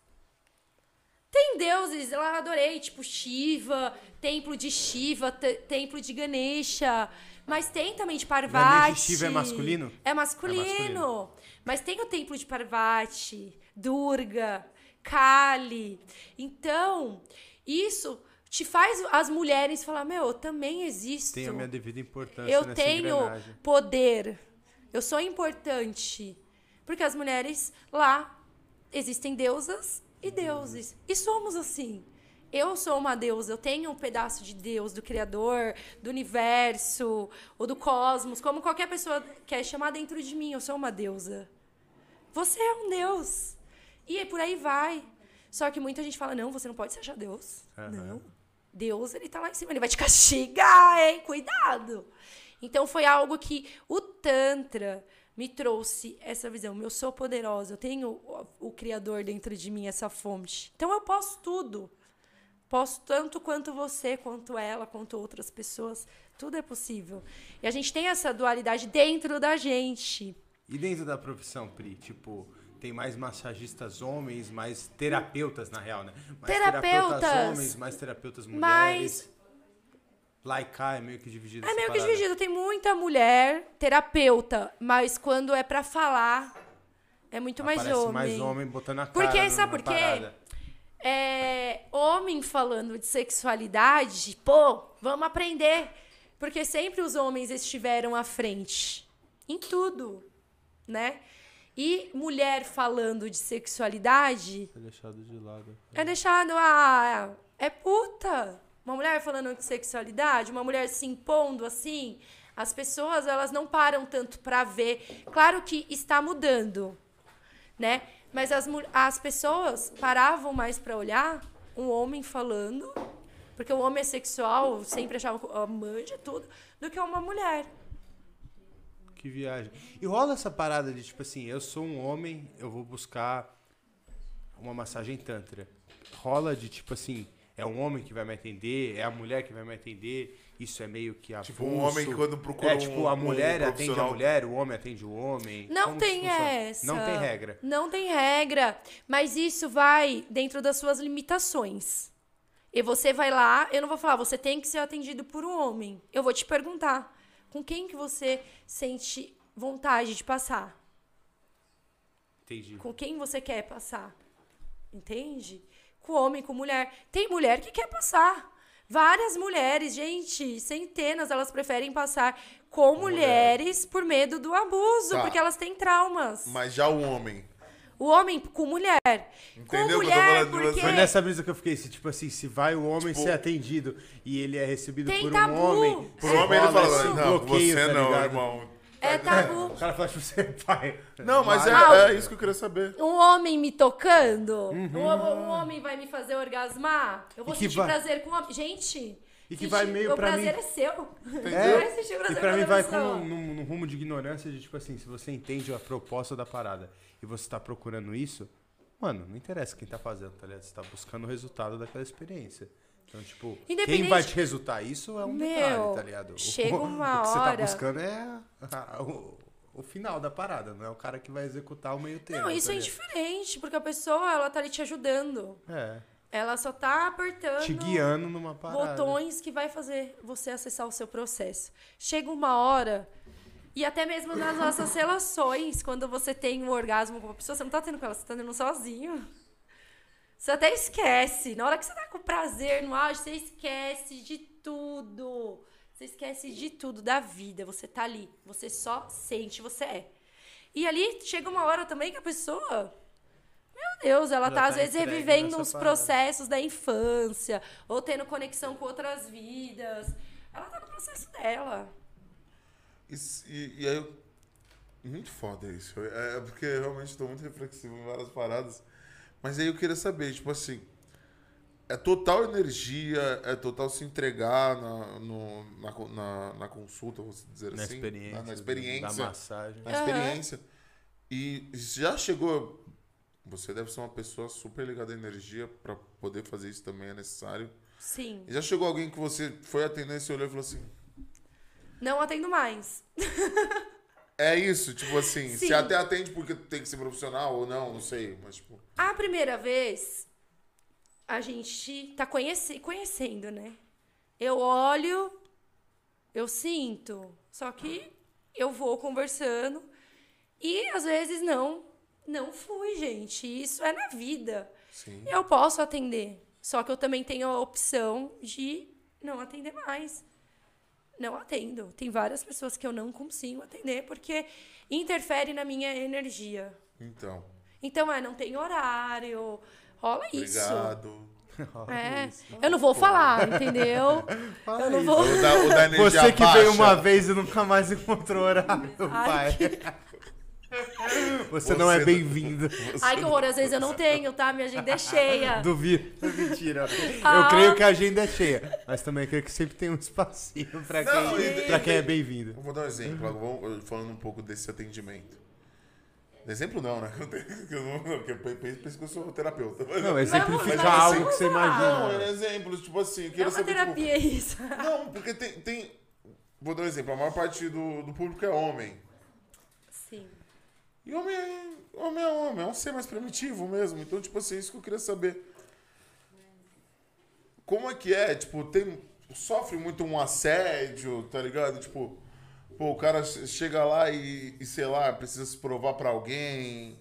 Tem deuses, eu adorei, tipo Shiva, templo de Shiva, te- templo de Ganesha. Mas tem também de Parvati. Ganesha Shiva é masculino? É masculino. É masculino. Mas tem o templo de Parvati, Durga, Kali. Então, isso te faz as mulheres falar: meu, eu também existo. Tem a minha devida importância Eu tenho engrenagem. poder. Eu sou importante. Porque as mulheres lá existem deusas e deuses. E somos assim. Eu sou uma deusa, eu tenho um pedaço de Deus, do Criador, do universo, ou do cosmos, como qualquer pessoa quer chamar dentro de mim, eu sou uma deusa. Você é um Deus. E por aí vai. Só que muita gente fala: não, você não pode se achar Deus. Aham. Não. Deus, ele tá lá em cima, ele vai te castigar, hein? Cuidado. Então foi algo que o Tantra me trouxe essa visão. Eu sou poderosa, eu tenho o, o Criador dentro de mim, essa fonte. Então eu posso tudo. Posso tanto quanto você, quanto ela, quanto outras pessoas. Tudo é possível. E a gente tem essa dualidade dentro da gente. E dentro da profissão, Pri, tipo, tem mais massagistas homens, mais terapeutas, na real, né? Mais Terapeutas. homens, mais terapeutas mulheres. Mais- Lá e cá é meio que dividido É meio que dividido. Tem muita mulher terapeuta, mas quando é pra falar, é muito mais Aparece homem. mais homem botando a cara Porque, sabe por quê? É, homem falando de sexualidade, pô, vamos aprender. Porque sempre os homens estiveram à frente. Em tudo, né? E mulher falando de sexualidade Tá deixado de lado. é deixado, ah, é puta. Uma mulher falando de sexualidade, uma mulher se impondo assim, as pessoas elas não param tanto pra ver. Claro que está mudando, né? Mas as, as pessoas paravam mais pra olhar um homem falando, porque o homem é sexual, sempre achava que manja tudo, do que uma mulher. Que viagem. E rola essa parada de, tipo assim, eu sou um homem, eu vou buscar uma massagem tantra. Rola de, tipo assim, é um homem que vai me atender, é a mulher que vai me atender, isso é meio que avulso. Tipo, um homem que quando procura É, tipo, um- a um mulher atende a mulher, o homem atende o homem. Não Como tem essa. Não tem regra. Não tem regra. Mas isso vai dentro das suas limitações. E você vai lá, eu não vou falar, você tem que ser atendido por um homem. Eu vou te perguntar, com quem que você sente vontade de passar? Entendi. Com quem você quer passar? Entende? Com homem, com mulher. Tem mulher que quer passar. Várias mulheres, gente, centenas, elas preferem passar com mulheres por medo do abuso, Tá. porque elas têm traumas. Mas já o homem. O homem com mulher. Entendeu com que eu tô mulher, falando? porque Foi nessa brisa que eu fiquei, se, tipo assim, se vai o homem Tipo- ser atendido e ele é recebido Tem por um tabu. homem. Por É, homem ele fala, esse não, bloqueio, você tá não, ligado? irmão. é tabu. *laughs* O cara fala, tipo, você é pai. Não, mas Vai. Ah, é, é isso que eu queria saber. Um homem me tocando? Uhum. Um, um homem vai me fazer orgasmar? Eu vou que sentir vai- prazer com o homem. Gente, E que vai meio o pra prazer mim- é seu. É, Vai sentir prazer e pra mim vai com num- num rumo de ignorância de, tipo assim, se você entende a proposta da parada e você tá procurando isso, mano, não interessa quem tá fazendo, tá ligado? Você tá buscando o resultado daquela experiência. Então, tipo, quem vai te resultar isso é um Meu, detalhe, tá ligado? O- chega *laughs* uma O que você tá buscando é a- *laughs* o, o final da parada, não é o cara que vai executar o meio termo. Não, isso tá é indiferente, porque a pessoa, ela tá ali te ajudando. É. Ela só tá apertando Te guiando numa parada. botões que vai fazer você acessar o seu processo. Chega uma hora, e até mesmo nas nossas relações, quando você tem um orgasmo com uma pessoa, você não tá tendo com ela, você tá tendo sozinho. Você até esquece. Na hora que você tá com prazer no auge, você esquece de tudo. Você esquece de tudo da vida. Você tá ali. Você só sente, você é. E ali chega uma hora também que a pessoa. Meu Deus, ela Já tá, tá às vezes revivendo parada. processos da infância, ou tendo conexão com outras vidas. Ela tá no processo dela. E, e, e aí, eu- muito foda isso. É é porque eu realmente estou muito reflexivo em várias paradas. Mas aí eu queria saber, tipo assim, é total energia, é total se entregar na, no- na, na, na consulta, vou dizer Na assim. experiência. Na, na experiência. Da massagem. na experiência. E já chegou. Você deve ser uma pessoa super ligada à energia para poder fazer isso também é necessário. Sim. E já chegou alguém que você foi atender e olhou e falou assim: Não atendo mais. *laughs* É isso, tipo assim, Sim. se até atende porque tem que ser profissional ou não, não sei, mas tipo. A primeira vez, a gente tá conhece, conhecendo, né? Eu olho, eu sinto. Só que eu vou conversando e às vezes não, não flui, gente. Isso é na vida. Sim. Eu posso atender. Só que eu também tenho a opção de não atender mais. Não atendo. Tem várias pessoas que eu não consigo atender porque interfere na minha energia. Então, Então, é, não tem horário. Rola isso. obrigado. *laughs* É. Eu não vou falar, entendeu? *laughs* Eu não vou. O da, o da Você que baixa, veio uma vez e nunca mais encontrou horário, Ai, pai. *laughs* Você não é bem-vindo. Ai, que horror. Às vezes eu não tenho, tá? Minha agenda é cheia. *laughs* Duvido. Mentira. Eu Ah. creio que a agenda é cheia. Mas também creio que sempre tem um espacinho pra Não, quem, e- pra quem é bem-vindo. Eu vou dar um exemplo, vamos falando um pouco desse atendimento. Exemplo não, né? Eu *laughs* eu não- não, Porque eu penso que eu sou terapeuta. Não, exemplifica mas algo que você imagina. Não, é exemplos, tipo assim, eu É uma saber, tipo, terapia isso. Não, porque tem, tem. Vou dar um exemplo. A maior parte do, do público é homem. E homem é, homem é homem, é um ser mais primitivo mesmo. Então, tipo assim, isso que eu queria saber. Como é que é? Tipo, tem. Sofre muito um assédio, tá ligado? Tipo, pô, o cara che- chega lá e, e sei lá, precisa se provar pra alguém.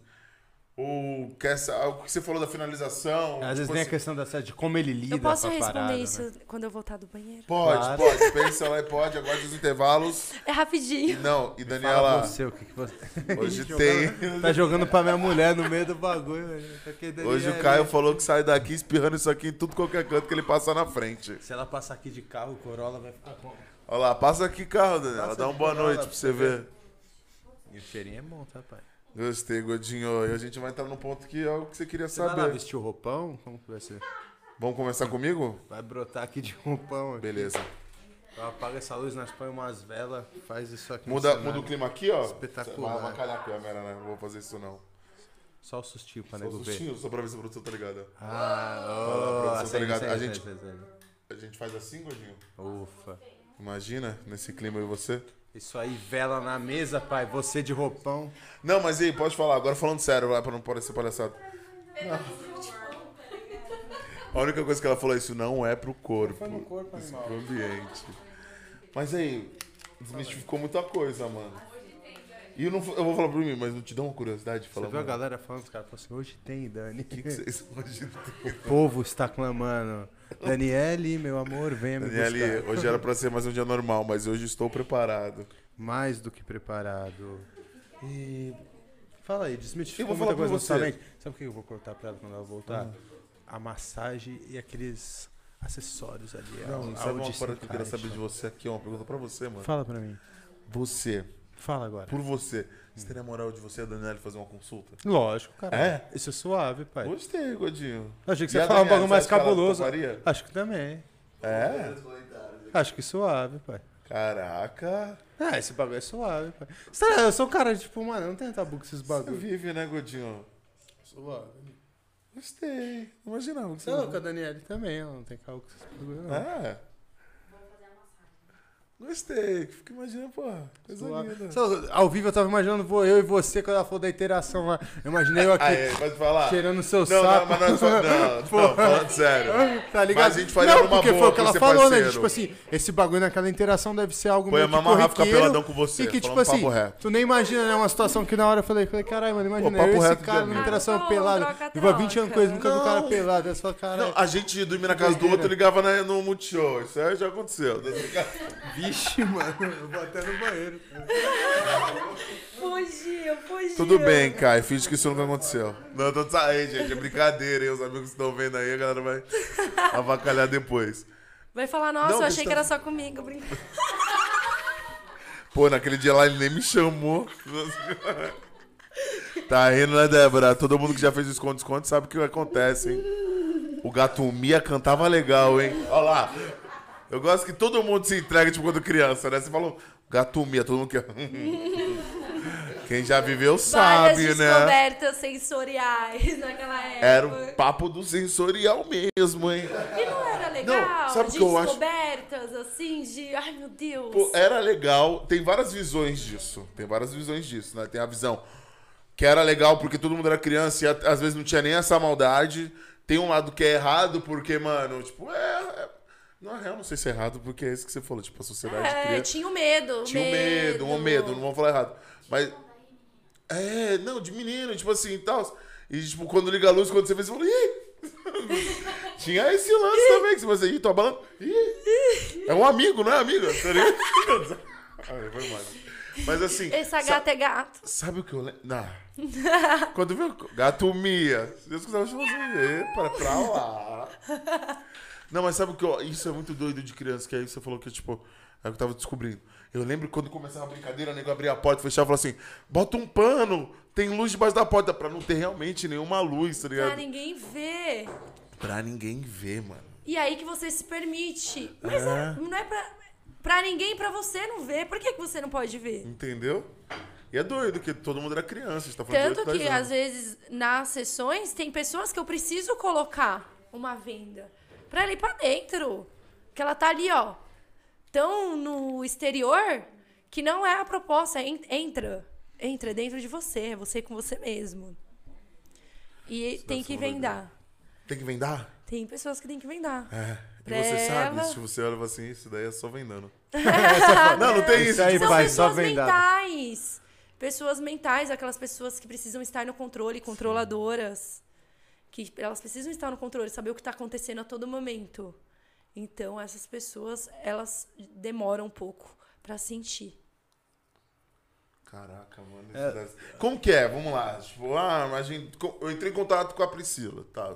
Ou quer. O que você falou da finalização. Às vezes tipo tem a assim, questão dessa de como ele lida Eu posso com a responder parada, isso né? quando eu voltar do banheiro? Pode, Claro. pode. Pensa lá e pode. Agora os intervalos. É rapidinho. Não, e Fala Daniela. você, o que, que você... *laughs* Hoje tem. *laughs* Tá jogando pra minha mulher no meio do bagulho. velho. Tá aqui, Hoje o Daniele. Caio falou que sai daqui espirrando isso aqui em tudo qualquer canto que ele passa na frente. Se ela passar aqui de carro, o Corolla vai ficar como? Olha lá, passa aqui carro, Daniela. Passa Dá uma boa Corolla noite pra você ver. E o cheirinho é bom, tá, pai? Gostei, Godinho. E a gente vai entrar num ponto que é algo que você queria Você vai lá saber. vestir o roupão? Como que vai ser? Vamos começar comigo? Vai brotar aqui de roupão. Aqui. Beleza. Apaga essa luz, nós põe umas velas, faz isso aqui. Muda, muda o clima aqui, ó. Espetacular. Vai avacalhar a câmera, né? Não vou fazer isso não. Só o sustinho pra Só nego os ver. sustinhos, só pra ver se a produção tá ligada. Ah, oh, produção, tá ligado? A gente-. A gente faz assim, Godinho? Ufa. Imagina, nesse clima e você. Isso aí, vela na mesa, pai. Você de roupão. Não, mas aí, pode falar. Agora falando sério, vai, pra não parecer palhaçada. A única coisa que ela falou é isso não é pro corpo. Foi no corpo, isso é animal. pro ambiente. Mas aí, desmistificou muita coisa, mano. E eu, não, eu vou falar pra mim, mas não te dá uma curiosidade de Você falar. viu a mano, galera falando, os caras falaram assim, hoje tem, Dani. O que, que vocês *laughs* hoje O povo está clamando. Daniele, meu amor, venha me Daniele, buscar. hoje era pra ser mais um dia normal, mas hoje estou preparado. Mais do que preparado. E... Fala aí, Eu desmistificou vou muita falar coisa pra na você. Sabe o que eu vou cortar pra ela quando ela voltar? A massagem e aqueles acessórios ali. Não, a- sabe uma parada que eu queria saber de você aqui? Uma pergunta pra você, mano. Fala pra mim. Você, Fala agora. por você, você teria moral de você e a Daniela fazer uma consulta? Lógico, cara. É? Isso é suave, pai. Gostei, Godinho. Achei que E você ia falar um Daniela, bagulho mais você cabuloso. Acho que também. É? Acho que suave, pai. Caraca. Ah, esse bagulho é suave, pai. Eu sou um cara, tipo, mano, não tem tabu com esses Você bagulhos. vive, né, Godinho? Suave. Gostei. Imaginava que você Não, com a Daniele também, ela não tem carro com esses bagulhos, não. É. Gostei. Fica imaginando, porra, coisa linda. Só, ao vivo eu tava imaginando eu e você quando ela falou da interação lá. Eu imaginei eu aqui Aí, pode falar. cheirando o seu Não, saco. não, mas não é só. Não, *laughs* não, falando sério. Tá ligado? Mas a gente faria não, numa porque boa foi o que ela falou, né? parceiro. Tipo assim, esse bagulho naquela interação deve ser algo Põe meio a que peladão com você, E que, tipo assim, papo reto. tu nem imagina, né? Uma situação que na hora eu falei, falei caralho, mano, imagina, Pô, eu esse cara numa interação troca, Vivo há 20 anos ele, nunca vi o cara Não. pelado. Você fala, caralho, Não, a gente ia dormir na casa do outro e ligava no Multishow. Isso aí já aconteceu. *laughs* vixe, *laughs* mano, eu vou até no banheiro. Fugiu, fugiu. Tudo bem, Kai. Finge que isso nunca aconteceu. Não, tô saindo, gente. É brincadeira, hein? Os amigos que estão vendo aí, a galera vai *laughs* avacalhar depois. Vai falar, nossa, Não, eu achei questão- que era só comigo. Brincadeira. *laughs* Pô, naquele dia lá ele nem me chamou. Tá rindo, né, Débora? Todo mundo que já fez o esconde-esconde sabe o que acontece, hein? O gato Mia cantava legal, hein? Olha lá. Eu gosto que todo mundo se entrega, tipo, quando criança, né? Você falou, gato Mia, todo mundo quer. *laughs* Quem já viveu Várias sabe, né? descobertas sensoriais *laughs* naquela época. Era o papo do sensorial mesmo, hein? E não era legal? Não, sabe de que eu acho? descobertas, assim, de... Ai, meu Deus. Pô, era legal. Tem várias visões disso. Tem várias visões disso, né? Tem a visão que era legal porque todo mundo era criança e às vezes não tinha nem essa maldade. Tem um lado que é errado porque, mano, tipo, é. É- Na real, não sei se é errado porque é isso que você falou. Tipo, a sociedade É, cria. tinha o medo. Tinha um medo, um medo, não vamos falar errado. Mas. É, não, de menino, tipo assim e tal. E, tipo, quando liga a luz, quando você vê, você fala, ih! *laughs* Tinha esse lance também, que você vai ih, tô abalando. Ih! É um amigo, não é amigo? Tá ligado? *laughs* Ai, foi mal. Mas assim. Essa sa- gata é gato. Sabe o que eu lembro? Não. *laughs* Quando viu gato Mia, se Deus quiser, eu chamo assim, para pra lá. Não, mas sabe o que eu, isso é muito doido de criança, que aí você falou que, tipo, é o que eu tava descobrindo. Eu lembro quando começava a brincadeira, o nego abria a porta, fechava e falava assim, bota um pano, tem luz debaixo da porta, pra não ter realmente nenhuma luz, tá Pra ligado? ninguém ver. Pra ninguém ver, mano. E aí que você se permite. Mas É. é- não é pra, pra ninguém, pra você não ver. Por que, que você não pode ver? Entendeu? E é doido, que todo mundo era criança, a gente tá falando Tanto 8, que, 10 anos. às vezes, nas sessões, tem pessoas que eu preciso colocar uma venda pra ela ir pra dentro. Que ela tá ali, ó, tão no exterior que não é a proposta. en- Entra. Entra dentro de você. É você com você mesmo. E tem que vendar. Tem que vendar? Tem pessoas que tem que vendar. É. E Pra você sabe, ela- se você olha assim, isso daí é só vendando. *laughs* *laughs* Não, não tem isso. Isso aí, São pai, só pessoas vendado. mentais. Pessoas mentais, aquelas pessoas que precisam estar no controle, controladoras. Que elas precisam estar no controle, saber o que está acontecendo a todo momento. Então, essas pessoas, elas demoram um pouco para sentir. Caraca, mano. isso deve- Como que é? Vamos lá. Tipo, ah, eu entrei em contato com a Priscila. Tá.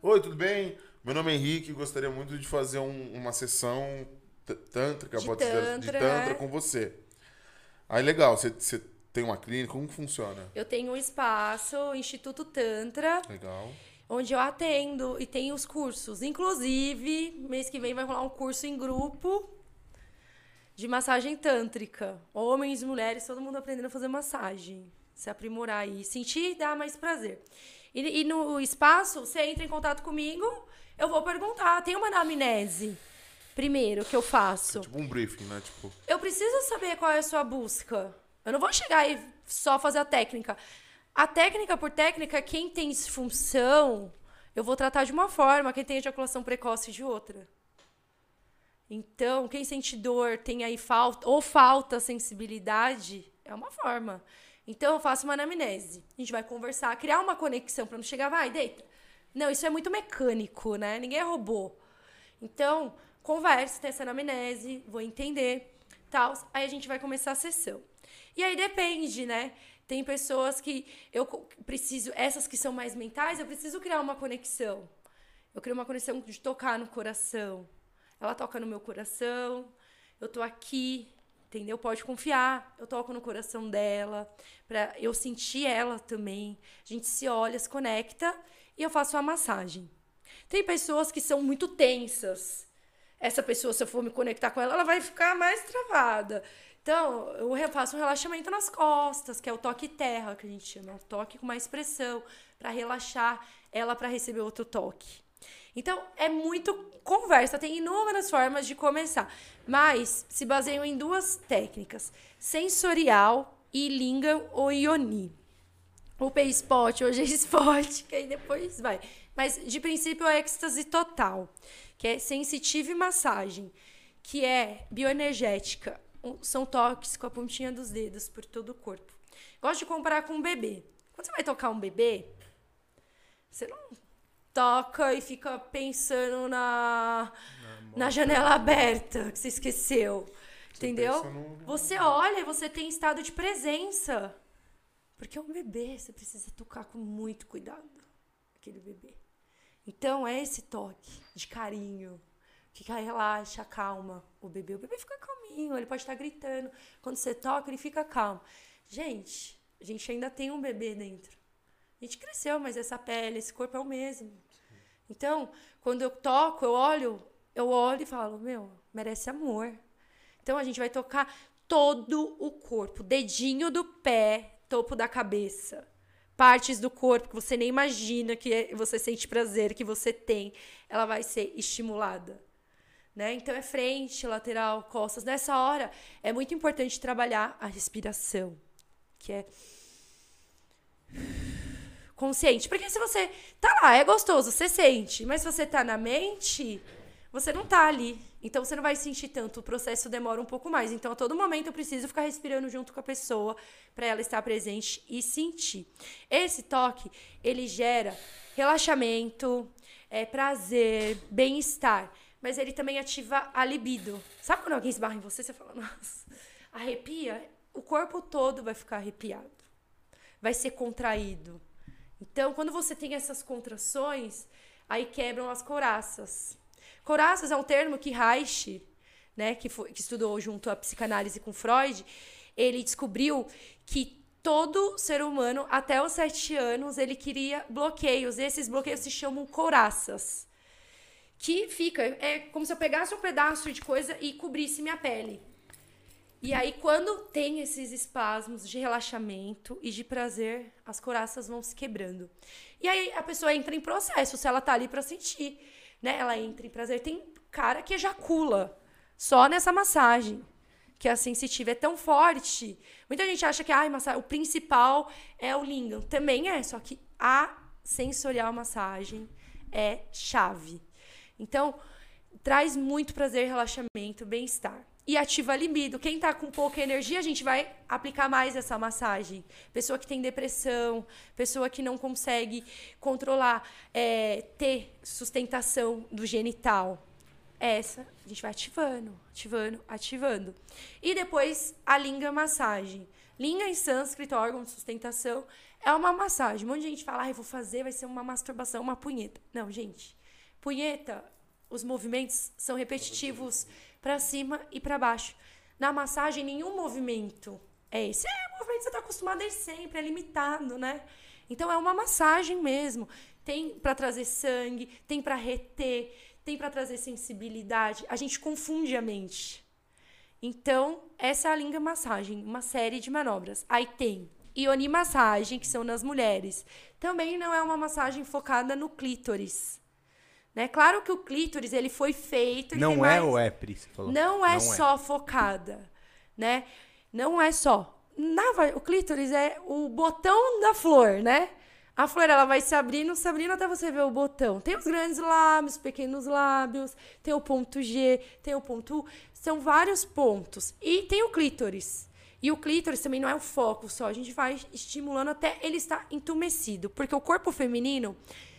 Oi, tudo bem? Meu nome é Henrique. Gostaria muito de fazer um- uma sessão tântrica, De pode ser, de tantra, tantra é. com você. Aí, legal. Você, você tem uma clínica? Como funciona? Eu tenho um espaço, o Instituto Tantra, Legal. Onde eu atendo e tenho os cursos. Inclusive, mês que vem vai rolar um curso em grupo de massagem tântrica. Homens, mulheres, todo mundo aprendendo a fazer massagem. Se aprimorar e sentir dar mais prazer. E, e no espaço, você entra em contato comigo, eu vou perguntar. Tem uma anamnese, primeiro, que eu faço. Tipo um briefing, né? Tipo, Eu preciso saber qual é a sua busca. Eu não vou chegar e só fazer a técnica. A técnica por técnica, quem tem disfunção, eu vou tratar de uma forma, quem tem ejaculação precoce de outra. Então, quem sente dor, tem aí falta ou falta sensibilidade, é uma forma. Então, eu faço uma anamnese. A gente vai conversar, criar uma conexão para não chegar, vai, deita. Não, isso é muito mecânico, né? Ninguém é robô. Então, conversa, tem essa anamnese, vou entender, tal. Aí a gente vai começar a sessão. E aí depende, né? Tem pessoas que eu preciso, essas que são mais mentais, eu preciso criar uma conexão. Eu crio uma conexão de tocar no coração. Ela toca no meu coração, eu tô aqui, entendeu? Pode confiar. Eu toco no coração dela, pra eu sentir ela também. A gente se olha, se conecta e eu faço a massagem. Tem pessoas que são muito tensas. Essa pessoa, se eu for me conectar com ela, ela vai ficar mais travada. Então, eu faço um relaxamento nas costas, que é o toque terra, que a gente chama. É toque com mais pressão, para relaxar ela para receber outro toque. Então, é muito conversa, tem inúmeras formas de começar, mas se baseiam em duas técnicas: sensorial e Lingam ou Ioni. O P-Spot, hoje é *laughs* Spot, que aí depois vai. Mas, de princípio, é êxtase total, que é sensitive massagem, que é bioenergética. São toques com a pontinha dos dedos por todo o corpo. Gosto de comparar com um bebê. Quando você vai tocar um bebê, você não toca e fica pensando na, na janela aberta que você esqueceu. Entendeu? pensa no- Você olha e você tem estado de presença. Porque é um bebê, você precisa tocar com muito cuidado. Aquele bebê. Então é esse toque de carinho. Que relaxa, calma o bebê. O bebê fica calminho, ele pode estar gritando. Quando você toca, ele fica calmo. Gente, a gente ainda tem um bebê dentro. A gente cresceu, mas essa pele, esse corpo é o mesmo. Então, quando eu toco, eu olho, eu olho e falo, meu, merece amor. Então a gente vai tocar todo o corpo, dedinho do pé, topo da cabeça. Partes do corpo que você nem imagina que é- você sente prazer, que você tem, ela vai ser estimulada. Né? Então é frente, lateral, costas. Nessa hora é muito importante trabalhar a respiração, que é consciente. Porque se você tá lá, é gostoso, você sente, mas se você tá na mente, você não tá ali. Então você não vai sentir tanto, o processo demora um pouco mais. Então a todo momento eu preciso ficar respirando junto com a pessoa para ela estar presente e sentir. Esse toque, ele gera relaxamento, é, prazer, bem-estar, mas ele também ativa a libido. Sabe quando alguém esbarra em você, você fala, nossa, arrepia? O corpo todo vai ficar arrepiado vai ser contraído. Então, quando você tem essas contrações, aí quebram as couraças. Couraças é um termo que Reich, né, que, foi- que estudou junto à psicanálise com Freud, ele descobriu que todo ser humano, até os sete anos, ele queria bloqueios. Esses bloqueios se chamam couraças. Que fica, é como se eu pegasse um pedaço de coisa e cobrisse minha pele. E aí, quando tem esses espasmos de relaxamento e de prazer, as coraças vão se quebrando. E aí a pessoa entra em processo, se ela tá ali pra sentir, né? Ela entra em prazer. Tem cara que ejacula só nessa massagem, que a sensitiva é tão forte. Muita gente acha que massa- o principal é o lingam. Também é, só que a sensorial massagem é chave. Então, traz muito prazer, relaxamento, bem-estar. E ativa a libido. Quem tá com pouca energia, a gente vai aplicar mais essa massagem. Pessoa que tem depressão, pessoa que não consegue controlar, é, ter sustentação do genital. Essa a gente vai ativando, ativando, ativando. E depois a linga massagem. Linga em sânscrito, órgão de sustentação, é uma massagem. Um monte de gente fala, ah, vou fazer, vai ser uma masturbação, uma punheta. Não, gente. Punheta, os movimentos são repetitivos para cima e para baixo. Na massagem, nenhum movimento é esse. É o movimento que você está acostumado desde sempre, é limitado, né? Então é uma massagem mesmo. Tem para trazer sangue, tem para reter, tem para trazer sensibilidade. A gente confunde a mente. Então, essa é a linga massagem, uma série de manobras. Aí tem ioni massagem, que são nas mulheres. Também não é uma massagem focada no clítoris. Né? Claro que o clítoris ele foi feito. Não é mais- ou é, Pri? Você falou. não é só focada, né? Não é só. Na, o clítoris é o botão da flor, né? A flor ela vai se abrindo, se abrindo até você ver o botão. Tem os grandes lábios, pequenos lábios, tem o ponto G, tem o ponto U, são vários pontos. E tem o clítoris. E o clítoris também não é o foco só, a gente vai estimulando até ele estar entumecido, porque o corpo feminino,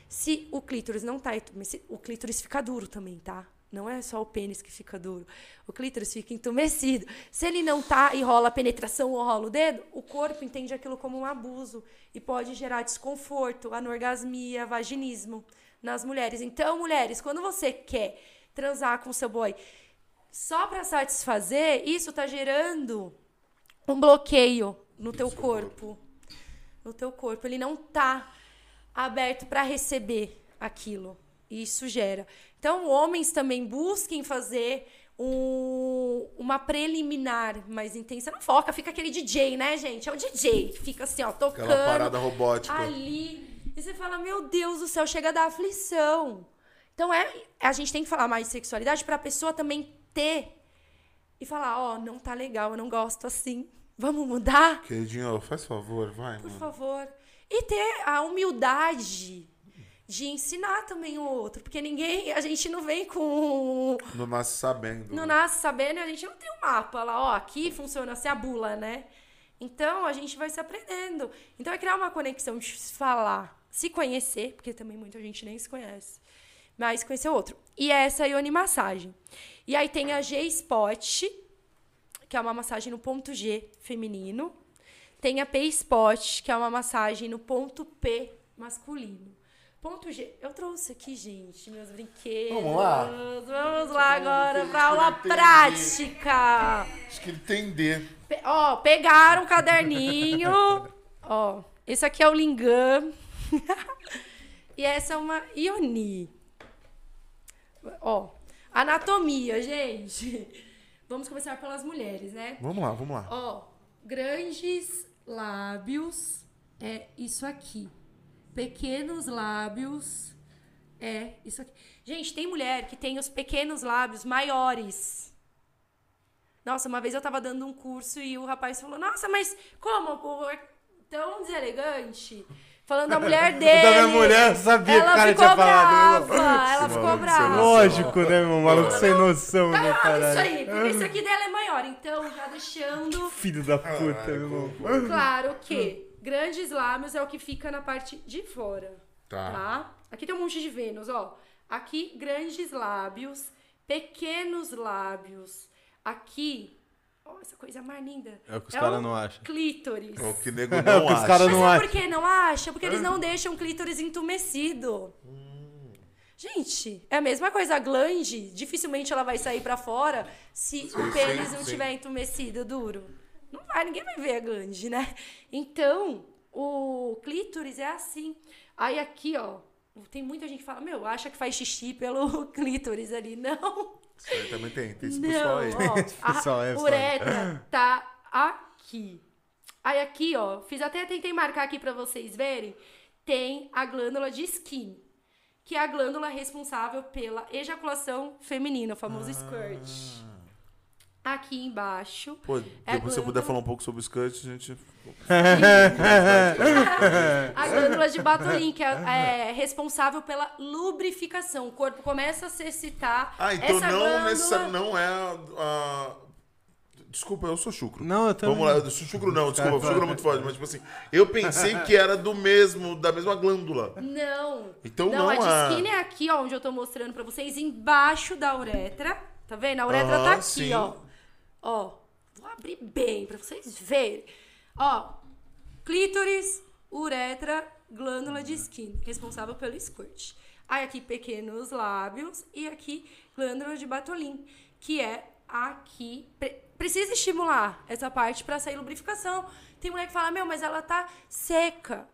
se o clítoris não tá entumecido, o clítoris fica duro também, tá? Não é só o pênis que fica duro. O clítoris fica entumecido. Se ele não tá e rola a penetração ou rola o dedo, o corpo entende aquilo como um abuso e pode gerar desconforto, anorgasmia, vaginismo nas mulheres. Então, mulheres, quando você quer transar com seu boy só para satisfazer, isso tá gerando um bloqueio no teu corpo. No teu corpo. Ele não tá aberto para receber aquilo. E isso gera. Então, homens também busquem fazer um- uma preliminar mais intensa. Não foca, fica aquele DJ, né, gente? É o DJ que fica assim, ó, tocando. Aquela parada robótica. Ali. E você fala, meu Deus do céu, chega da aflição. Então é, a gente tem que falar mais de sexualidade para a pessoa também ter e falar, ó, não tá legal, eu não gosto assim. Vamos mudar? Queridinho, faz favor, vai, Por mano. favor. E ter a humildade de ensinar também o outro, porque ninguém, a gente não vem com Não nasce sabendo. não nasce sabendo, a gente não tem um mapa lá, ó, aqui funciona assim a bula, né? Então a gente vai se aprendendo. Então é criar uma conexão de se falar, se conhecer, porque também muita gente nem se conhece, mas conhecer o outro. E essa é a Ioni Massagem. E aí tem a G-Spot, que é uma massagem no ponto G feminino. Tem a P-Spot, que é uma massagem no ponto P masculino. Ponto G. Eu trouxe aqui, gente, meus brinquedos. Vamos lá? Vamos lá agora pra aula prática. Acho que entender. Pe- ó, pegaram um caderninho. *laughs* ó, esse aqui é o Lingam. *laughs* e essa é uma Ioni. Ó, anatomia, gente. Vamos começar pelas mulheres, né? Vamos lá, vamos lá. Ó, grandes lábios é isso aqui. Pequenos lábios é isso aqui. Gente, tem mulher que tem os pequenos lábios maiores. Nossa, uma vez eu tava dando um curso e o rapaz falou: Nossa, mas como? é tão deselegante. Falando da *laughs* mulher dele. Da minha mulher, eu sabia que o cara tinha falado. brava. Ela ficou brava. noção. Lógico, né, meu maluco sem noção, Tá né, errado isso aí, porque esse aqui dela é maior. Então, já deixando Filho da puta, meu irmão. claro que grandes lábios é o que fica na parte de fora. Tá. Tá? Aqui tem um monte de Vênus, ó. Aqui, grandes lábios, pequenos lábios. Aqui, essa coisa mais linda. É o que os caras o não acham. Clítoris. É o que nego *laughs* É o não que os acha. caras Mas não sabe acham. por que não acha? Porque eles não deixam o clítoris entumecido. Gente, é a mesma coisa. A glande, dificilmente ela vai sair pra fora se o pênis sim, não sim. tiver entumecido, duro. Não vai, ninguém vai ver a glande, né? Então, o clítoris é assim. Aí aqui, ó, tem muita gente que fala, meu, acha que faz xixi pelo *laughs* clítoris ali. Não. Isso aí também tem, tem esse pessoal aí. ó, *laughs* pessoal é a foda. uretra tá aqui. Aí aqui, ó, fiz até tentei marcar aqui pra vocês verem, tem a glândula de skin, que é a glândula responsável pela ejaculação feminina, o famoso skirt. Aqui embaixo. Pô, É depois se você glândula- puder falar um pouco sobre o skirt, a gente. A glândula de Bartolin, que é, é responsável pela lubrificação. O corpo começa a se excitar. Ah, então essa não glândula... necessariamente. Não é a. Desculpa, eu sou chucro. Não, eu também. Vamos lá, eu sou chucro não, desculpa, chucro é muito forte, mas tipo assim, eu pensei que era do mesmo, da mesma glândula. Não. Então não, não a de é. skin é aqui, ó, onde eu tô mostrando pra vocês, embaixo da uretra. Tá vendo? A uretra Aham, tá aqui, sim. ó. Ó, vou abrir bem pra vocês verem. Ó, clítoris, uretra, glândula de skin, responsável pelo squirt. Aí aqui pequenos lábios e aqui glândula de Bartolin, que é aqui. Pre- precisa estimular essa parte pra sair lubrificação. Tem mulher que fala: "Meu, mas ela tá seca".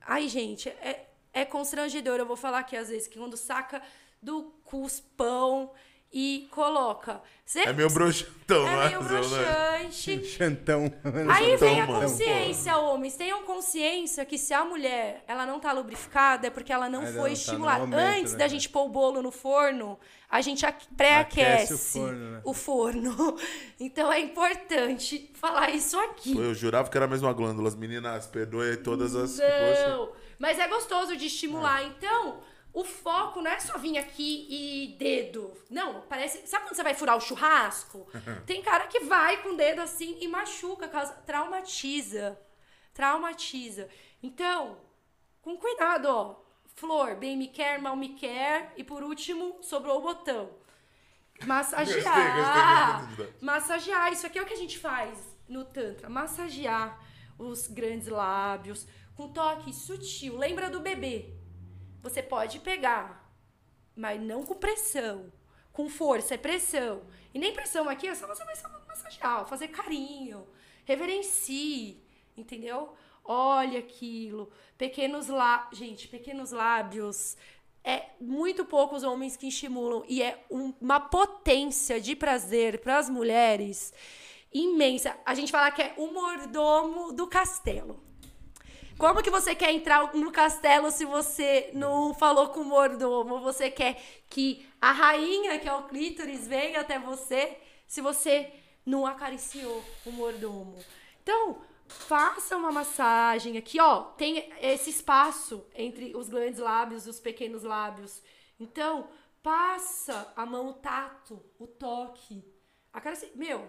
Ai, gente, é, é constrangedor. Eu vou falar aqui às vezes que quando saca do cuspão e coloca. Cê- É meio broxantão, é né? meio Né? broxante. Chantão. Aí vem a mano, consciência, homens. Tenham consciência que se a mulher ela não tá lubrificada é porque ela não Ainda foi não tá estimulada. momento, Antes né, da gente pôr o bolo no forno, a gente aque- pré-aquece Aquece o forno, né? o forno. *laughs* Então é importante falar isso aqui. Pô, Eu jurava que era a mesma glândula. As meninas, perdoe todas as. Poxa. Não, mas é gostoso de estimular. Então, o foco não é só vir aqui e dedo. Não, parece. Sabe quando você vai furar o churrasco? *laughs* Tem cara que vai com o dedo assim e machuca, causa, traumatiza. Traumatiza. Então, com cuidado, ó. Flor, bem me quer, mal me quer. E por último, sobrou o botão. Massagear. Gostei, gostei, gostei, gostei. Massagear. Isso aqui é o que a gente faz no Tantra. Massagear os grandes lábios com toque sutil. Lembra do bebê? Você pode pegar, mas não com pressão. Com força, é pressão. E nem pressão aqui, é só você vai massagear, fazer carinho. Reverencie, entendeu? Olha aquilo. Pequenos lábios. Gente, pequenos lábios. É muito poucos homens que estimulam. E é um- uma potência de prazer para as mulheres imensa. A gente fala que é o mordomo do castelo. Como que você quer entrar no castelo se você não falou com o mordomo? Você quer que a rainha, que é o clítoris, venha até você se você não acariciou o mordomo? Então, faça uma massagem aqui, ó. Tem esse espaço entre os grandes lábios e os pequenos lábios. Então, passa a mão, o tato, o toque. A meu,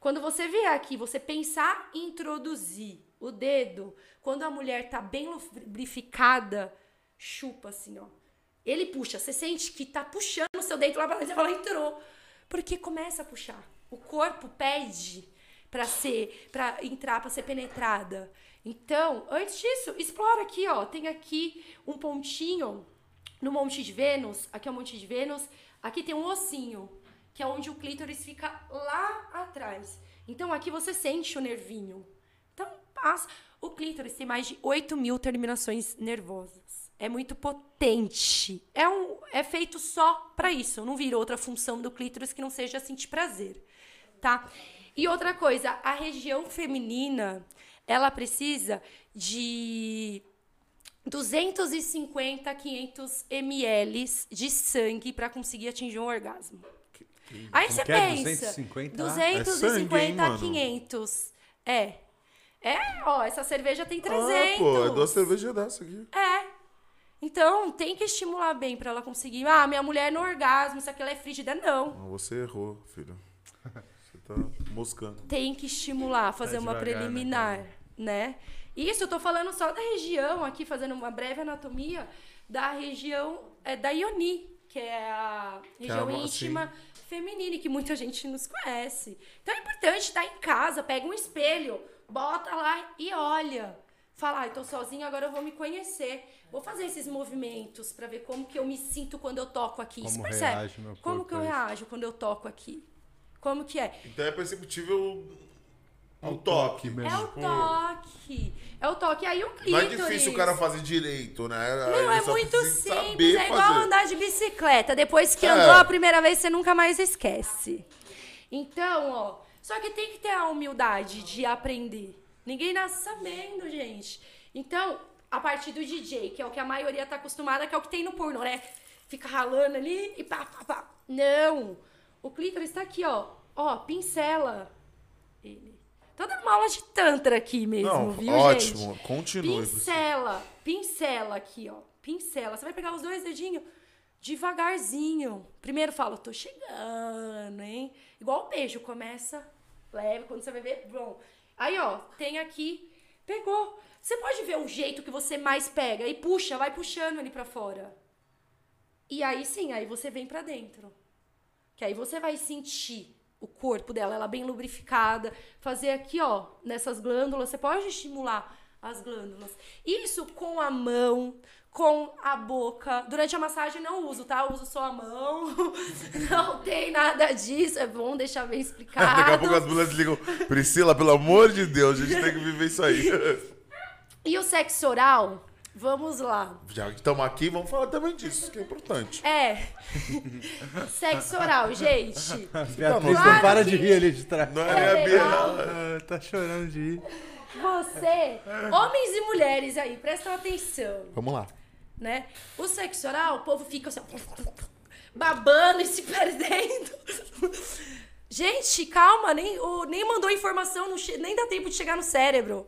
quando você vier aqui, você pensar em introduzir o dedo, quando a mulher tá bem lubrificada, chupa assim, ó. Ele puxa, você sente que tá puxando o seu dedo lá pra dentro, ela entrou. Porque começa a puxar. O corpo pede para ser, para entrar, para ser penetrada. Então, antes disso, explora aqui, ó. Tem aqui um pontinho no Monte de Vênus. Aqui é o Monte de Vênus. Aqui tem um ossinho, que é onde o clítoris fica lá atrás. Então, aqui você sente o nervinho. Passa. O clítoris tem mais de 8 mil terminações nervosas. É muito potente. É, um, é feito só para isso. Não vira outra função do clítoris que não seja sentir prazer, tá? E outra coisa, a região feminina, ela precisa de 250 a 500 ml de sangue para conseguir atingir um orgasmo. Aí você que é? pensa, 250? 250 É sangue, hein, a mano? 500. É. É, ó, essa cerveja tem 300. Ah, pô, é duas cervejas dessa aqui. É. Então, tem que estimular bem pra ela conseguir. Ah, minha mulher no orgasmo, isso aqui ela é frígida. Não. Ah, Você errou, filho. *laughs* Você tá moscando. Tem que estimular, fazer uma Tá devagar, né, preliminar, né? Isso, eu tô falando só da região aqui, fazendo uma breve anatomia da região é, da Ioni, que é a região a- íntima feminina, e que muita gente nos conhece. Então é importante estar em casa, pega um espelho, bota lá e olha. Fala, ah, eu tô sozinha, agora eu vou me conhecer. Vou fazer esses movimentos pra ver como que eu me sinto quando eu toco aqui. Como Você percebe? reage meu como que eu isso? reajo quando eu toco aqui? Como que é? Então é perceptível o toque. mesmo. É o Tipo, toque. É o toque. Aí o Não clítoris. é difícil o cara fazer direito, né? Não, Ele é muito simples. É igual fazer. andar de bicicleta. Depois que É. andou a primeira vez, você nunca mais esquece. Então, ó. Só que tem que ter a humildade de aprender. Ninguém nasce sabendo, gente. Então, a partir do DJ, que é o que a maioria tá acostumada, que é o que tem no porno, né? Fica ralando ali e pá, pá, pá. Não. O clítoris tá aqui, ó. Ó, pincela. Ele. Tô dando uma aula de tantra aqui mesmo, Não, viu, ótimo. gente? Continue. Pincela, pincela aqui, ó. Pincela. Você vai pegar os dois dedinhos devagarzinho. Primeiro fala, tô chegando, hein? Igual o beijo, começa leve, quando você vai ver, bom. Aí, ó, tem aqui, pegou. Você pode ver o jeito que você mais pega e puxa, vai puxando ele pra fora. E aí sim, aí você vem pra dentro. Que aí você vai sentir o corpo dela, ela bem lubrificada. Fazer aqui, ó, nessas glândulas, você pode estimular as glândulas. Isso com a mão, com a boca. Durante a massagem não uso, tá? Eu uso só a mão. *laughs* Não tem nada disso. É bom deixar bem explicado. *laughs* Daqui a pouco as mulheres ligam. Priscila, pelo amor de Deus, a gente tem que viver isso aí. E o sexo oral? Vamos lá. Já que estamos aqui, vamos falar também disso, que é importante. É. sexo oral, gente. Beatriz Claro não para que- de rir ali de trás. Não É é. Bia. Ah, tá chorando de rir. Você, homens e mulheres aí, prestam atenção. Vamos lá. Né? O sexo oral, o povo fica assim, babando e se *laughs* perdendo. Gente, calma, nem, o, nem mandou informação, nem dá tempo de chegar no cérebro.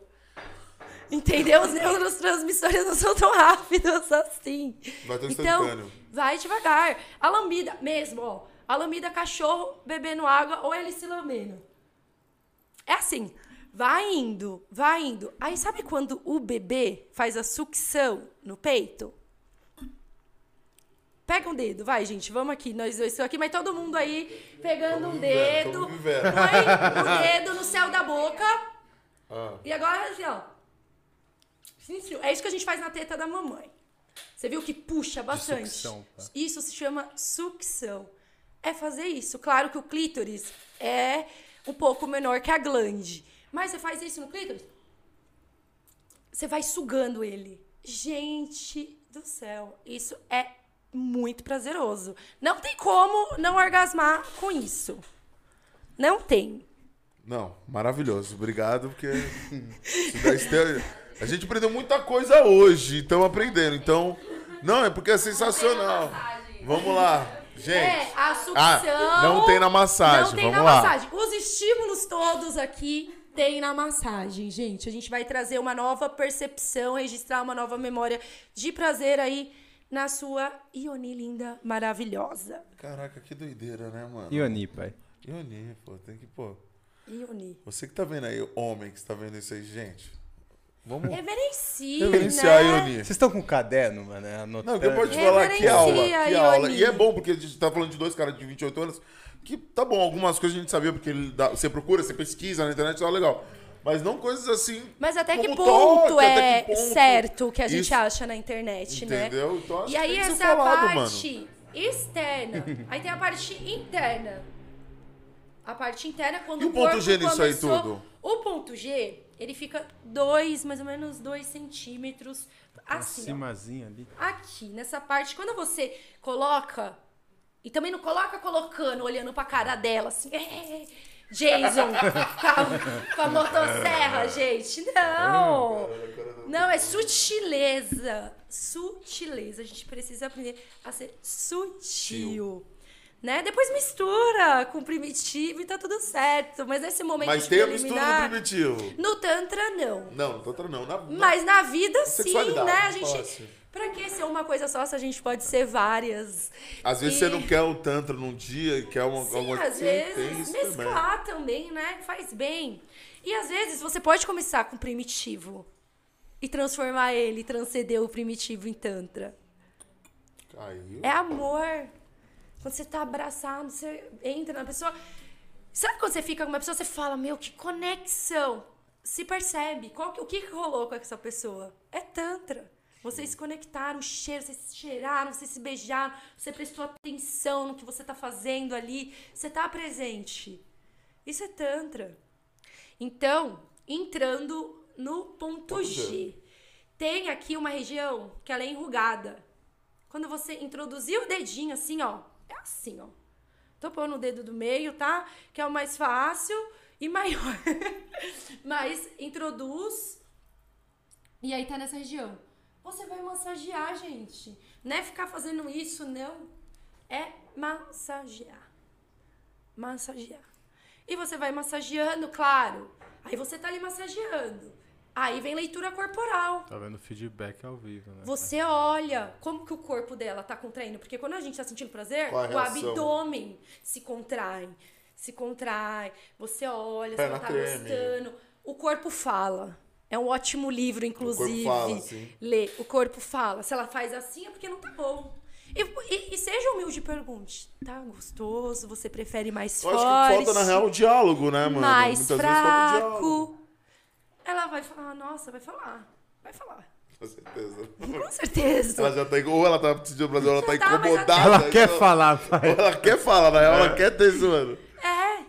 Entendeu? Os neurotransmissores não são tão rápidos assim. Vai então, instantâneo. vai devagar. A lambida, mesmo, ó. A lambida cachorro bebendo água ou ele se lambendo. É assim, vai indo, vai indo. Aí sabe quando o bebê faz a sucção no peito? Pega um dedo, vai, gente, vamos aqui, nós dois aqui, mas todo mundo aí pegando um vivendo, dedo. Põe o dedo no céu da boca. Ah. E agora, assim, ó. Sentiu? É isso que a gente faz na teta da mamãe. Você viu que puxa bastante? sucção, tá? Isso se chama sucção. É fazer isso. Claro que o clítoris é um pouco menor que a glande. Mas você faz isso no clítoris, você vai sugando ele. Gente do céu, isso é muito prazeroso. Não tem como não orgasmar com isso. Não tem. Não, maravilhoso. Obrigado, porque. este- A gente aprendeu muita coisa hoje, estamos aprendendo. Então, não, é porque é sensacional. Vamos lá. Gente. É, a sucção. Ah, não tem na massagem. Não tem Vamos na lá. massagem. Os estímulos todos aqui tem na massagem, gente. A gente vai trazer uma nova percepção, registrar uma nova memória de prazer aí na sua Ioni linda, maravilhosa. Caraca, que doideira, né, mano? Ioni, pai. Ioni, pô, tem que, pô. Ioni. Você que tá vendo aí, homem que está vendo isso aí, gente. Vamos Reverencie, reverenciar né? a Ioni. Vocês estão com caderno, mano? é, Não, Anotando. que eu posso te Reverencia, falar que aula, que aula. E é bom, porque a gente tá falando de dois caras de 28 anos, que tá bom, algumas coisas a gente sabia, porque ele dá- você procura, você pesquisa na internet, tá legal. Mas não coisas assim. Mas até que ponto toque, é que ponto. certo o que a gente Isso. acha na internet, né? Entendeu? Então E aí essa é falado, parte externa. Aí tem a parte interna. A parte interna quando E o o ponto corpo G nisso aí começou- tudo? O ponto G, ele fica dois, mais ou menos dois centímetros assim. Acimazinha ali. aqui, nessa parte. Quando você coloca, e também não coloca colocando, olhando pra cara dela, assim, *laughs* é, Jason, com a, com a motosserra, gente. Não! Não, é sutileza. Sutileza. A gente precisa aprender a ser sutil. Né? Depois mistura com primitivo e tá tudo certo. Mas nesse momento Mas tem a mistura do primitivo. no Tantra, não. Não, tô outra não. Na, na- Mas na vida, sim, né? A gente. Pra que ser uma coisa só se a gente pode ser várias? Às vezes E- você não quer o tantra num dia e quer uma, Sim, alguma às vezes isso também. mesclar também. né? Faz bem. E às vezes você pode começar com primitivo e transformar ele, transcender o primitivo em Tantra. Caiu. É amor. Quando você tá abraçado, você entra na pessoa. Sabe quando você fica com uma pessoa, você fala, meu, que conexão. Se percebe. Qual que- o que rolou com essa pessoa? É Tantra. Vocês se conectaram, o cheiro, vocês se cheiraram, vocês se beijaram, você prestou atenção no que você tá fazendo ali, você tá presente. Isso é Tantra. Então, entrando no ponto. G. Tem aqui uma região que ela é enrugada. Quando você introduzir o dedinho assim, ó, é assim, ó. Tô pondo o dedo do meio, tá? Que é o mais fácil e maior. *laughs* Mas introduz e aí tá nessa região. Você vai massagear, gente. Não é ficar fazendo isso, não. É massagear. Massagear. E você vai massageando, claro. Aí você tá ali massageando. Aí vem leitura corporal. Tá vendo feedback ao vivo, né? Você olha como que o corpo dela tá contraindo. Porque quando a gente tá sentindo prazer, o abdômen se contrai. Se contrai. Você olha, Perna ela tá gostando. O corpo fala. É um ótimo livro, inclusive. fala, sim. Lê. O corpo fala. Se ela faz assim, é porque não tá bom. E, e- e seja humilde e pergunte. Tá gostoso? Você prefere mais Eu forte? acho que falta, na real, o diálogo, né, mano? mais Muitas vezes falta o diálogo. fraco. Ela vai falar, nossa, vai falar. Vai falar. Com certeza. Com certeza. Ela já tá, ou ela tá sentindo prazer, ou ela tá tá, incomodada. Ela quer Ou falar, pai. ela quer falar, na real, ela quer ter isso, mano.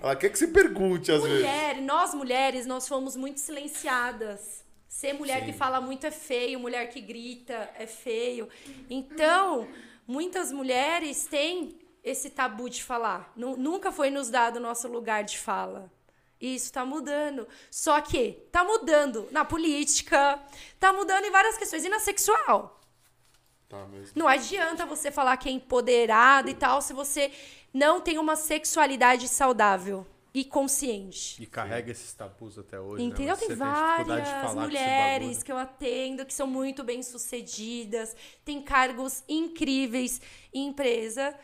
Ela quer que você pergunte, às vezes. Mulher, nós mulheres, nós fomos muito silenciadas. Ser mulher que fala muito é feio, mulher que grita é feio. Então, muitas mulheres têm esse tabu de falar. Nu- Nunca foi nos dado o nosso lugar de fala. E isso tá mudando. Só que tá mudando na política, tá mudando em várias questões. E na sexual. Tá. Não adianta você falar que é empoderada e tal se você não tem uma sexualidade saudável e consciente. E carrega esses tabus até hoje. Entendeu? Né? Tem várias mulheres que eu atendo que são muito bem sucedidas, têm cargos incríveis em empresa.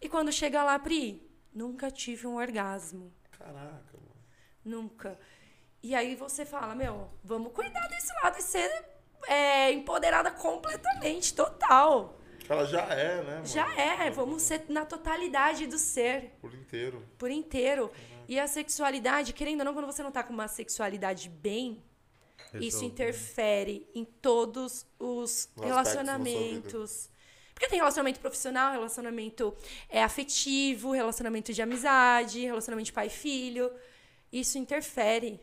E quando chega lá, Pri, nunca tive um orgasmo. Caraca, mano. Nunca. E aí você fala, meu, vamos cuidar desse lado e ser é, empoderada completamente, total. Ela já é, né, mano? Já é, vamos ser na totalidade do ser, Por inteiro. por inteiro. E a sexualidade, querendo ou não, quando você não tá com uma sexualidade bem, isso Resolve, interfere em todos os No relacionamentos. Porque tem relacionamento profissional, relacionamento é, afetivo, relacionamento de amizade, relacionamento de pai e filho. Isso interfere.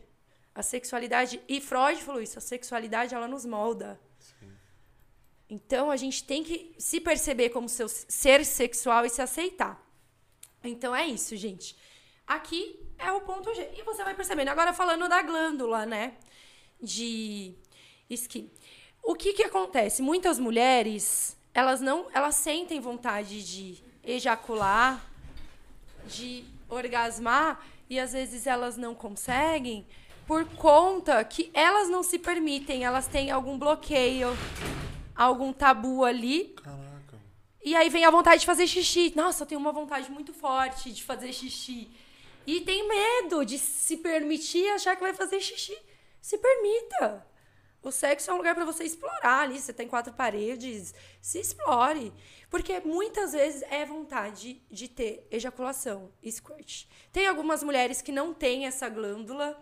A sexualidade. E Freud falou isso: a sexualidade ela nos molda. Então a gente tem que se perceber como seu ser sexual e se aceitar. Então é isso, gente. Aqui é o ponto G. E você vai percebendo. Agora falando da glândula, né? De Esqui. O que que acontece? Muitas mulheres, elas não, elas sentem vontade de ejacular, de orgasmar e às vezes elas não conseguem por conta que elas não se permitem, elas têm algum bloqueio, algum tabu ali. Caraca. E aí vem a vontade de fazer xixi. Nossa, eu tenho uma vontade muito forte de fazer xixi. E tem medo de se permitir achar que vai fazer xixi. Se permita. O sexo é um lugar para você explorar ali. Você tem quatro paredes. Se explore. Porque muitas vezes é vontade de ter ejaculação, squirt. Tem algumas mulheres que não têm essa glândula.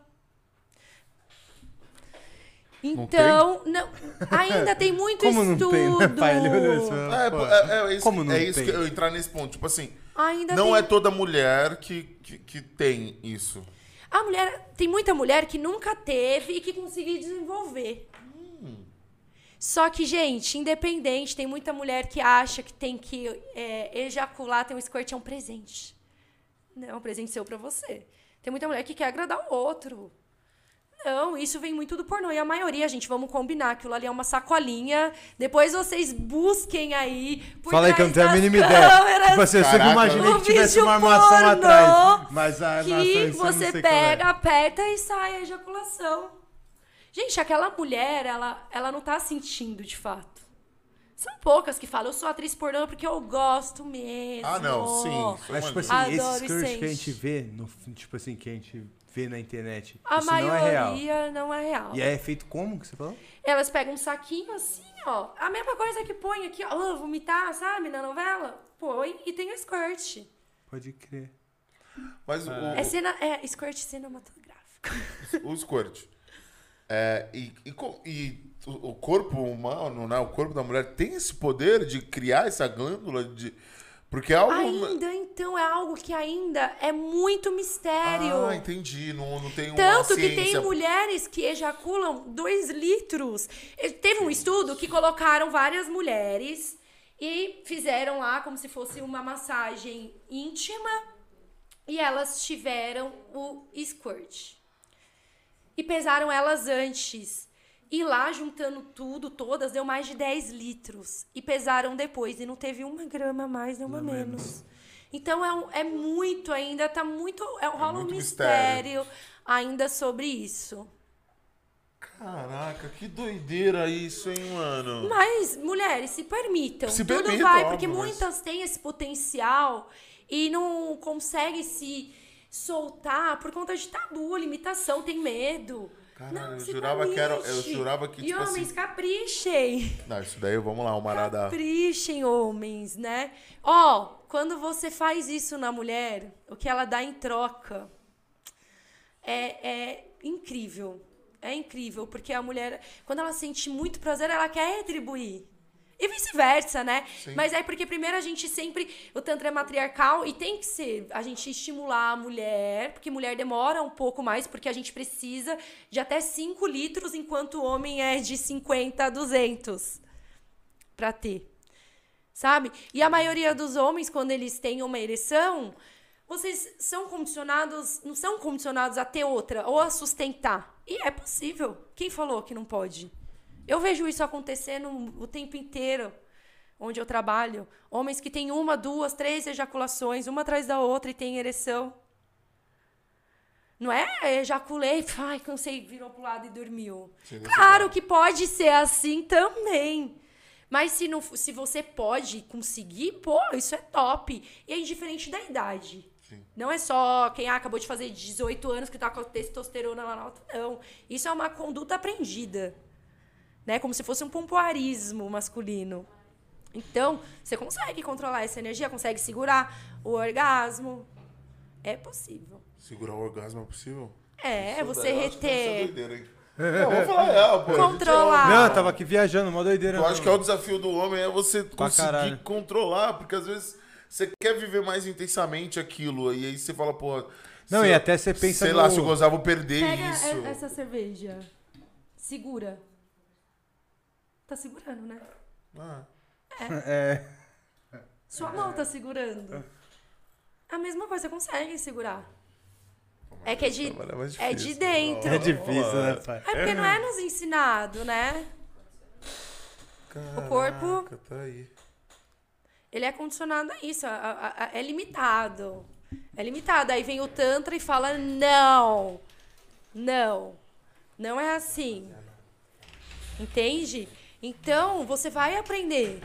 Então, não, ainda tem muito Como não estudo. tem, né, *laughs* pai? Ele olhou isso, É, pô, é, é isso, como não é isso tem? que eu entrar nesse ponto. Tipo assim, Ainda não tem... é toda mulher que, que, que tem isso. A mulher. Tem muita mulher que nunca teve e que conseguiu desenvolver. Só que, gente, independente, tem muita mulher que acha que tem que é, ejacular, tem um squirt, é um presente. Não, é um presente seu pra você. Tem muita mulher que quer agradar o outro. Não, isso vem muito do pornô. E a maioria, gente, vamos combinar, aquilo ali é uma sacolinha. Depois vocês busquem aí. Por Fala aí que eu não tenho a mínima ideia. Tipo assim, eu sempre imaginei que tivesse uma armação pornô atrás. Mas a armação em que você é. pega, aperta e sai a ejaculação. Gente, aquela mulher, ela, ela não tá sentindo de fato. São poucas que falam, eu sou atriz pornô porque eu gosto mesmo. Ah, não, sim. Mas, tipo assim, Adoro esse e skirt que a gente vê, no, tipo assim, que a gente vê na internet, A isso não é real. maioria não é real. E é feito como que você falou? Elas pegam um saquinho assim, ó. A mesma coisa que põe aqui, ó, vomitar, sabe, na novela. Põe e tem o skirt. Pode crer. Mas o, É, cena, é skirt cinematográfico. *laughs* o squirt. É, e, e, e o o corpo humano, né? O corpo da mulher tem esse poder de criar essa glândula de. Porque é algo. Ainda, então, é algo que ainda é muito mistério. Ah, entendi. Não, não tem Tanto que tem ciência. mulheres que ejaculam 2 litros. Teve um estudo que colocaram várias mulheres e fizeram lá como se fosse uma massagem íntima e elas tiveram o squirt. E pesaram elas antes. E lá, juntando tudo, todas, deu mais de 10 litros. E pesaram depois. E não teve uma grama a mais, nem uma menos. Então é, um- é muito ainda, tá muito. É, rola um muito mistério ainda sobre isso. Caraca, que doideira isso, hein, mano? Mas, mulheres, se permitam. Se Tudo permitam, vai, óbvio, porque mas- muitas têm esse potencial e não conseguem se soltar por conta de tabu, limitação, tem medo. Caralho, não, eu se jurava que era- eu jurava que, E tipo homens, assim- caprichem. Não, isso daí, vamos lá, uma arada. Caprichem, homens, né? Ó, quando você faz isso na mulher, o que ela dá em troca é, é incrível. É incrível, porque a mulher, quando ela sente muito prazer, ela quer retribuir. E vice-versa, né? Mas é porque primeiro a gente sempre. O Tantra é matriarcal e tem que ser a gente estimular a mulher, porque mulher demora um pouco mais, porque a gente precisa de até 5 litros, enquanto o homem é de 50 a 200 pra ter. Sabe? E a maioria dos homens, quando eles têm uma ereção, vocês são condicionados, não são condicionados a ter outra ou a sustentar. E é possível. Quem falou que não pode? Eu vejo isso acontecendo o tempo inteiro, onde eu trabalho. Homens que têm uma, duas, três ejaculações, uma atrás da outra e têm ereção. Não é ejaculei, *laughs* ai, cansei, virou pro lado e dormiu. Sim, Claro que pode ser assim também. Mas se, não, se você pode conseguir, pô, isso é top. E é indiferente da idade. Sim. Não é só quem ah, acabou de fazer 18 anos que tá com a testosterona lá na alta, não. Isso é uma conduta aprendida. Né? Como se fosse um pompoarismo masculino. Então, você consegue controlar essa energia, consegue segurar o orgasmo. É possível. Segurar o orgasmo é possível? É, Isso você daí eu acho que deve ser reter, doideira, hein? Não, vamos falar real, pô. controlar. Não, eu tava aqui viajando, mó doideira. Eu acho não. que é o desafio do homem é você conseguir caralho. controlar, porque às vezes você quer viver mais intensamente aquilo, e aí você fala, pô. Não, e eu- até você pensa Sei no- lá, se eu gozar, vou perder Pega isso. e- essa cerveja. Segura. Tá segurando, né? Ah, É. Sua mão tá segurando. A mesma coisa, você consegue segurar. É que é de, mais é de dentro. É difícil, né, pai? É porque não é nos ensinado, né? O corpo- Caraca, Tá aí. Ele é condicionado a isso, a- a- a- é limitado. É limitado. Aí vem o Tantra e fala: não, não, não é assim. Entende? Então, você vai aprender.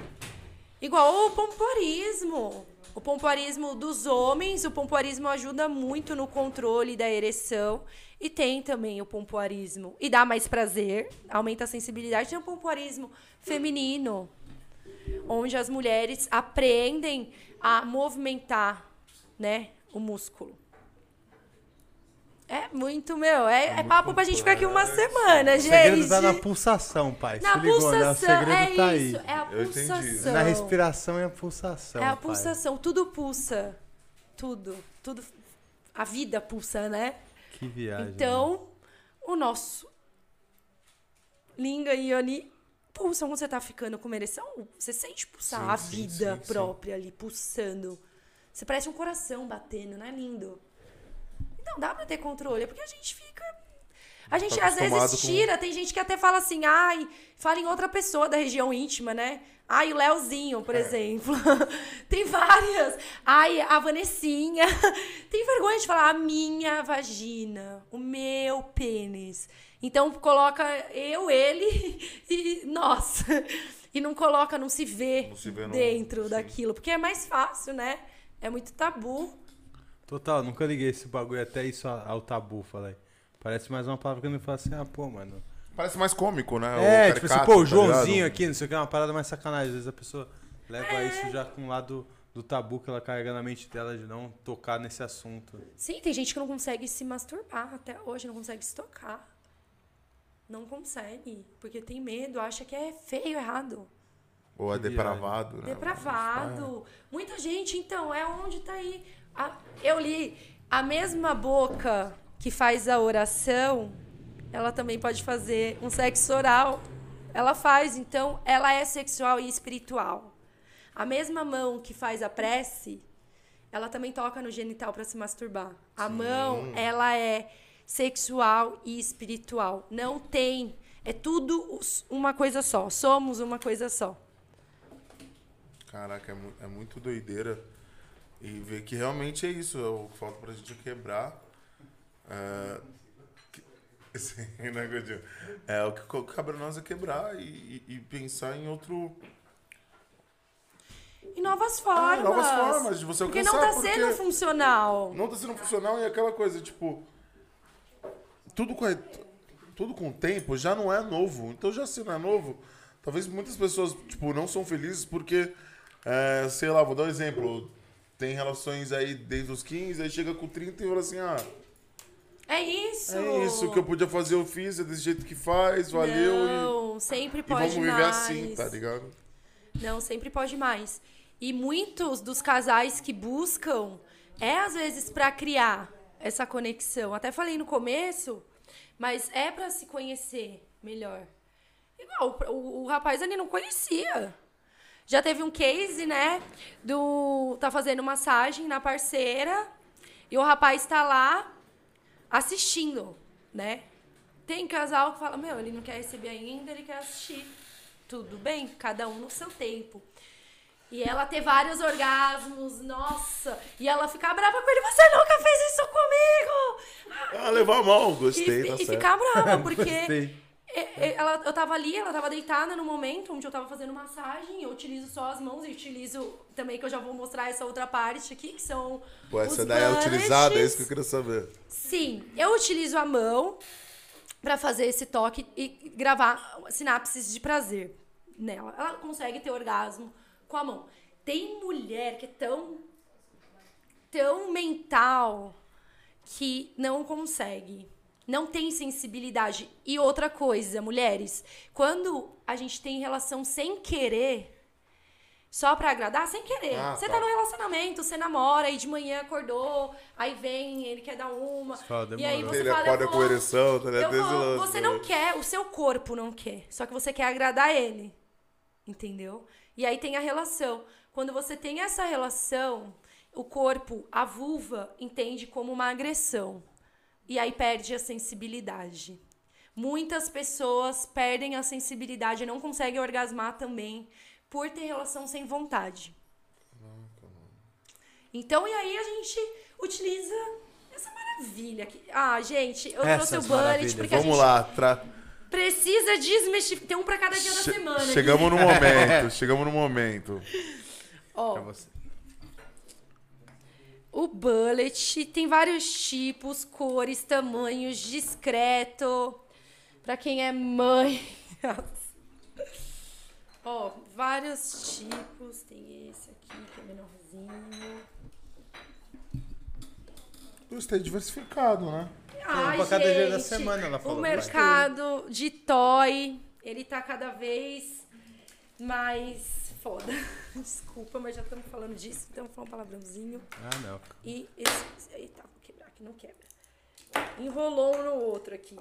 Igual o pompoarismo. O pompoarismo dos homens, o pompoarismo ajuda muito no controle da ereção. E tem também o pompoarismo. E dá mais prazer, aumenta a sensibilidade. Tem o pompoarismo feminino, onde as mulheres aprendem a movimentar, né, o músculo. É muito, meu, é, é papo pra gente ficar aqui uma semana, O segredo gente. tá na pulsação, pai. Na Se ligou, né? O pulsação, segredo é tá isso, aí. é a pulsação. Na respiração e a pulsação. É a pai. pulsação, tudo pulsa. Tudo, tudo. A vida pulsa, né? Que viagem. Então, o nosso Linga e Yoni pulsam quando você tá ficando com ereção. Você sente pulsar Sim, a sim, vida sim, sim. própria ali, pulsando. Você parece um coração batendo, não é lindo? Então dá pra ter controle, é porque a gente fica. A gente às acostumado vezes com- tira, tem gente que até fala assim, ai, fala em outra pessoa da região íntima, né? Ai, o Leozinho, É. por exemplo. *laughs* tem várias. Ai, a Vanessinha. *laughs* tem vergonha de falar a minha vagina, o meu pênis. Então coloca eu, ele *laughs* e nós. E não coloca, não se vê, Não se vê, não- dentro sim. daquilo. Porque é mais fácil, né? É muito tabu. Total, nunca liguei esse bagulho até isso ao tabu, falei. Parece mais uma palavra que eu não falo assim, ah, pô, mano. Parece mais cômico, né? É, O tipo assim, pô, o tá Joãozinho ligado? aqui, não sei o que, é uma parada mais sacanagem. Às vezes a pessoa leva É. isso já com o lado do tabu que ela carrega na mente dela de não tocar nesse assunto. Sim, tem gente que não consegue se masturbar até hoje, não consegue se tocar. Não consegue, porque tem medo, acha que é feio, errado. Ou é depravado, né? Depravado. Muita gente, então, é onde tá aí. A- eu li a mesma boca que faz a oração, ela também pode fazer um sexo oral. Ela faz, então, ela é sexual e espiritual. A mesma mão que faz a prece, ela também toca no genital para se masturbar. A mão, ela é sexual e espiritual. Não tem, é tudo uma coisa só. Somos uma coisa só. Caraca, é, é muito doideira. E ver que realmente é isso. é O que falta pra gente é quebrar. É, que- *laughs* Sim, né, Godinho? É, o que cabe a nós é quebrar e, e- e pensar em outro. E novas formas. É, novas formas de você Porque alcançar. não tá porque sendo funcional. Não tá sendo funcional e aquela coisa, tipo. Tudo com, tudo com o tempo já não é novo. Então, já se não é novo, talvez muitas pessoas, tipo, não são felizes porque, é, sei lá, vou dar um exemplo. Tem relações aí desde os 15, aí chega com 30 e fala assim, ah, É isso. é isso que eu podia fazer, eu fiz, é desse jeito que faz, valeu e, Não, sempre e pode vamos viver mais. assim, tá ligado? Não, sempre pode mais. E muitos dos casais que buscam é às vezes pra criar essa conexão. Até falei no começo, mas é pra se conhecer melhor. Igual, o, o rapaz ali não conhecia. Já teve um case, né? Do. Tá fazendo massagem na parceira. E o rapaz tá lá assistindo, né? Tem casal que fala, meu, ele não quer receber ainda, ele quer assistir. Tudo bem, cada um no seu tempo. E ela ter vários orgasmos, nossa. E ela ficar brava com ele, você nunca fez isso comigo! Ah, levar mal, E, gostei, tá e certo. ficar brava, *laughs* porque Gostei. Ela, eu tava ali, ela tava deitada no momento onde eu tava fazendo massagem. Eu utilizo só as mãos e utilizo também, que eu já vou mostrar essa outra parte aqui, que são. Pô, essa os daí é utilizada, é isso que eu queria saber. Sim, eu utilizo a mão pra fazer esse toque e gravar sinapses de prazer nela. Ela consegue ter orgasmo com a mão. Tem mulher que é tão tão mental que não consegue. Não tem sensibilidade. E outra coisa, mulheres, quando a gente tem relação sem querer, só pra agradar, sem querer. Ah, você tá. tá num relacionamento, você namora, aí de manhã acordou, aí vem, ele quer dar uma. fala, e aí você Ele fala, acorda com ereção, tá ligado? Vou- você né? não quer, o seu corpo não quer. Só que você quer agradar ele. Entendeu? E aí tem a relação. Quando você tem essa relação, o corpo, a vulva, entende como uma agressão. E aí perde a sensibilidade. Muitas pessoas perdem a sensibilidade e não conseguem orgasmar também por ter relação sem vontade. Então, e aí a gente utiliza essa maravilha aqui. Ah, gente, eu Essas trouxe o bullet porque a Vamos gente lá. Tra... precisa desmistificar. Tem um pra cada dia da Che- semana. aqui. Chegamos no momento. *laughs* chegamos no momento. Ó. O bullet tem vários tipos, cores, tamanhos, discreto. Pra quem é mãe. *laughs* Ó, vários tipos. Tem esse aqui que é menorzinho. Gostei diversificado, né? Ai, pra cada dia da gente, semana, ela falou, O mercado de toy, ele tá cada vez mais foda. *laughs* Desculpa, mas já estamos falando disso, então foi um palavrãozinho. Ah, não. E esse. Eita, vou quebrar aqui, não quebra. Enrolou um no outro aqui.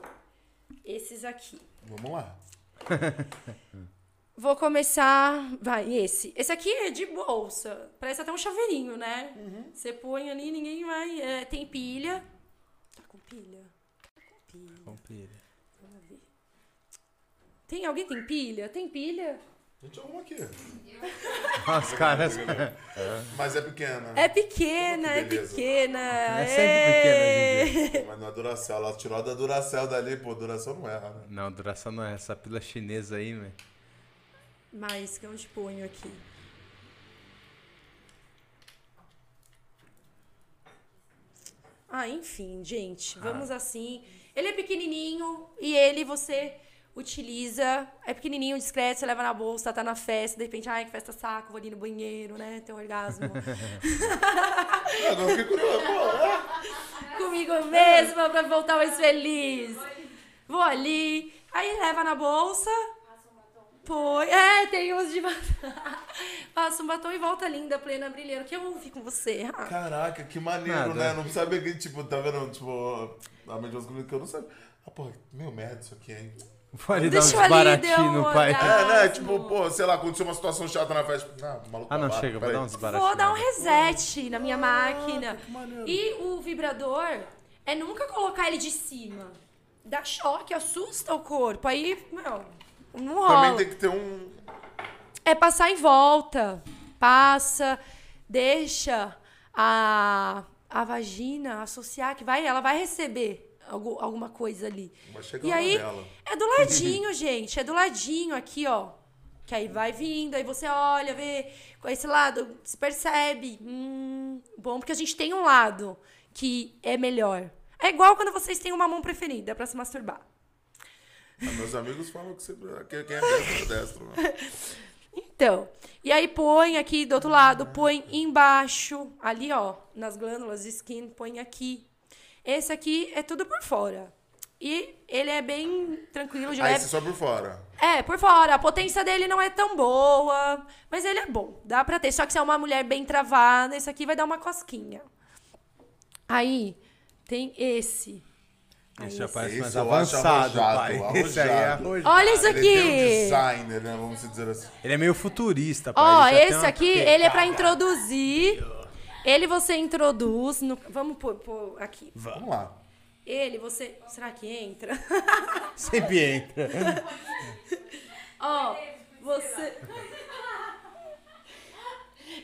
Esses aqui. Vamos lá. *laughs* Vou começar. Vai, esse. Esse aqui é de bolsa. Parece até um chaveirinho, né? Você põe ali, ninguém vai. é, tem pilha. Tá com pilha? Tá com pilha. Compilha. Vamos ver. Tem alguém tem pilha? Tem pilha? A gente arruma aqui. Os caras. Mas é pequena. É pequena, Que é pequena. É sempre pequena, Mas não é Duracell. Ela tirou da Duracell dali, pô. Duracell não erra, né? Não, duração não é essa pila chinesa aí, velho. Mas que eu te ponho aqui. Ah, enfim, gente, vamos assim. Ele é pequenininho e ele você utiliza. É pequenininho, discreto, você leva na bolsa, tá na festa, de repente, ai, que festa saco, vou ali no banheiro, né? Ter um orgasmo Agora *laughs* eu fiquei curioso. Pô, é. comigo mesma pra voltar mais feliz. Vou ali, aí leva na bolsa. Põe. É, tem uns de batom. *laughs* Passa um batom e volta linda, plena, brilhando. Que eu ouvi com você. Ah, Caraca, que maneiro, Nada. né? Não sabia que, tipo, tá vendo? Tipo, a mesma coisa que eu não sabia. Ah, pô, meio merda isso aqui, hein? Pode dar uns Deixa eu ali, baratinhos no pai. É, né? Tipo, pô, sei lá, aconteceu uma situação chata na festa. Ah, maluco Ah, não, tá chega, vou dar uns baratinhos. Vou dar um reset na minha máquina. que maneiro. E o vibrador é nunca colocar ele de cima. Dá choque, assusta o corpo. Aí, meu, não rola. Também tem que ter um. É passar em volta. Passa, deixa a, a vagina associar, que vai, ela vai receber algu- alguma coisa ali. E aí, dela. é do ladinho, *laughs* gente. É do ladinho aqui, ó. Que aí vai vindo, aí você olha, vê com esse lado, se percebe. Hum, bom, porque a gente tem um lado que é melhor. É igual quando vocês têm uma mão preferida pra se masturbar. Ah, meus amigos falam que você, que quem é destro é destro. Né? *laughs* Então, e aí põe aqui do outro lado, põe embaixo, ali ó, nas glândulas de skin, põe aqui. Esse aqui é tudo por fora. E ele é bem tranquilo, de Aí leve. você só por fora. É, por fora. A potência dele não é tão boa, mas ele é bom. Dá pra ter. Só que se é uma mulher bem travada, esse aqui vai dar uma cosquinha. Aí, tem esse. Aí, Esse já esse. parece mais Esse avançado, arrojado, pai. Esse aí é arrojado. Olha isso Ele tem um aqui! designer, né? Vamos dizer assim. Ele é meio futurista, pai. Ó, Ele esse uma aqui, ele é pra introduzir. Ele você introduz no. Vamos pôr, pôr aqui. Vamos lá. Ele, você. Será que entra? *laughs* Sempre entra. Ó, você. *laughs*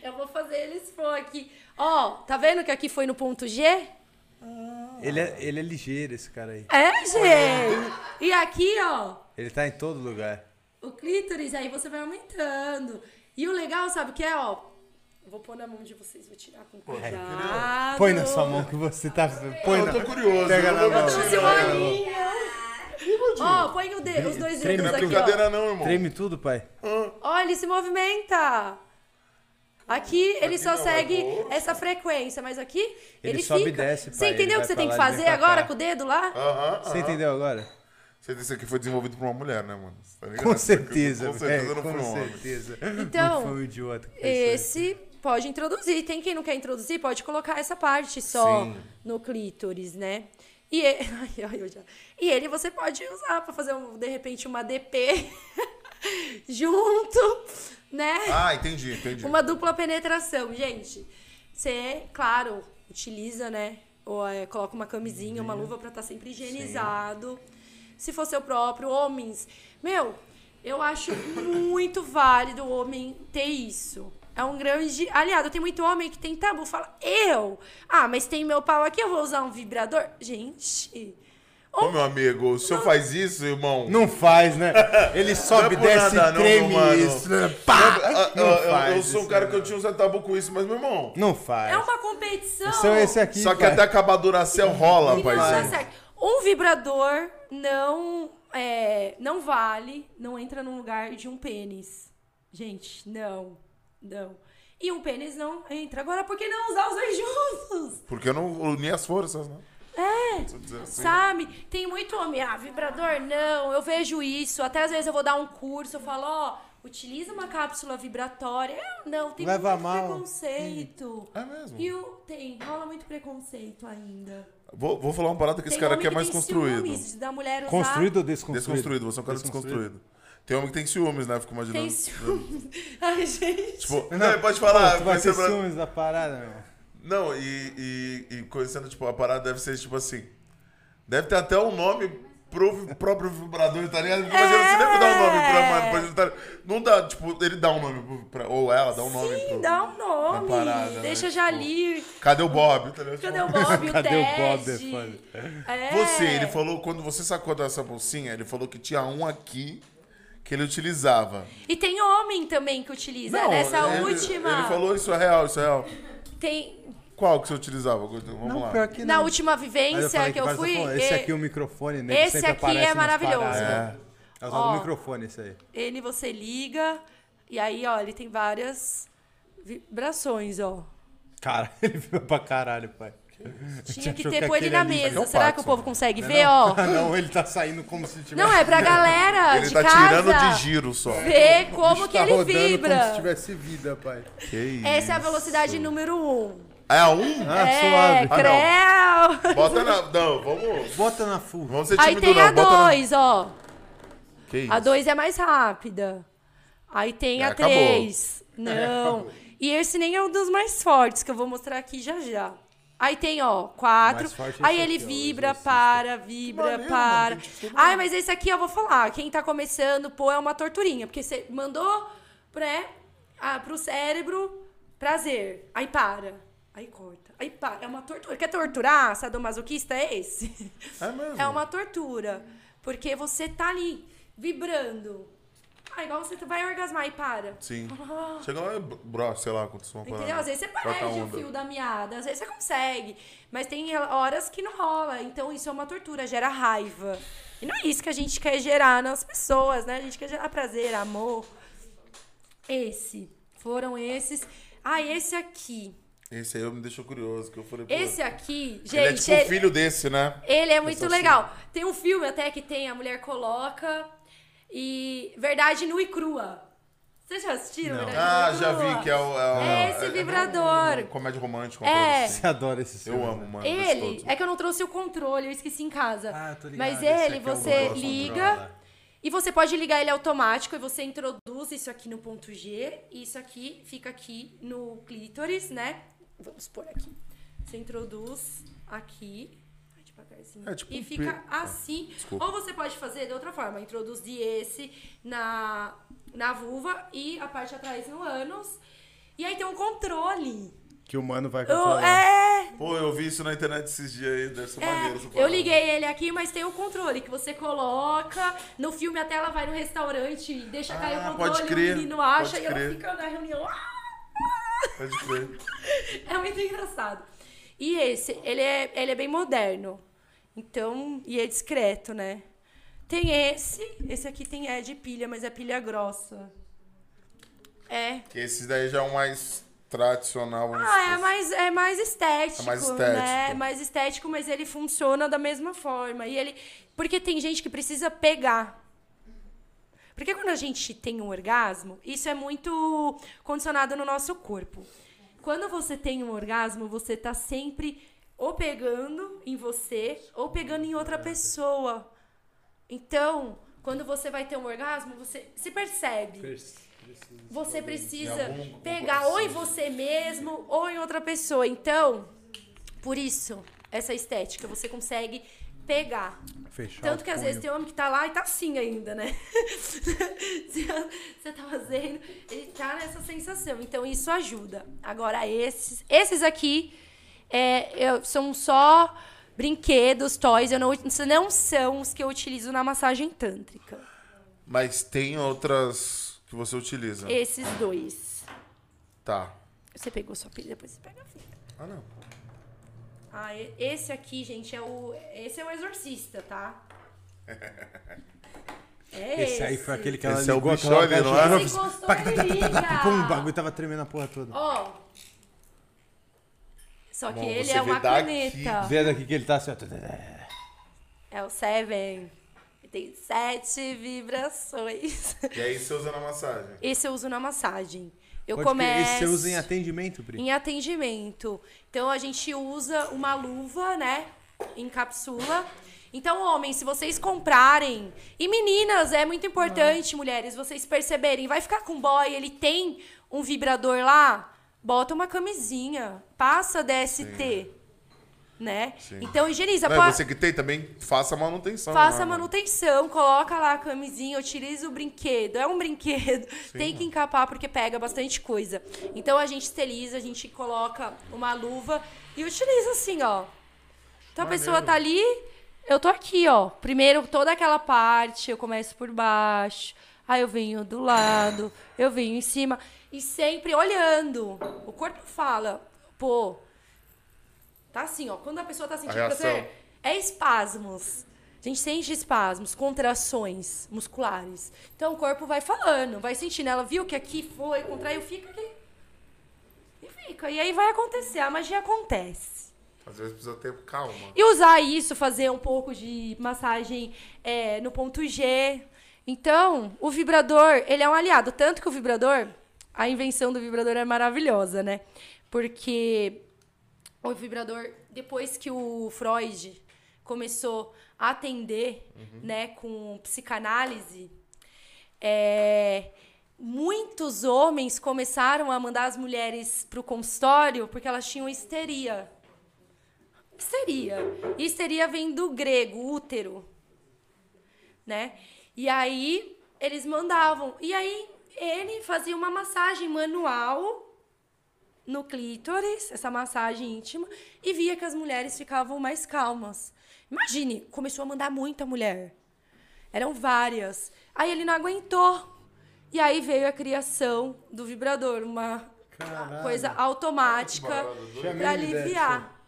Eu vou fazer ele expor aqui. Ó, tá vendo que aqui foi no ponto G? Ele é, ele é ligeiro, esse cara aí. É, gente. E aqui, ó, Ele tá em todo lugar. o clítoris, aí você vai aumentando. E o legal, sabe o que é, ó? Vou pôr na mão de vocês, vou tirar com cuidado. Põe na sua mão que você tá. Põe eu na... tô curioso. Pega na mão. Trouxe eu uma linha. Ó, põe o dedo, os dois Treme dedos Não é aqui, brincadeira ó. não, irmão. Treme tudo, pai. Ó, ele se movimenta. Aqui ele só não, é segue essa frequência, mas aqui ele, Ele sobe e fica. desce, Você pai, ele entendeu o que você tem que fazer agora com o dedo lá? Aham, Você aham. entendeu agora? Você disse que foi desenvolvido por uma mulher, né, mano? Você tá? Com certeza, Com certeza velho, não foi com um homem. certeza. Então, Não foi um idiota isso Esse pode introduzir. Tem quem não quer introduzir, pode colocar essa parte só Sim. no clítoris, né? E ele, *laughs* Ai, já- e ele você pode usar pra fazer, um, de repente, uma DP *laughs* junto, né? Ah, entendi, entendi. Uma dupla penetração, gente. Você, claro, utiliza, né? ou é, coloca uma camisinha, uma luva pra estar sempre higienizado. Se for seu próprio, homens. Meu, eu acho muito válido o homem ter isso. É um grande aliado. Tem muito homem que tem tabu. Fala, eu? Ah, mas tem meu pau aqui, eu vou usar um vibrador? Gente. Ô, meu amigo, o senhor faz isso, irmão? Não faz, né? *laughs* Ele sobe, Não é desce, nada, não, treme, mano. isso, pá! Ah, Não ah, eu- faz eu sou um cara né? que eu tinha certo tabu com isso, mas, meu irmão. Não faz. É uma competição. São esse aqui, Só que pai. até acabar a Duracell rola, Não, tá paizinho. certo. Um vibrador não, é, não vale, não entra no lugar de um pênis. Gente, não. Não. E um pênis não entra. Agora, por que não usar os dois juntos? Porque eu não uni as forças, né? É. Assim. Sabe? Tem muito homem, ah, vibrador não, eu vejo isso. Até às vezes eu vou dar um curso, eu falo, ó, utiliza uma cápsula vibratória. Eu não, tem Leva muito mal. preconceito. É mesmo? E o, tem, rola muito preconceito ainda. Vou, vou falar uma parada que esse Tem cara homem aqui é mais construído. da mulher usar. Construído ou desconstruído? Desconstruído, você é um cara desconstruído. Tem homem que tem ciúmes, né? Fico imaginando. Tem ciúmes. *laughs* Ai, gente. Tipo, não, pode falar. Pô, tu vai ter pra- ciúmes da parada, meu. Não, e, e, e conhecendo, tipo, a parada deve ser, tipo assim. Deve ter até um nome pro próprio vibrador, tá ligado? Porque imagina, você deve dar um nome pra É. mano. Pra ele tá- não dá, tipo, ele dá um nome pra, ou ela dá um nome Sim, pro. dá um nome. parada, né? Deixa já Tipo, ali. Cadê o Bob? Tá ligado? Cadê o Bob? O *laughs* Cadê o Bob? Ted? É foda. É. Você, ele falou, quando você sacou dessa bolsinha, ele falou que tinha um aqui que ele utilizava. E tem homem também que utiliza. Não, Nessa ele- última. Ele falou isso é real, isso é real. Tem. Qual que você utilizava? Vamos Não, lá. pior que Na não. última vivência falei que eu fui. Esse e- aqui é o microfone, né? esse aqui é maravilhoso. É. É o microfone, esse aí. Ele você liga. E aí, ó, ele tem várias vibrações, ó. Cara, *laughs* ele viu pra caralho, pai. Tinha que ter pôr ele na mesa. É Será que o povo consegue ver, ó? *laughs* não, ele tá saindo como se tivesse... Não, é pra *laughs* galera Ele de tá casa tirando de giro só. ver como que tá ele rodando vibra. como se tivesse vida, pai. Que isso. Essa é a velocidade número um. É a um? Ah, é, suave. creu. *laughs* Bota na. Não, vamos. Bota na full. Vamos ser Aí tem a não. Bota na. 2, ó. Que isso? A 2 é mais rápida. Aí tem É, a acabou. 3. Não. E esse nem é um dos mais fortes, que eu vou mostrar aqui já já. Aí tem, ó, 4. Mais forte é Aí ele aqui, vibra, para, vibra, maneiro, para. mano, Ai, mas esse aqui eu vou falar. Quem tá começando, pô, é uma torturinha. Porque você mandou pré, ah, pro cérebro prazer. Aí para. Aí corta. Aí para. É uma tortura. Quer torturar? Sadomasoquista é esse? É mesmo? É uma tortura. Porque você tá ali, vibrando. Ah, igual você vai orgasmar e para. Sim. Ah. Chega lá e, bro, sei lá, aconteceu uma Entendeu? parada. Às vezes você perde o fio da meada, às vezes você consegue. Mas tem horas que não rola. Então isso é uma tortura, gera raiva. E não é isso que a gente quer gerar nas pessoas, né? A gente quer gerar prazer, amor. Esse. Foram esses. Ah, esse aqui. Esse aí eu me deixou curioso, que eu falei, Esse aqui, gente. Ele é tipo ele- um filho desse, né? Ele é muito legal. Tem um filme até que tem, a mulher coloca e Verdade Nua e Crua. Vocês já assistiram Verdade Ah, Nua já Crua? vi que é o. É, o- É esse é- vibrador. É um comédia romântica, É. assim. Você adora esse Eu filme, amo, né? mano. Ele, é que eu não trouxe o controle, eu esqueci em casa. Ah, eu tô ligado, Mas ele, é o você liga e você pode ligar ele automático e você introduz isso aqui no ponto G e isso aqui fica aqui no clítoris, né? Vamos pôr aqui. Você introduz aqui, devagarzinho, É tipo e um fica pe- assim. Desculpa. Ou você pode fazer de outra forma, introduzir esse na, na vulva e a parte atrás no ânus. E aí tem um controle. Que o mano vai Eu- controlar. é, Pô, eu vi isso na internet esses dias aí, deve ser maneiro. essa é, eu liguei ele aqui, mas tem o controle que você coloca. No filme até ela vai no restaurante e deixa cair Ah, o controle, pode crer, o menino acha pode e ela fica na reunião. "Ah!" Pode crer. *laughs* É muito engraçado. E esse, ele é, ele é bem moderno. Então, e é discreto, né? Tem esse, esse aqui tem é de pilha, mas é pilha grossa. É. Que esses daí já é o mais tradicional. Ah, é mais, é mais estético, É mais né? estético. É mais estético, mas ele funciona da mesma forma. E ele, porque tem gente que precisa pegar. Porque quando a gente tem um orgasmo, isso é muito condicionado no nosso corpo. Quando você tem um orgasmo, você tá sempre ou pegando em você ou pegando em outra pessoa. Então, quando você vai ter um orgasmo, você se percebe. Você precisa pegar ou em você mesmo ou em outra pessoa. Então, por isso, essa estética, você consegue pegar. Fechar Tanto que às punho. vezes tem homem que tá lá e tá assim ainda, né? *laughs* Você tá fazendo, ele tá nessa sensação. Então isso ajuda. Agora, esses, esses aqui é, eu- são só brinquedos, toys, eu não, não são os que eu utilizo na massagem tântrica. Mas tem outras que você utiliza. Esses dois. Tá. Você pegou sua pilha, depois você pega a fita. Ah, não. Ah, esse aqui, gente, é o. Esse é o exorcista, tá? *laughs* É Esse aí foi aquele que ela Esse é o ligou bichone, aquela não é? Esse Pá, tá, Pum, o bagulho tava tremendo a porra toda. Ó. Só que Bom, ele é uma daqui. caneta. Vê daqui que ele tá assim, ó. É o Seven. Ele tem sete vibrações. *laughs* E aí você usa na massagem. Esse eu uso na massagem. Eu Pode começo. Esse você usa em atendimento, Pri? em atendimento. Então a gente usa uma luva, né? Em cápsula. Então, homens, se vocês comprarem. E meninas, é muito importante, mulheres, vocês perceberem. Vai ficar com boy, ele tem um vibrador lá, bota uma camisinha, passa DST. Né? Sim. Então higieniza. Não, você que tem também, faça a manutenção. Faça né, a mano? manutenção, coloca lá a camisinha, utiliza o brinquedo. É um brinquedo, tem que encapar porque pega bastante coisa. Então a gente esteriliza, a gente coloca uma luva e utiliza assim, ó. Então a Maneiro. pessoa tá ali, eu tô aqui, ó. Primeiro toda aquela parte, eu começo por baixo, aí eu venho do lado, eu venho em cima e sempre olhando. O corpo fala, pô, Tá assim, ó. Quando a pessoa tá sentindo prazer, é espasmos. A gente sente espasmos, contrações musculares. Então o corpo vai falando, vai sentindo. Ela viu que aqui foi, contraiu, fica aqui. E fica. E aí vai acontecer, a magia acontece. Às vezes precisa ter calma. E usar isso, fazer um pouco de massagem é, no ponto G. Então, o vibrador, ele é um aliado. Tanto que o vibrador, a invenção do vibrador é maravilhosa, né? Porque o vibrador, depois que o Freud começou a atender, né, com psicanálise, é, muitos homens começaram a mandar as mulheres pro consultório porque elas tinham histeria. Histeria. Histeria vem do grego, útero. Né? E aí eles mandavam. E aí ele fazia uma massagem manual no clítoris, essa massagem íntima, e via que as mulheres ficavam mais calmas. Imagine, começou a mandar muita mulher. Eram várias. Aí ele não aguentou. E aí veio a criação do vibrador, uma Caralho. coisa automática para aliviar.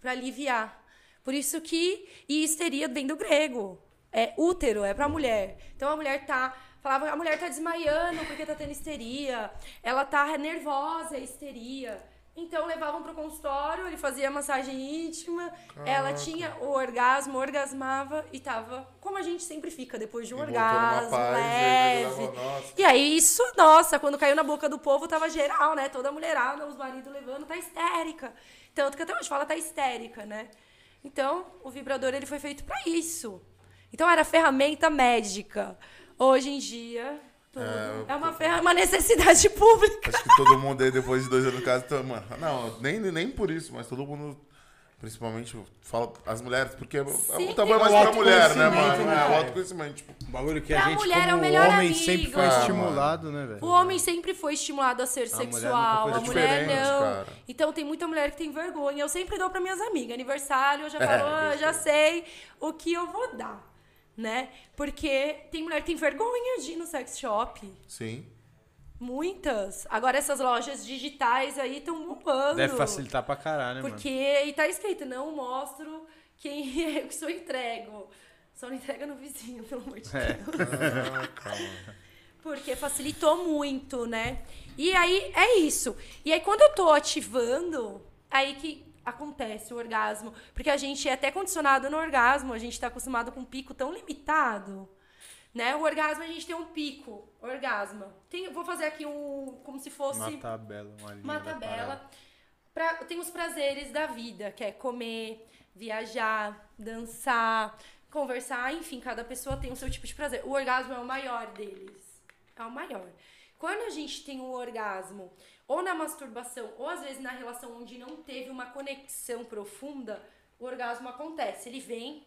Para aliviar. Por isso que e histeria vem do grego. É útero, é pra mulher. Então a mulher tá falava a mulher tá desmaiando porque tá tendo histeria. Ela tá nervosa, é histeria. Então levavam pro consultório, ele fazia massagem íntima, ela tinha o orgasmo, orgasmava e tava como a gente sempre fica depois de um E orgasmo, paz, e leve. nossa. E aí, isso, nossa, quando caiu na boca do povo, tava geral, né? Toda mulherada, os maridos levando, tá histérica. Tanto que até hoje fala, tá histérica, né? Então, o vibrador, ele foi feito pra isso. Então, era ferramenta médica. Hoje em dia, tudo é, uma, ferra- uma necessidade *laughs* pública. Acho que todo mundo aí, depois de dois anos de casa, tá, mano. Não, nem, nem por isso, mas todo mundo, principalmente, fala as mulheres, porque é Sim, um tabu mais tem o pra mulher, né, mano? né, É o autoconhecimento. Tipo, Um bagulho que Pra a gente, mulher é o como melhor homem, amigo. sempre foi Ah, estimulado, né, velho? O homem sempre foi estimulado a ser A mulher sexual, foi a mulher não. cara. Então tem muita mulher que tem vergonha. Eu sempre dou para minhas amigas. Aniversário, eu já É, falo, ah, já sei o que eu vou dar, né? Porque tem mulher que tem vergonha de ir no sex shop. sim. Muitas. Agora essas lojas digitais aí estão bombando. Deve facilitar pra caralho, né, mano? Porque e tá escrito, não mostro quem *laughs* é o que sou entrego. Só não entrega no vizinho, pelo amor de É. Deus. Calma. *laughs* Porque facilitou muito, né? E aí é isso. E aí quando eu tô ativando, aí que acontece o orgasmo. Porque a gente é até condicionado no orgasmo, a gente tá acostumado com um pico tão limitado. Né? O orgasmo a gente tem um pico, orgasmo. Tem, vou fazer aqui um como se fosse Uma tabela, uma uma tabela. Pra, tem os prazeres da vida, que é comer, viajar, dançar, conversar, enfim, cada pessoa tem o seu tipo de prazer. O orgasmo é o maior deles. É o maior. Quando a gente tem um orgasmo, ou na masturbação, ou às vezes na relação onde não teve uma conexão profunda, o orgasmo acontece. Ele vem,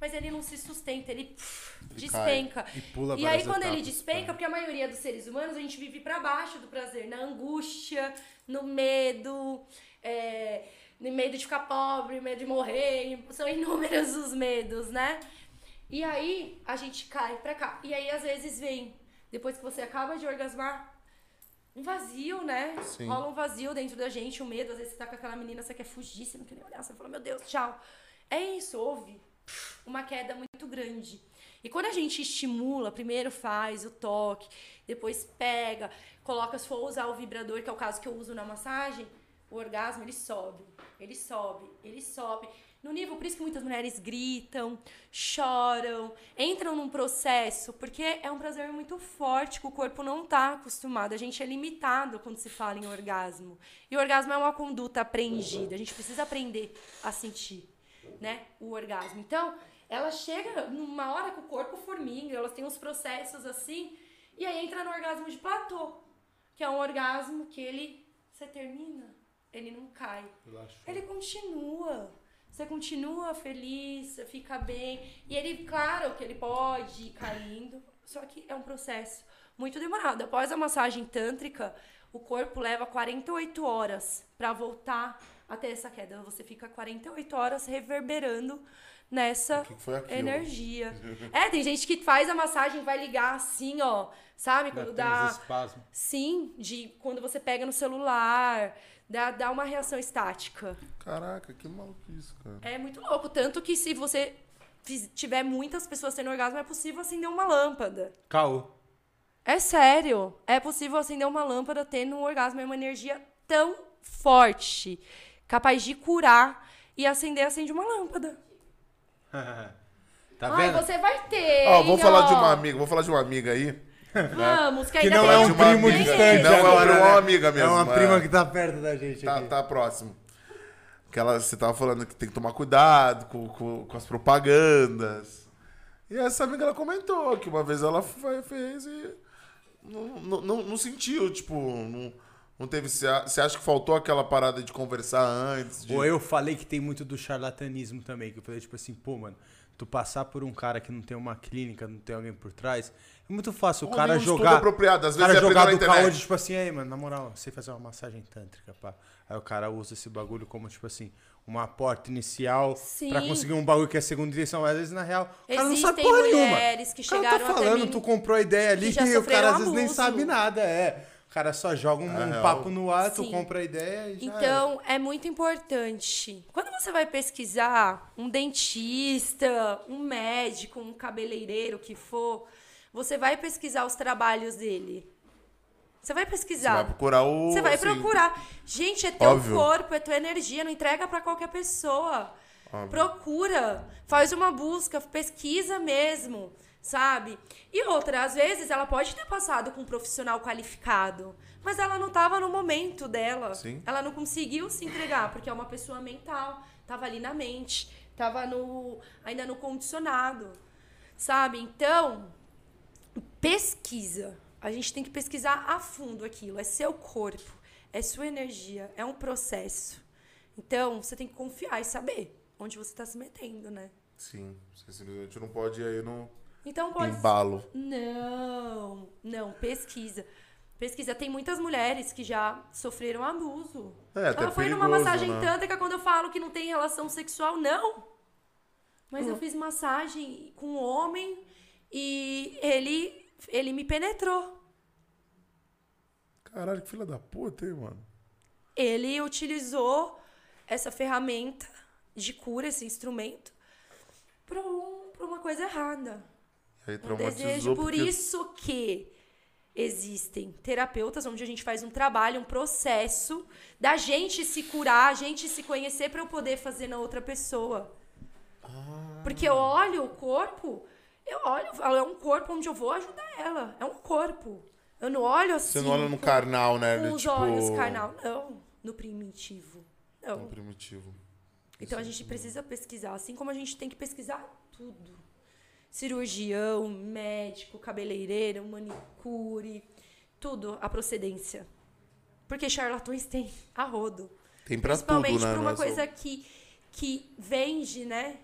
mas ele não se sustenta, ele pff, Ele despenca. E pula E aí, quando ele etapas, despenca, tá. porque a maioria dos seres humanos, a gente vive pra baixo do prazer, na angústia, no medo, é, no medo de ficar pobre, medo de morrer, são inúmeros os medos, né? E aí, a gente cai pra cá. E aí, às vezes, vem, depois que você acaba de orgasmar, um vazio, né? Sim. Rola um vazio dentro da gente, um medo. Às vezes você tá com aquela menina, você quer fugir, você não quer nem olhar, você fala, meu Deus, tchau. É isso, houve uma queda muito grande. E quando a gente estimula, primeiro faz o toque, depois pega, coloca, se for usar o vibrador, que é o caso que eu uso na massagem, o orgasmo ele sobe, ele sobe, ele sobe. No nível, por isso que muitas mulheres gritam, choram, entram num processo, porque é um prazer muito forte que o corpo não está acostumado. A gente é limitado quando se fala em orgasmo. E o orgasmo é uma conduta aprendida. A gente precisa aprender a sentir, né? O orgasmo. Então, ela chega numa hora que o corpo formiga, elas têm uns processos assim, e aí entra no orgasmo de platô, que é um orgasmo que ele você termina, ele não cai. Ele continua. Você continua feliz, você fica bem. E ele, claro que ele pode ir caindo, só que é um processo muito demorado. Após a massagem tântrica, o corpo leva 48 horas para voltar até essa queda. Você fica 48 horas reverberando nessa energia. *laughs* É, tem gente que faz a massagem, vai ligar assim, ó, sabe? Quando dá. espasmos. Sim, de quando você pega no celular, dá, dá uma reação estática. Caraca, que maluquice, cara. É muito louco. Tanto que se você tiver muitas pessoas tendo orgasmo, é possível acender uma lâmpada. Caô. É sério. É possível acender uma lâmpada tendo um orgasmo. É uma energia tão forte, capaz de curar e acender, acende uma lâmpada. *laughs* tá Ai, vendo? você vai ter. Ó, vou hein, falar de ó. uma amiga, vou falar de uma amiga aí. *laughs* Vamos, que Que ainda não tem é um primo amiga, distante não é agora, né? uma amiga mesmo, É uma é. prima que tá perto da gente Tá, aqui. tá próximo. Que ela, você tava falando que tem que tomar cuidado com, com, com as propagandas. E essa amiga ela comentou que uma vez ela foi, fez e não, não, não, não sentiu, tipo, não, não teve. Você acha que faltou aquela parada de conversar antes? De... Ou eu falei que tem muito do charlatanismo também, que eu falei tipo assim, pô, mano, tu passar por um cara que não tem uma clínica, não tem alguém por trás, é muito fácil o cara estudo jogar. apropriado, às o vezes cara é jogar do na caô de tipo assim, aí, mano, na moral, sei fazer uma massagem tântrica, pá. Aí o cara usa esse bagulho como, tipo assim, uma porta inicial Sim. pra conseguir um bagulho que é segunda intenção. Mas às vezes, na real, o cara não sabe Existem porra nenhuma. mulheres que O cara tá falando, tu comprou a ideia ali que e o cara às vezes nem sabe nada, é. O cara só joga um, É um papo no ar, tu Sim. compra a ideia e. Então, é muito importante. Quando você vai pesquisar um dentista, um médico, um cabeleireiro, o que for, você vai pesquisar os trabalhos dele. Você vai Você pesquisar. vai procurar o. Você vai assim, procurar. Gente, é teu Óbvio. corpo, é tua energia, não entrega pra qualquer pessoa. Óbvio. Procura, faz uma busca, pesquisa mesmo, sabe? E outra, às vezes ela pode ter passado com um profissional qualificado, mas ela não tava no momento dela. Sim. Ela não conseguiu se entregar, porque é uma pessoa mental, tava ali na mente, tava no ainda no condicionado. Sabe? Então, pesquisa. A gente tem que pesquisar a fundo aquilo. É seu corpo, é sua energia, é um processo. Então, você tem que confiar e saber onde você está se metendo, né? Sim, você simplesmente não pode ir aí no Então pode. embalo. Não, não, pesquisa. Pesquisa. Tem muitas mulheres que já sofreram abuso. É, até Ela foi numa perigoso, massagem né? tântrica quando eu falo que não tem relação sexual, não. Mas Hum. eu fiz massagem com um homem e ele, ele me penetrou. Caralho, que filha da puta, hein, mano? Ele utilizou essa ferramenta de cura, esse instrumento, para um, pra uma coisa errada. Aí Um desejo. Por porque... isso que existem terapeutas onde a gente faz um trabalho, um processo da gente se curar, a gente se conhecer para eu poder fazer na outra pessoa. Ah. Porque eu olho o corpo, eu olho, falo, é um corpo onde eu vou ajudar ela. É um corpo. Eu não olho assim. Você não olha no com- carnal, né? Com os tipo... olhos carnal. Não, no primitivo. Não. No primitivo. Então a gente precisa pesquisar, assim como a gente tem que pesquisar tudo. Cirurgião, médico, cabeleireiro, manicure, tudo, a procedência. Porque charlatões tem a rodo. Tem pra tudo, Principalmente né? por uma Nessa- coisa que que vende, né?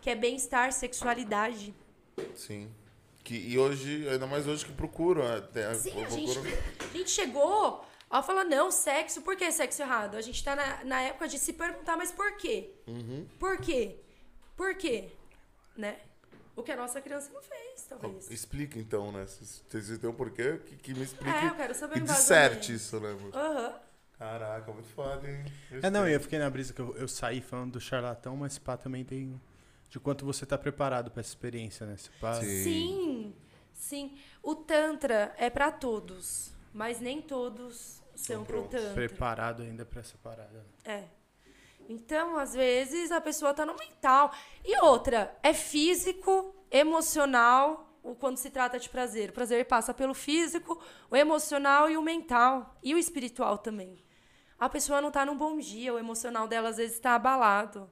Que é bem-estar, sexualidade. Sim. Que, e hoje, ainda mais hoje que procuram. Até, Sim, a procuram- gente, *laughs* a gente chegou a falar, não, sexo, por que sexo errado? A gente tá na, na época de se perguntar, mas por quê? Uhum. Por quê? Por quê? Né? O que a nossa criança não fez, talvez. Explica então, né? Se vocês têm um porquê, que, que me explique. É, eu quero saber que disserte isso, né? mano? Aham. Caraca, muito foda, hein? É, não, eu fiquei na brisa que eu, eu saí falando do charlatão, mas pá, também tem de quanto você tá preparado pra essa experiência, né? Pá, Sim. Sim, sim. O Tantra é pra todos, mas nem todos são pro prontos. Tantra. preparado ainda pra essa parada. né? É. Então, às vezes, a pessoa tá no mental. E outra, é físico, emocional, o- quando se trata de prazer. O prazer passa pelo físico, o emocional e o mental. E o espiritual também. A pessoa não tá num bom dia, o emocional dela às vezes tá abalado.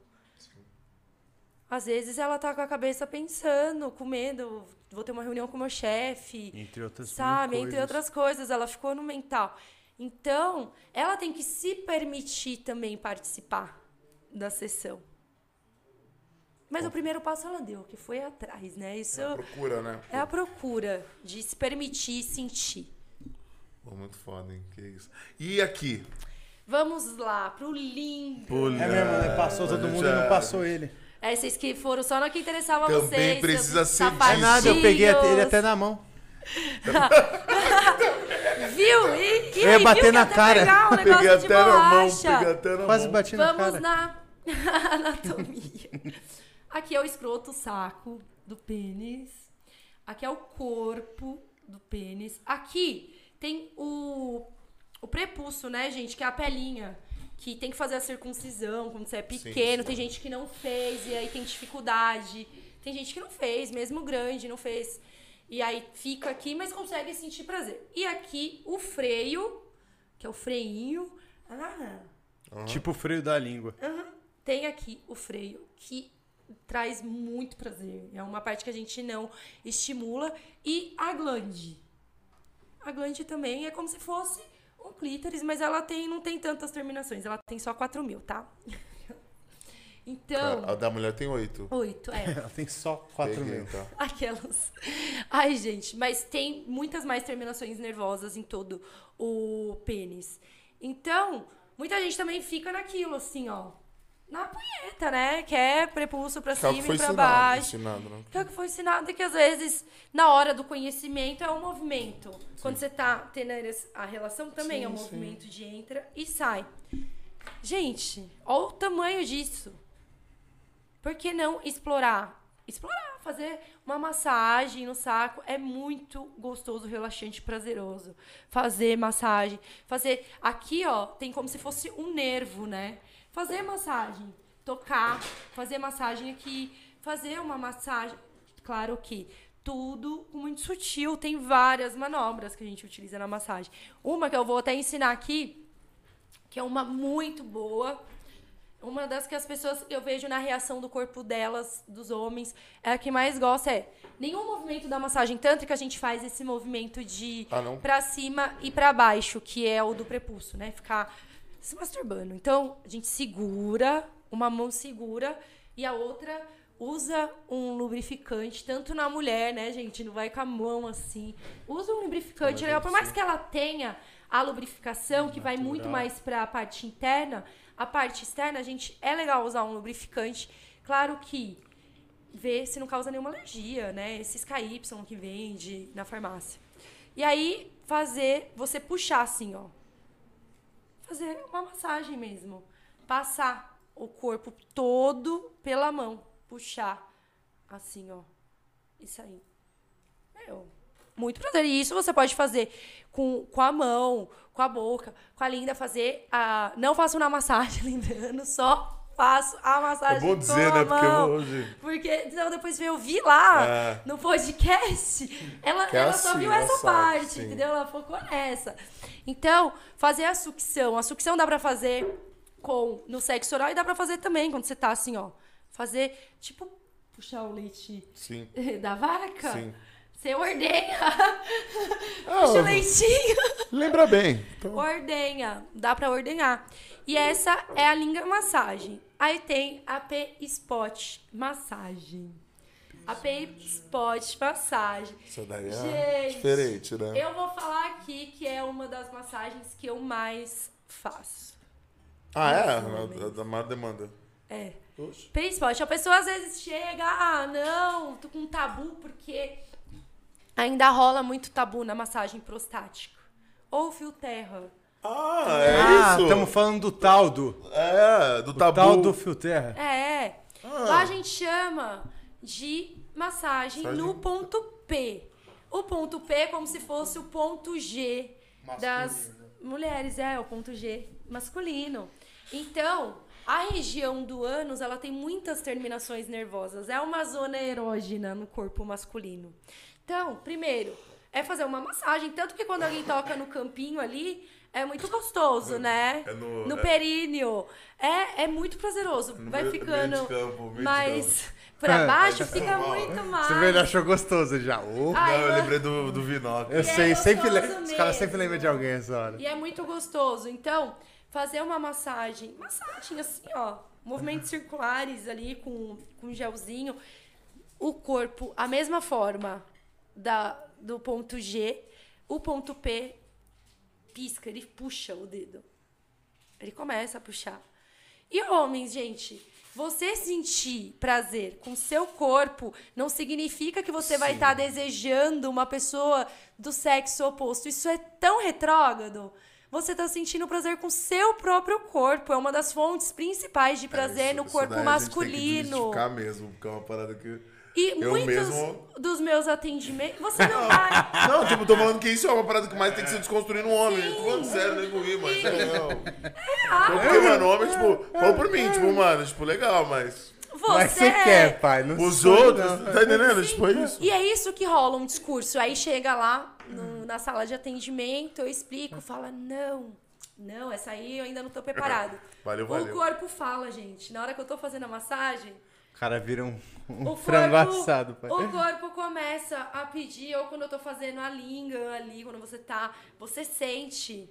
Às vezes ela tá com a cabeça pensando, com medo, vou ter uma reunião com o meu chefe, Entre outras sabe? Entre coisas. outras coisas, ela ficou no mental. Então, ela tem que se permitir também participar da sessão. Mas o primeiro passo ela deu, que foi atrás, né? Isso Procura, né? é a procura de se permitir sentir. Pô, muito foda, hein? Que isso. E aqui? Vamos lá, pro lindo. É mesmo, né? Passou todo mundo e não passou ele. É, vocês que foram só no que interessava a Também vocês. precisa seus ser. É nada, eu peguei até- ele até na mão. *laughs* Viu? E, e Eu ia aí, bater viu que na cara. um Peguei até na mão, peguei até na Quase mão. bati na Vamos cara. na *laughs* anatomia. Aqui é o escroto, o saco do pênis. Aqui é o corpo do pênis. Aqui tem o, o prepulso, né, gente? Que é a pelinha. Que tem que fazer a circuncisão quando você é pequeno. sim. Tem gente que não fez e aí tem dificuldade. Tem gente que não fez, mesmo grande, não fez. E aí fica aqui, mas consegue sentir prazer. E aqui o freio, que é o freinho. Ah, Tipo o freio da língua. tem aqui o freio que traz muito prazer. É uma parte que a gente não estimula. E a glande. A glande também é como se fosse um clítoris, mas ela tem, não tem tantas terminações. Ela tem só 4 mil, tá? *laughs* Então, A da mulher tem oito. oito, é. *laughs* Ela tem só 4 Peguei, mil. tá. Aquelas. Ai, gente, mas tem muitas mais terminações nervosas em todo o pênis. Então, muita gente também fica naquilo, assim, ó. Na punheta, né? Que é prepulso pra é cima que foi e pra ensinado, baixo. ensinado, né? Que é o que foi ensinado e que às vezes, na hora do conhecimento, é um movimento. Quando você tá tendo a relação, também é um Sim, sim. movimento de entra e sai. Gente, olha o tamanho disso. Por que não explorar? Explorar, fazer uma massagem no saco é muito gostoso, relaxante, prazeroso. Fazer massagem, fazer aqui, ó, tem como se fosse um nervo, né? Fazer massagem, tocar, fazer massagem aqui, fazer uma massagem, claro que tudo muito sutil, tem várias manobras que a gente utiliza na massagem. Uma que eu vou até ensinar aqui, que é uma muito boa, uma das que as pessoas eu vejo na reação do corpo delas, dos homens, é a que mais gosta é nenhum movimento da massagem tântrica a gente faz esse movimento de Ah, pra cima e pra baixo, que é o do prepulso, né? Ficar se masturbando. Então, a gente segura, uma mão segura e a outra usa um lubrificante, tanto na mulher, né, gente? Não vai com a mão assim. Usa um lubrificante legal, por mais que ela tenha a lubrificação, que vai muito mais para a parte interna, a parte externa, a gente é legal usar um lubrificante. Claro que ver se não causa nenhuma alergia, né? Esses KY que vende na farmácia. E aí fazer você puxar assim, ó. Fazer uma massagem mesmo. Passar o corpo todo pela mão, puxar assim, ó. Isso aí. Meu, muito prazer. E isso você pode fazer com, com a mão, com a boca, com a linda, fazer a. Não faço na massagem, *laughs* lembrando, só faço a massagem. É bom com dizer, a né? Porque hoje. Porque depois eu vi lá É. no podcast, ela, Que é ela só assim, viu ela essa parte, entendeu? Ela focou nessa. Então, fazer a sucção. A sucção dá pra fazer com no sexo oral e dá pra fazer também quando você tá assim, ó. Fazer, tipo, puxar o leite Sim, *laughs* da vaca. sim. Você ordenha. Ah, Puxa o leitinho. Lembra bem. Então, Ordenha. Dá pra ordenhar. E essa é a língua massagem. Aí tem a P-Spot massagem. A P-Spot massagem. isso daí é Gente, diferente, né? Eu vou falar aqui que é uma das massagens que eu mais faço. Ah, é? A, da maior demanda. É. Oxe. P-Spot. A pessoa às vezes chega, ah, não, tô com tabu porque ainda rola muito tabu na massagem prostática. Ou fio terra. Ah, é ah, isso? estamos falando do tal do. É, do tabu. Tal do fio terra. É. Lá a gente chama de massagem Massagem. no ponto P. O ponto P é como se fosse o ponto G das mulheres, é, o ponto G masculino. Então, a região do ânus, ela tem muitas terminações nervosas. É uma zona erógena no corpo masculino. Então, primeiro, é fazer uma massagem. Tanto que quando alguém toca no campinho ali, é muito gostoso, né? É no- no é- períneo. É, é muito prazeroso. Vai meio- ficando meio de campo, meio de mais pra *laughs* É. baixo, fica muito mais. Você ele achou gostoso já. Ai, Não, eu eu- lembrei do, do Vinoc. eu é sei, sempre le... gostoso os caras sempre lembram de alguém essa hora. E é muito gostoso. Então, fazer uma massagem, massagem assim, ó, movimentos circulares ali com, com gelzinho, o corpo, a mesma forma da, do ponto G, o ponto P pisca, ele puxa o dedo. Ele começa a puxar. E homens, gente, você sentir prazer com seu corpo não significa que você vai estar desejando uma pessoa do sexo oposto. Isso é tão retrógrado. Você está sentindo prazer com seu próprio corpo. É uma das fontes principais de prazer É, Isso- no isso corpo daí a gente tem que masculino. mesmo, porque é uma parada que... E Eu muitos mesmo- dos meus atendimentos. Você não vai. *laughs* Não, tipo, tô falando que isso é uma parada que mais tem que ser desconstruído no homem. Tô falando sério, nem comigo, mas é não. Porque, mano, o homem, tipo, falou por mim, tipo, mano, tipo, legal, mas... Você, Mas você é- quer, pai. Não Os sou, outros, não. tá entendendo? Tipo, é isso. E é isso que rola um discurso. Aí chega lá no- na sala de atendimento, eu explico, fala, não, não, essa aí eu ainda não tô preparado. Valeu, O valeu. corpo fala, gente. Na hora que eu tô fazendo a massagem, O cara vira um, um o frango corpo, assado, pai. o corpo começa a pedir, ou quando eu tô fazendo a língua ali, quando você tá, você sente.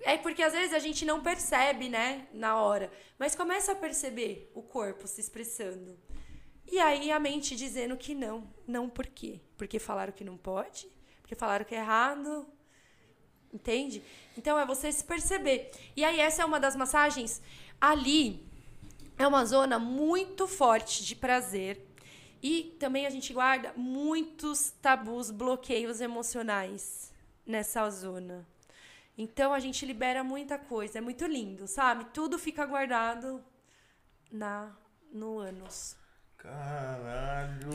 É porque às vezes a gente não percebe, né, na hora. Mas começa a perceber o corpo se expressando. E aí a mente dizendo que não. Não por quê? Porque falaram que não pode? Porque falaram que é errado? Entende? Então é você se perceber. E aí essa é uma das massagens ali é uma zona muito forte de prazer. E também a gente guarda muitos tabus, bloqueios emocionais nessa zona. Então a gente libera muita coisa, é muito lindo, sabe? Tudo fica guardado na no ânus. Caralho.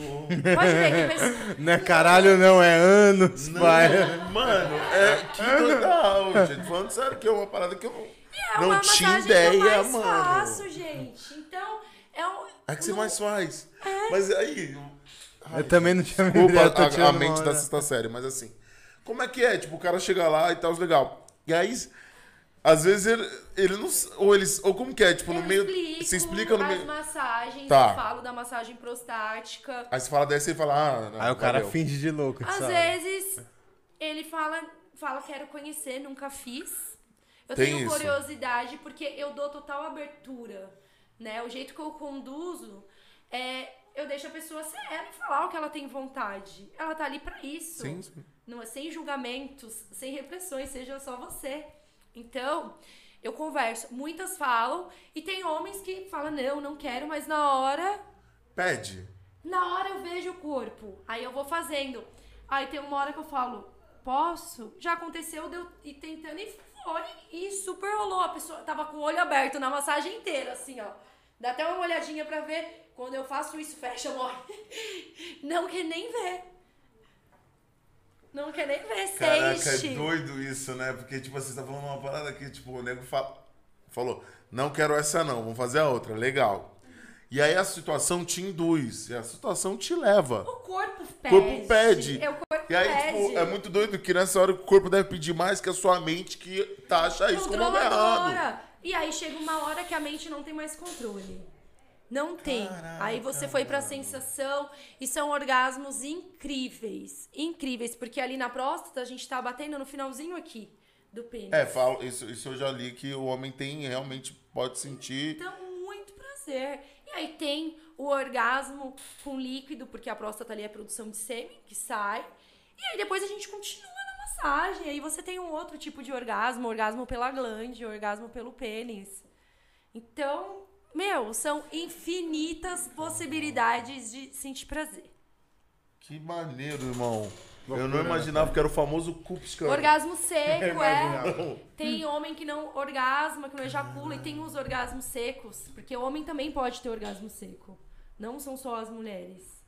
Pode ver que pessoa... *laughs* Não é caralho, não, é anos, pai. Mano, é que legal, gente. Falando sério, que é uma parada que eu não, é não uma tinha massagem ideia, que eu mais mano. faço, gente. Então, é um É que você não- mais faz. Mas aí. Eu também não tinha me Desculpa ideia, a, a tirando mente da hora. sexta série, mas assim. Como é que é? Tipo, o cara chega lá e tal, legal. E aí, às vezes ele, ele não. Ou eles. Ou como que é? Tipo, no eu meio. explico Você explica no meio. massagens, Tá. eu falo da massagem prostática. Aí você fala dessa e fala, ah, não, Aí o cara valeu. finge de louco, Às sabe? vezes, ele fala, fala, quero conhecer, nunca fiz. Eu Tem tenho isso. curiosidade porque eu dou total abertura, né? O jeito que eu conduzo é eu deixo a pessoa ser ela e falar o que ela tem vontade. Ela tá ali pra isso. Sim, sim. Não é sem julgamentos, sem repressões, seja só você. Então, eu converso. Muitas falam e tem homens que falam não, não quero, mas na hora Pede. na hora eu vejo o corpo, aí eu vou fazendo. Aí tem uma hora que eu falo, posso? Já aconteceu, deu e tentando e foi e super rolou. A pessoa tava com o olho aberto na massagem inteira, assim, ó. Dá até uma olhadinha pra ver. Quando eu faço isso, fecha, morre. *laughs* Não quer nem ver. Não quer nem ver, Caraca, é doido isso, né? Porque, tipo, você tá falando uma parada que, tipo, o nego fa- falou, não quero essa não, vamos fazer a outra, legal. E aí a situação te induz, e a situação te leva. O corpo O pede. corpo pede. É, o corpo E aí, pede. tipo, é muito doido que nessa hora o corpo deve pedir mais que a sua mente que taxa isso como errado. E aí chega uma hora que a mente não tem mais controle. Não tem. Aí você foi pra sensação e são orgasmos incríveis. Incríveis. Porque ali na próstata a gente tá batendo no finalzinho aqui do pênis. É, falo, isso, isso eu já li que o homem tem realmente pode sentir. Então, muito prazer. E aí tem o orgasmo com líquido, porque a próstata ali é produção de sêmen que sai. E aí depois a gente continua na massagem. Aí você tem um outro tipo de orgasmo, orgasmo pela glande, orgasmo pelo pênis. Então, meu, são infinitas possibilidades de sentir prazer. Que maneiro, irmão. Eu não imaginava que era o famoso Kupskan. Orgasmo seco, *laughs* é. Tem homem que não orgasma, que não ejacula, e tem os orgasmos secos. Porque o homem também pode ter orgasmo seco. Não são só as mulheres.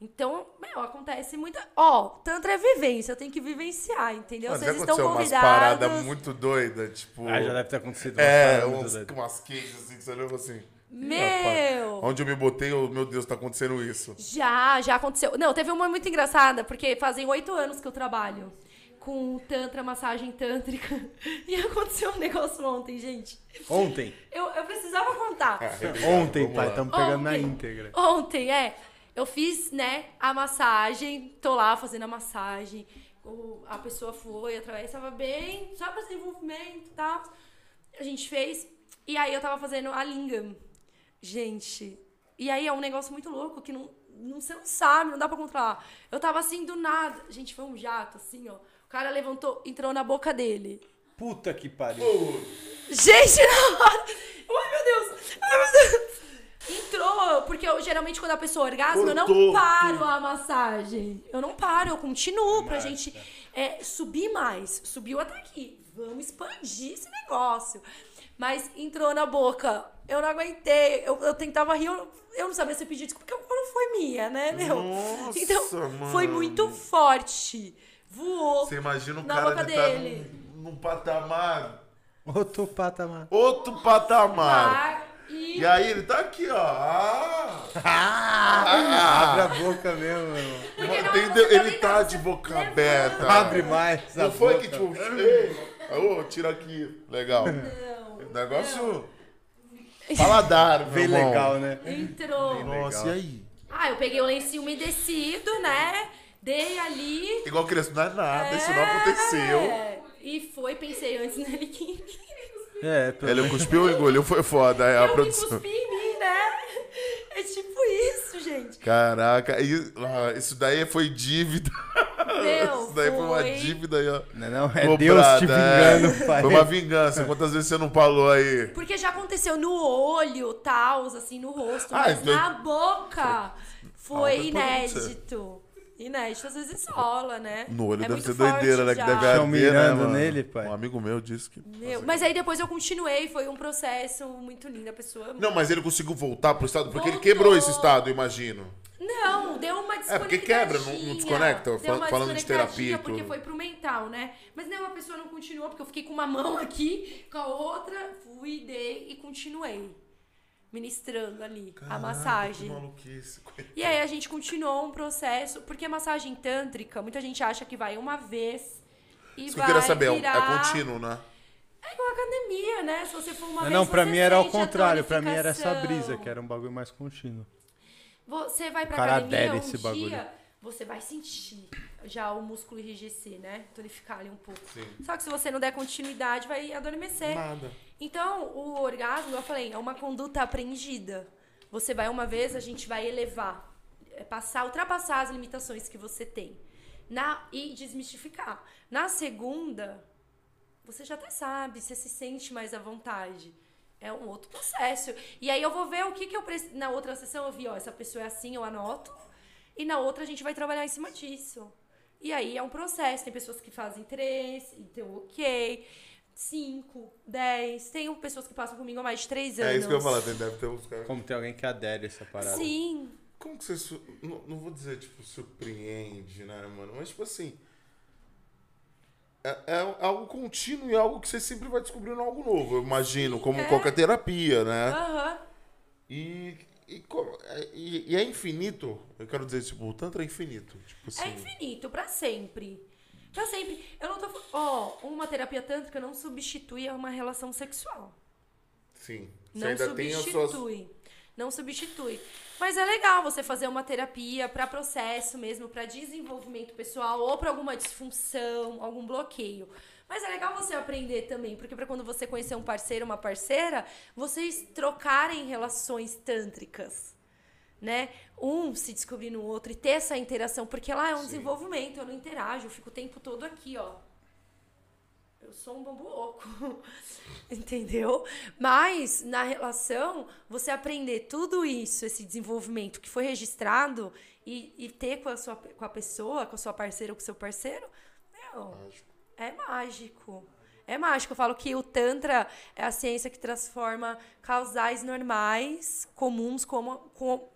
Então, meu, acontece muita. Ó, Tantra é vivência, eu tenho que vivenciar, entendeu? Já Vocês estão aconteceu umas convidados. paradas muito doidas, tipo. Ah, já deve ter acontecido. É, uma parada uns, muito doida. umas queixas assim que você lembra assim. Meu! Onde eu me botei, oh, meu Deus, tá acontecendo isso. Já, já aconteceu. Não, teve uma muito engraçada, porque fazem oito anos que eu trabalho com Tantra, massagem tântrica. *laughs* E aconteceu um negócio ontem, gente. Ontem. Eu, eu precisava contar. Ontem, Vamos pai. Estamos pegando na Ontem. íntegra. Ontem, é. Eu fiz, né, a massagem, tô lá fazendo a massagem. a pessoa foi através, tava bem, só pra desenvolvimento e tal. A gente fez. E aí eu tava fazendo a lingam. Gente. E aí é um negócio muito louco que não, não, você não sabe, não dá pra controlar. Eu tava assim do nada. Gente, foi um jato, assim, ó. O cara levantou, entrou na boca dele. Puta que pariu. Gente, *laughs* na hora. Ai, meu Deus! Ai, meu Deus! Entrou, porque eu, geralmente quando a pessoa orgasma, eu não paro a massagem. Eu não paro, eu continuo pra gente é, subir mais. Subiu até aqui. Vamos expandir esse negócio. Mas entrou na boca. Eu não aguentei. Eu, eu tentava rir, eu, eu não sabia se pedir desculpa, porque a culpa não foi minha, né, meu? Nossa, então, foi mano. muito forte. Voou. Você imagina o Na cara boca de estar dele. num, num patamar. Outro patamar. Outro patamar. Mar, e E aí ele tá aqui, ó. Ah! *laughs* Abre a boca mesmo, Entendeu? você Ele tá tá- de boca aberta. Abre mais. a Não foi boca. que tipo, ei, ô, tira aqui. Legal. Não, Negócio paladar, *laughs* Bem irmão. legal, né? Entrou. Nossa, e aí? Ah, eu peguei o lencinho umedecido, né? Dei ali. Igual criança, não é nada, isso não É, aconteceu. E foi, pensei antes nele *laughs* que. É, pelo Ele cuspiu, engoliu, foi foda é a eu produção. cuspi em mim, né? É tipo isso, gente. Caraca, e- ah, isso daí foi dívida. Meu, daí foi uma foi. dívida aí, ó. Não, não, é Cobrada, Deus te é. vingando, pai. Foi uma vingança. Quantas vezes você não falou aí? Porque já aconteceu no olho, tal, assim, no rosto, Ah, mas então- na boca foi Ah, pode inédito. Inédito, às vezes rola, né? No olho É deve muito ser doideira, né? Que já. deve arder, né, mirando nele, pai. Um amigo meu disse que. Meu, mas aí depois eu continuei, foi um processo muito lindo. A pessoa. Não, mas ele conseguiu voltar pro estado? Porque ele Voltou. quebrou esse estado, imagino. Não, deu uma É, porque quebra, não- não desconecta, Deu fal- uma falando de terapia desconectadinha porque tudo. foi pro mental, né? Mas não, a pessoa não continuou, porque eu fiquei com uma mão aqui, com a outra, fui, dei e continuei. Ministrando ali a massagem. Que maluquice. E aí a gente continuou um processo, porque a massagem tântrica, muita gente acha que vai uma vez e Isso que vai eu queria saber, é um- virar... é contínuo, né? É igual academia, né? Se você for uma Não, vez, não, pra mim era ao contrário. Pra mim era essa brisa, que era um bagulho mais contínuo. Você vai pra Cara academia um esse dia, bagulho. você vai sentir já o músculo enrijecer, né? Tonificar ali um pouco. Só que se você não der continuidade, vai adormecer. Nada. Então, o orgasmo, eu falei, é uma conduta aprendida. Você vai uma vez, a gente vai elevar, é, passar, ultrapassar as limitações que você tem. Na, e desmistificar. Na segunda, você já até sabe, você se sente mais à vontade. É um outro processo. E aí eu vou ver o que, que eu preciso. Na outra sessão eu vi, ó, essa pessoa é assim, eu anoto. E na outra a gente vai trabalhar em cima disso. E aí é um processo. Tem pessoas que fazem três, então ok. Cinco, dez. Tem pessoas que passam comigo há mais de três anos. É isso que eu ia falar, tem- deve ter uns caras. Como tem alguém que adere a essa parada. Sim. Como que você. su- Não, não vou dizer, tipo, surpreende, né, mano? Mas, tipo assim. É, é algo contínuo e algo que você sempre vai descobrindo algo novo, eu imagino, como é. qualquer terapia, né? Aham. E, e, é- e- e é infinito. Eu quero dizer, tipo, o Tantra é infinito. Tipo assim. É infinito, pra sempre. Pra sempre. Eu não tô falando. Ó, uma terapia tântrica não substitui uma relação sexual. Sim. Você Não ainda tem as suas. Não substitui. Mas é legal você fazer uma terapia para processo mesmo, para desenvolvimento pessoal ou para alguma disfunção, algum bloqueio. Mas é legal você aprender também, porque para quando você conhecer um parceiro, uma parceira, vocês trocarem relações tântricas, né? Um se descobrir no outro e ter essa interação, porque lá é um Sim. desenvolvimento, eu não interajo, eu fico o tempo todo aqui, ó. Eu sou um bambu oco, *laughs* entendeu? Mas na relação, você aprender tudo isso, esse desenvolvimento que foi registrado e, e ter com a, sua, com a pessoa, com a sua parceira ou com o seu parceiro, meu, Mágico. é mágico. É mágico. Eu falo que o Tantra é a ciência que transforma casais normais, comuns, como. Com,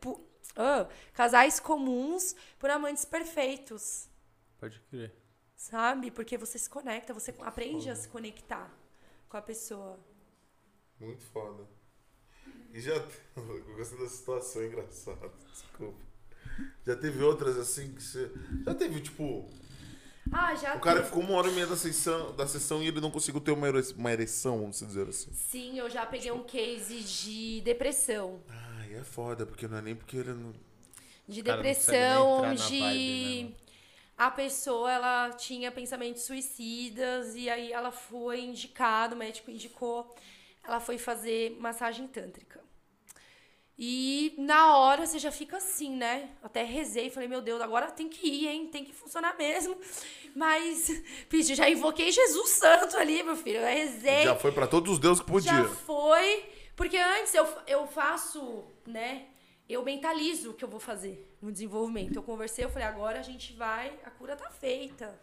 ah, casais comuns por amantes perfeitos. Pode crer. Sabe? Porque você se conecta, você aprende a se conectar com a pessoa. Muito foda. E já. *laughs* Eu gostei da situação engraçada. Desculpa. Já teve outras assim que você. Já teve, tipo. Ah, já. O cara ficou uma hora e meia da sessão, da sessão e ele não conseguiu ter uma ere- uma ereção, vamos dizer assim. Sim, eu já peguei um case de depressão. Ai, é foda, porque não é nem porque ele não. De não depressão, na onde vibe, né, a pessoa ela tinha pensamentos suicidas e aí ela foi indicada, o médico indicou, ela foi fazer massagem tântrica. E na hora você já fica assim, né? Até rezei, falei, meu Deus, agora tem que ir, hein? Tem que funcionar mesmo. *laughs* Mas, *laughs* bicho, já invoquei Jesus Santo ali, meu filho. Eu rezei. Já foi pra todos os deuses que podia. Já foi. Porque antes eu, eu faço, né? Eu mentalizo o que eu vou fazer no desenvolvimento. Eu conversei, eu falei, agora a gente vai, a cura tá feita.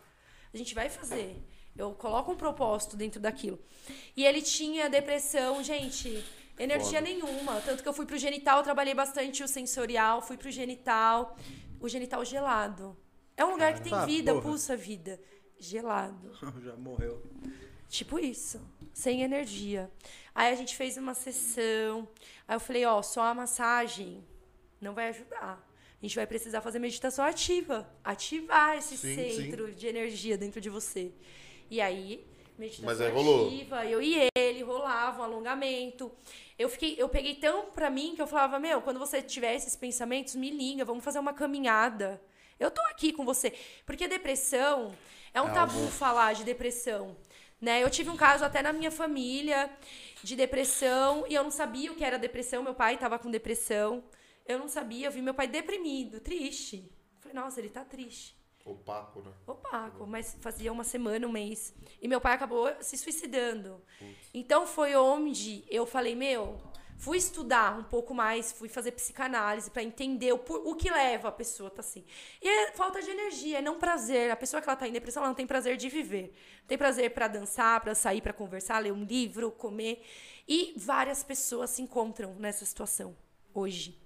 A gente vai fazer. Eu coloco um propósito dentro daquilo. E ele tinha depressão, gente, energia Foda. nenhuma. Tanto que eu fui pro genital, trabalhei bastante o sensorial, fui pro genital. O genital gelado. É um lugar que tem Ah, vida, porra. pulsa vida. Gelado. *laughs* Já morreu. Tipo isso, sem energia. Aí a gente fez uma sessão. Aí eu falei, ó, só a massagem não vai ajudar. A gente vai precisar fazer meditação ativa, ativar esse Sim, centro de energia dentro de você. E aí, meditação Mas aí rolou. ativa, eu e ele rolava um alongamento. Eu fiquei, eu peguei tão pra mim que eu falava, meu, quando você tiver esses pensamentos, me liga, vamos fazer uma caminhada. Eu tô aqui com você, porque depressão é um É tabu falar de depressão. Né? Eu tive um caso até na minha família de depressão e eu não sabia o que era depressão. Meu pai estava com depressão. Eu não sabia, eu vi meu pai deprimido, triste. Falei, nossa, ele tá triste. Opaco, né? Opaco, mas fazia uma semana, um mês. E meu pai acabou se suicidando. Então foi onde eu falei, meu, fui estudar um pouco mais, fui fazer psicanálise para entender o, o que leva a pessoa tá assim. E é falta de energia, é não prazer. A pessoa que ela tá em depressão, ela não tem prazer de viver. Não tem prazer para dançar, para sair, para conversar, ler um livro, comer. E várias pessoas se encontram nessa situação hoje.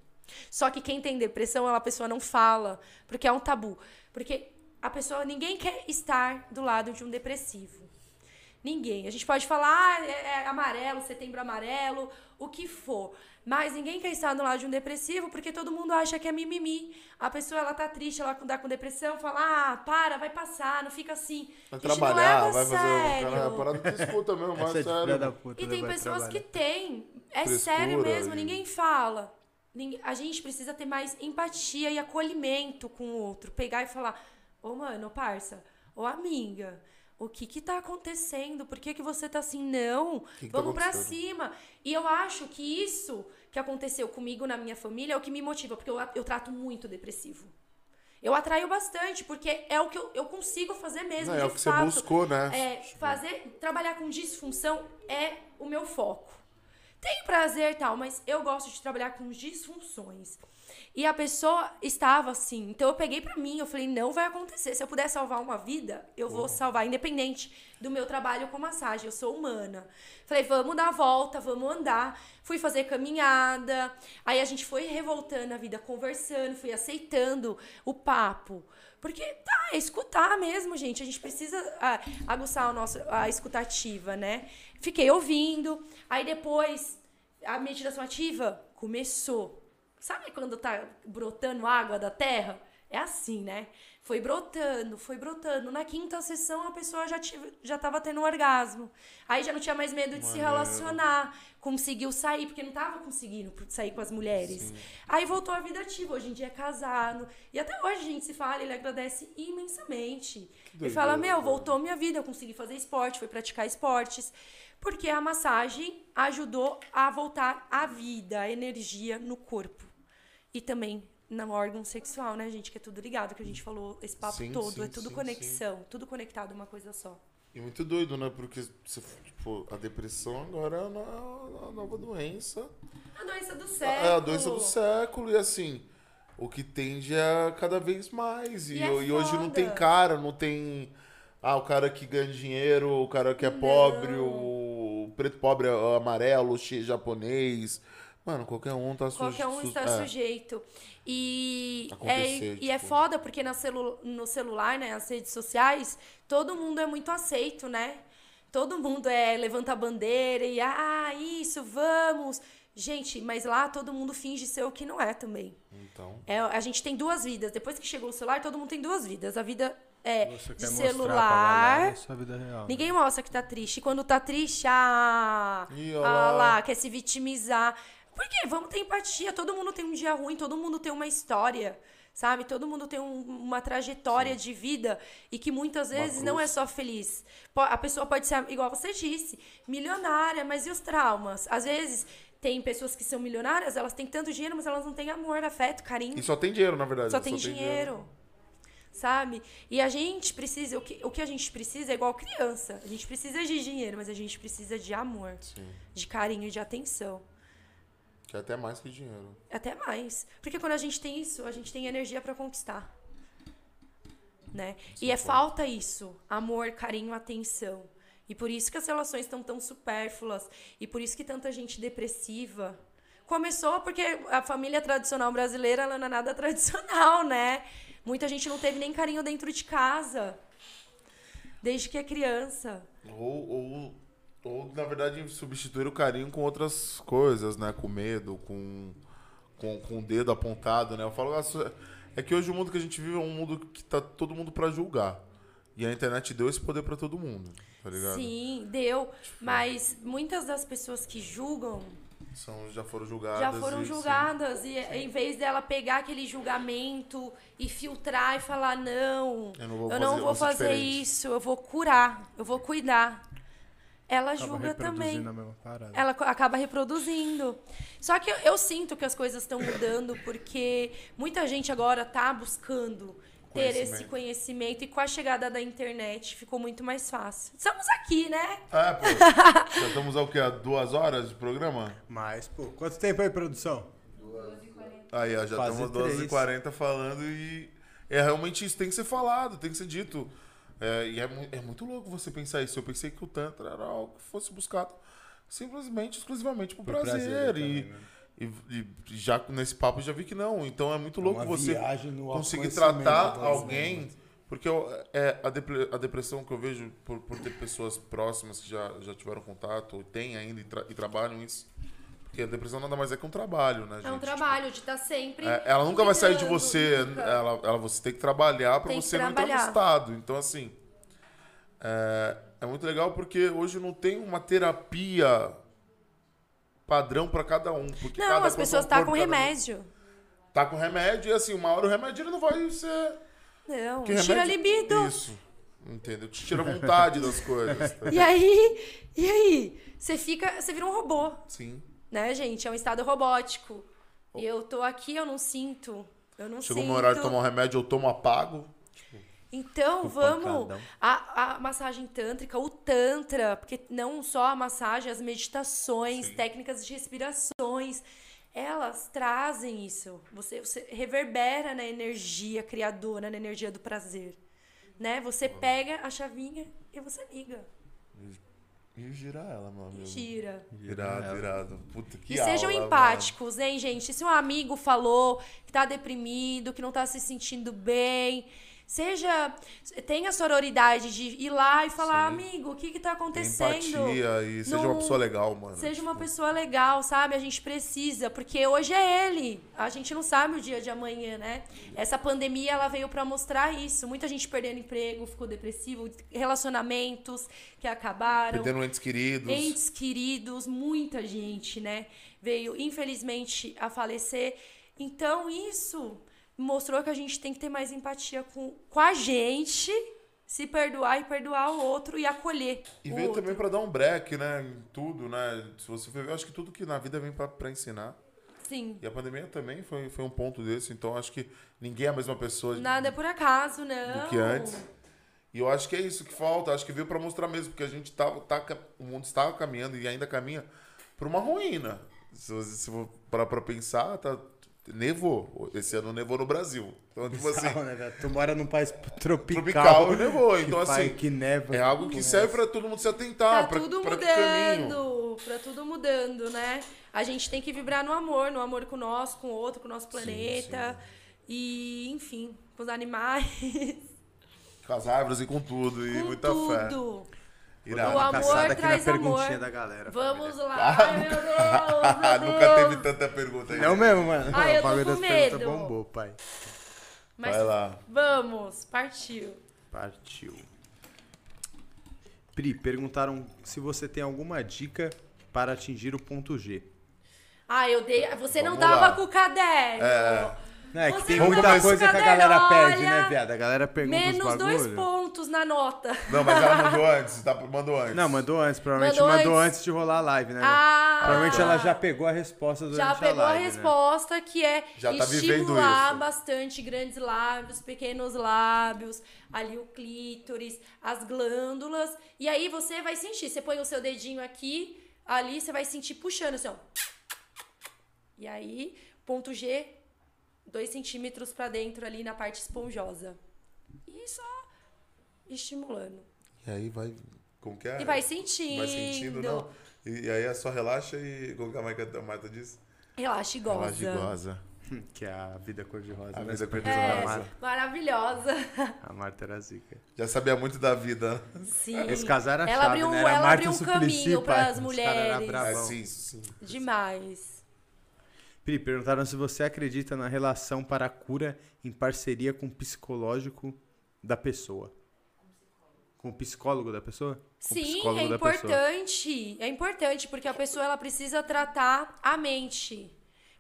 Só que quem tem depressão, ela, a pessoa não fala, porque é um tabu. Porque a pessoa, ninguém quer estar do lado de um depressivo. Ninguém. A gente pode falar, ah, é, é amarelo, setembro amarelo, o que for. Mas ninguém quer estar do lado de um depressivo porque todo mundo acha que é mimimi. A pessoa, ela tá triste, ela tá com depressão, fala, ah, para, vai passar, não fica assim. Vai gente não trabalhar, leva vai a fazer. Sério. cara, a parada que escuta mesmo, é de filha da sério. puta. E né, tem pessoas que trabalhar. têm. É Frescura sério mesmo, e- ninguém fala. A gente precisa ter mais empatia e acolhimento com o outro. Pegar e falar, ô mano, parça, ô amiga, o que que tá acontecendo? Por que que você tá assim? Não, que tá vamos pra acontecendo? cima. E eu acho que isso que aconteceu comigo na minha família é o que me motiva, porque eu, eu trato muito depressivo. Eu atraio bastante, porque é o que eu, eu consigo fazer mesmo. Não, é o que você fato. buscou, né? É, fazer, trabalhar com disfunção é o meu foco. Tenho prazer e tal, mas eu gosto de trabalhar com disfunções. E a pessoa estava assim. Então eu peguei pra mim, eu falei, não vai acontecer. Se eu puder salvar uma vida, eu vou salvar, independente do meu trabalho com massagem. Eu sou humana. Falei, vamos dar a volta, vamos andar. Fui fazer caminhada. Aí a gente foi revoltando a vida, conversando, fui aceitando o papo. Porque tá, é escutar mesmo, gente. A gente precisa ah, aguçar o nosso, a escutativa, né? Fiquei ouvindo. Aí depois, a meditação ativa começou. Sabe quando tá brotando água da terra? É assim, né? Foi brotando, foi brotando. Na quinta sessão, a pessoa já, tive, já tava tendo um orgasmo. Aí já não tinha mais medo de se Maneiro. relacionar. Conseguiu sair, porque não tava conseguindo sair com as mulheres. Aí voltou à vida ativa. Hoje em dia é casado. E até hoje a gente se fala, ele agradece imensamente. Ele fala: Meu, voltou minha vida, eu consegui fazer esporte, fui praticar esportes. Porque a massagem ajudou a voltar a vida, a energia no corpo. E também no órgão sexual, né, gente? Que é tudo ligado, que a gente falou esse papo Sim, todo. sim, é tudo sim, conexão, tudo conectado uma coisa só. E muito doido, né? Porque se, tipo, a depressão agora é uma nova doença. A doença do século. É a doença do século. E assim, o que tende a cada vez mais. E, E é e hoje não tem cara, não tem. Ah, o cara que ganha dinheiro, o cara que é pobre, o preto pobre é amarelo, japonês. Mano, qualquer um tá sujeito. Qualquer um está sujeito. E é, Acontecer, e é tipo. foda porque na celu no celular, né, as redes sociais, todo mundo é muito aceito, né? Todo mundo é levanta a bandeira e ah, isso, vamos. Gente, mas lá todo mundo finge ser o que não é também. Então. É, a gente tem duas vidas. Depois que chegou o celular, todo mundo tem duas vidas. A vida é Você de celular. vida real. né? Ninguém mostra que tá triste. E Quando tá triste, ah, Ih, ah lá. quer se vitimizar. Por quê? Vamos ter empatia. Todo mundo tem um dia ruim, todo mundo tem uma história, sabe? Todo mundo tem um- uma trajetória de vida e que muitas vezes não é só feliz. A pessoa pode ser, igual você disse, milionária, mas e os traumas? Às vezes tem pessoas que são milionárias, elas têm tanto dinheiro, mas elas não têm amor, afeto, carinho. E só tem dinheiro, na verdade. Só tem dinheiro. Sabe? E a gente precisa, o que, o que a gente precisa é igual criança. A gente precisa de dinheiro, mas a gente precisa de amor, Sim. de carinho, de atenção. Que é até mais que dinheiro. Até mais. Porque quando a gente tem isso, a gente tem energia pra conquistar. Né? E é falta isso: amor, carinho, atenção. E por isso que as relações estão tão supérfluas. E por isso que tanta gente depressiva. Começou porque a família tradicional brasileira ela não é nada *laughs* tradicional, né? Muita gente não teve nem carinho dentro de casa. Desde que é criança. Ou, ou, ou, na verdade, substituir o carinho com outras coisas, né? Com medo, com, com, com o dedo apontado, né? Eu falo, ah, é que hoje o mundo que a gente vive é um mundo que tá todo mundo pra julgar. E a internet deu esse poder pra todo mundo, tá ligado? Sim, deu. Mas muitas das pessoas que julgam São, já foram julgadas. já foram e, sim, julgadas. E em vez dela pegar aquele julgamento e filtrar e falar, não, Eu não vou eu não fazer- vou vou fazer diferente." isso, eu vou curar, eu vou cuidar. Ela Acaba julga também. Ela acaba reproduzindo. Só que eu, eu sinto que as coisas estão mudando porque muita gente agora tá buscando ter esse Conhecimento. e com a chegada da internet ficou muito mais fácil. Estamos aqui, né? Ah, pô. *laughs* já estamos ao quê? A duas horas de programa? Mas, pô, quanto tempo aí, produção? Aí, ó, já Quase estamos três. 12h40 falando e é realmente isso, tem que ser falado, tem que ser dito. É, e é, é muito louco você pensar isso. Eu pensei que o Tantra era algo que fosse buscado simplesmente, exclusivamente por, Por prazer. prazer e, também, né? E, e já nesse papo eu já vi que não. Então é muito louco uma você conseguir tratar das alguém. Porque eu- é, a, depre- a depressão que eu vejo por, por ter pessoas próximas que já, já tiveram contato, ou têm ainda e, tra- e trabalham isso. Porque a depressão nada mais é que um trabalho, né, gente? É um trabalho de estar sempre. É, ela nunca vai sair de você. nunca. Ela, ela, você tem que trabalhar que você não entrar no trabalhar. estado. Então, assim. É, é muito legal porque hoje não tem uma terapia padrão pra cada um. Porque Não, cada as pessoas estão corpo, com cada um remédio. Tá com remédio e assim, uma hora o remédio ele não vai ser. Não, Que tira a remédio- libido. Isso. Entendeu? Te tira a vontade das coisas. tá? *laughs* E aí, e aí? Você fica. Você vira um robô, Sim. né, gente? É um estado robótico. E eu tô aqui, eu não sinto. Eu não Chegou o sinto. meu horário de tomar um remédio, eu tomo apago. Então, vamos. pancadão. A, a massagem tântrica, o tantra, porque não só a massagem, as meditações, Sim. técnicas de respirações, elas trazem isso. Você, você reverbera na energia criadora, na energia do prazer. Né? Você pega a chavinha e você liga. E girar ela, meu E gira. Irado, irado. Puta que E sejam aula, empáticos, hein, gente? Se um amigo falou que tá deprimido, que não tá se sentindo bem, Seja. Tenha sororidade de ir lá e falar, Sim. amigo, o que que tá acontecendo? empatia e seja uma pessoa legal, mano. Seja uma Tipo, pessoa legal, sabe? A gente precisa, porque hoje é ele. A gente não sabe o dia de amanhã, né? Essa pandemia ela veio pra mostrar isso. Muita gente perdendo emprego, ficou depressivo, relacionamentos que acabaram, Perdendo entes queridos. entes queridos, muita gente, né? Veio infelizmente a falecer. Então isso mostrou que a gente tem que ter mais empatia com, com a gente, se perdoar e perdoar o outro e acolher. E veio outro. também pra dar um break, né? Em tudo, né? Se você for ver, eu acho que tudo que na vida vem pra ensinar. Sim. E a pandemia também foi, foi um ponto desse. Então acho que ninguém é a mesma pessoa Nada é por acaso, não. do que antes. E eu acho que é isso que falta. Acho que veio pra mostrar mesmo, porque a gente tá, tá o mundo estava caminhando e ainda caminha pra uma ruína. Se você se for parar pra pensar, tá, nevou. Esse ano nevou no Brasil. Então, tipo assim, Bizarro, né, velho? Tu mora num país tropical. tropical nevou. que Então, faz- assim, que neva. é algo que serve pra todo mundo se atentar. Tá pra, tudo pra mudando, pra tudo mudando, né? A gente tem que vibrar no amor, no amor com nós, com o outro, com o nosso planeta. E, enfim, com os animais, Com as árvores e com tudo. E com muita fé. Irado. O amor Caçada aqui na traz perguntinha amor. da galera. Vamos família. lá. Ai, meu Deus, meu Nunca Deus. *laughs* teve tanta pergunta aí. Não mesmo, mano. Ai, eu o tô com das perguntas medo. bombou, pai. Mas Vai lá. vamos, partiu. Partiu. Pri, perguntaram se você tem alguma dica para atingir o ponto G. Ah, eu dei. Você não Vamos tava lá. com o caderno. É. É que tem não muita coisa que a galera perde, olha. né, viado? A galera pergunta os Menos dois pontos na nota. Não, mas ela mandou *laughs* antes. Tá, mandou antes. Não, mandou antes. Provavelmente Mandou mandou antes. antes de rolar a live, né? Ah, Provavelmente ela já pegou a resposta durante Já pegou a a, live, né? resposta, que é Já tá vivendo estimular bastante grandes lábios, pequenos lábios, ali o clítoris, as glândulas. E aí você vai sentir. Você põe o seu dedinho aqui, ali, você vai sentir puxando assim, ó. E aí, ponto G, dois centímetros pra dentro ali na parte esponjosa. E só estimulando. E aí vai. Como que é? E vai sentindo. Vai sentindo, não. E, e aí é só relaxa e. Como que a Marta, a Marta diz? Relaxa e goza. Relaxa e goza. Que é a vida cor-de-rosa. A né? vida cor-de-rosa. É, maravilhosa. A Marta era zica. Já sabia muito da vida. Sim. Esse casal era ela chave, abriu, né? Era ela Marta abriu um Suplicy, caminho para as Os cara era mulheres. É, sim, sim. Demais. Pri, perguntaram se você acredita na relação para a cura em parceria com o psicológico da pessoa. Com o psicólogo da pessoa? Com Sim, é importante. É importante porque a pessoa ela precisa tratar a mente.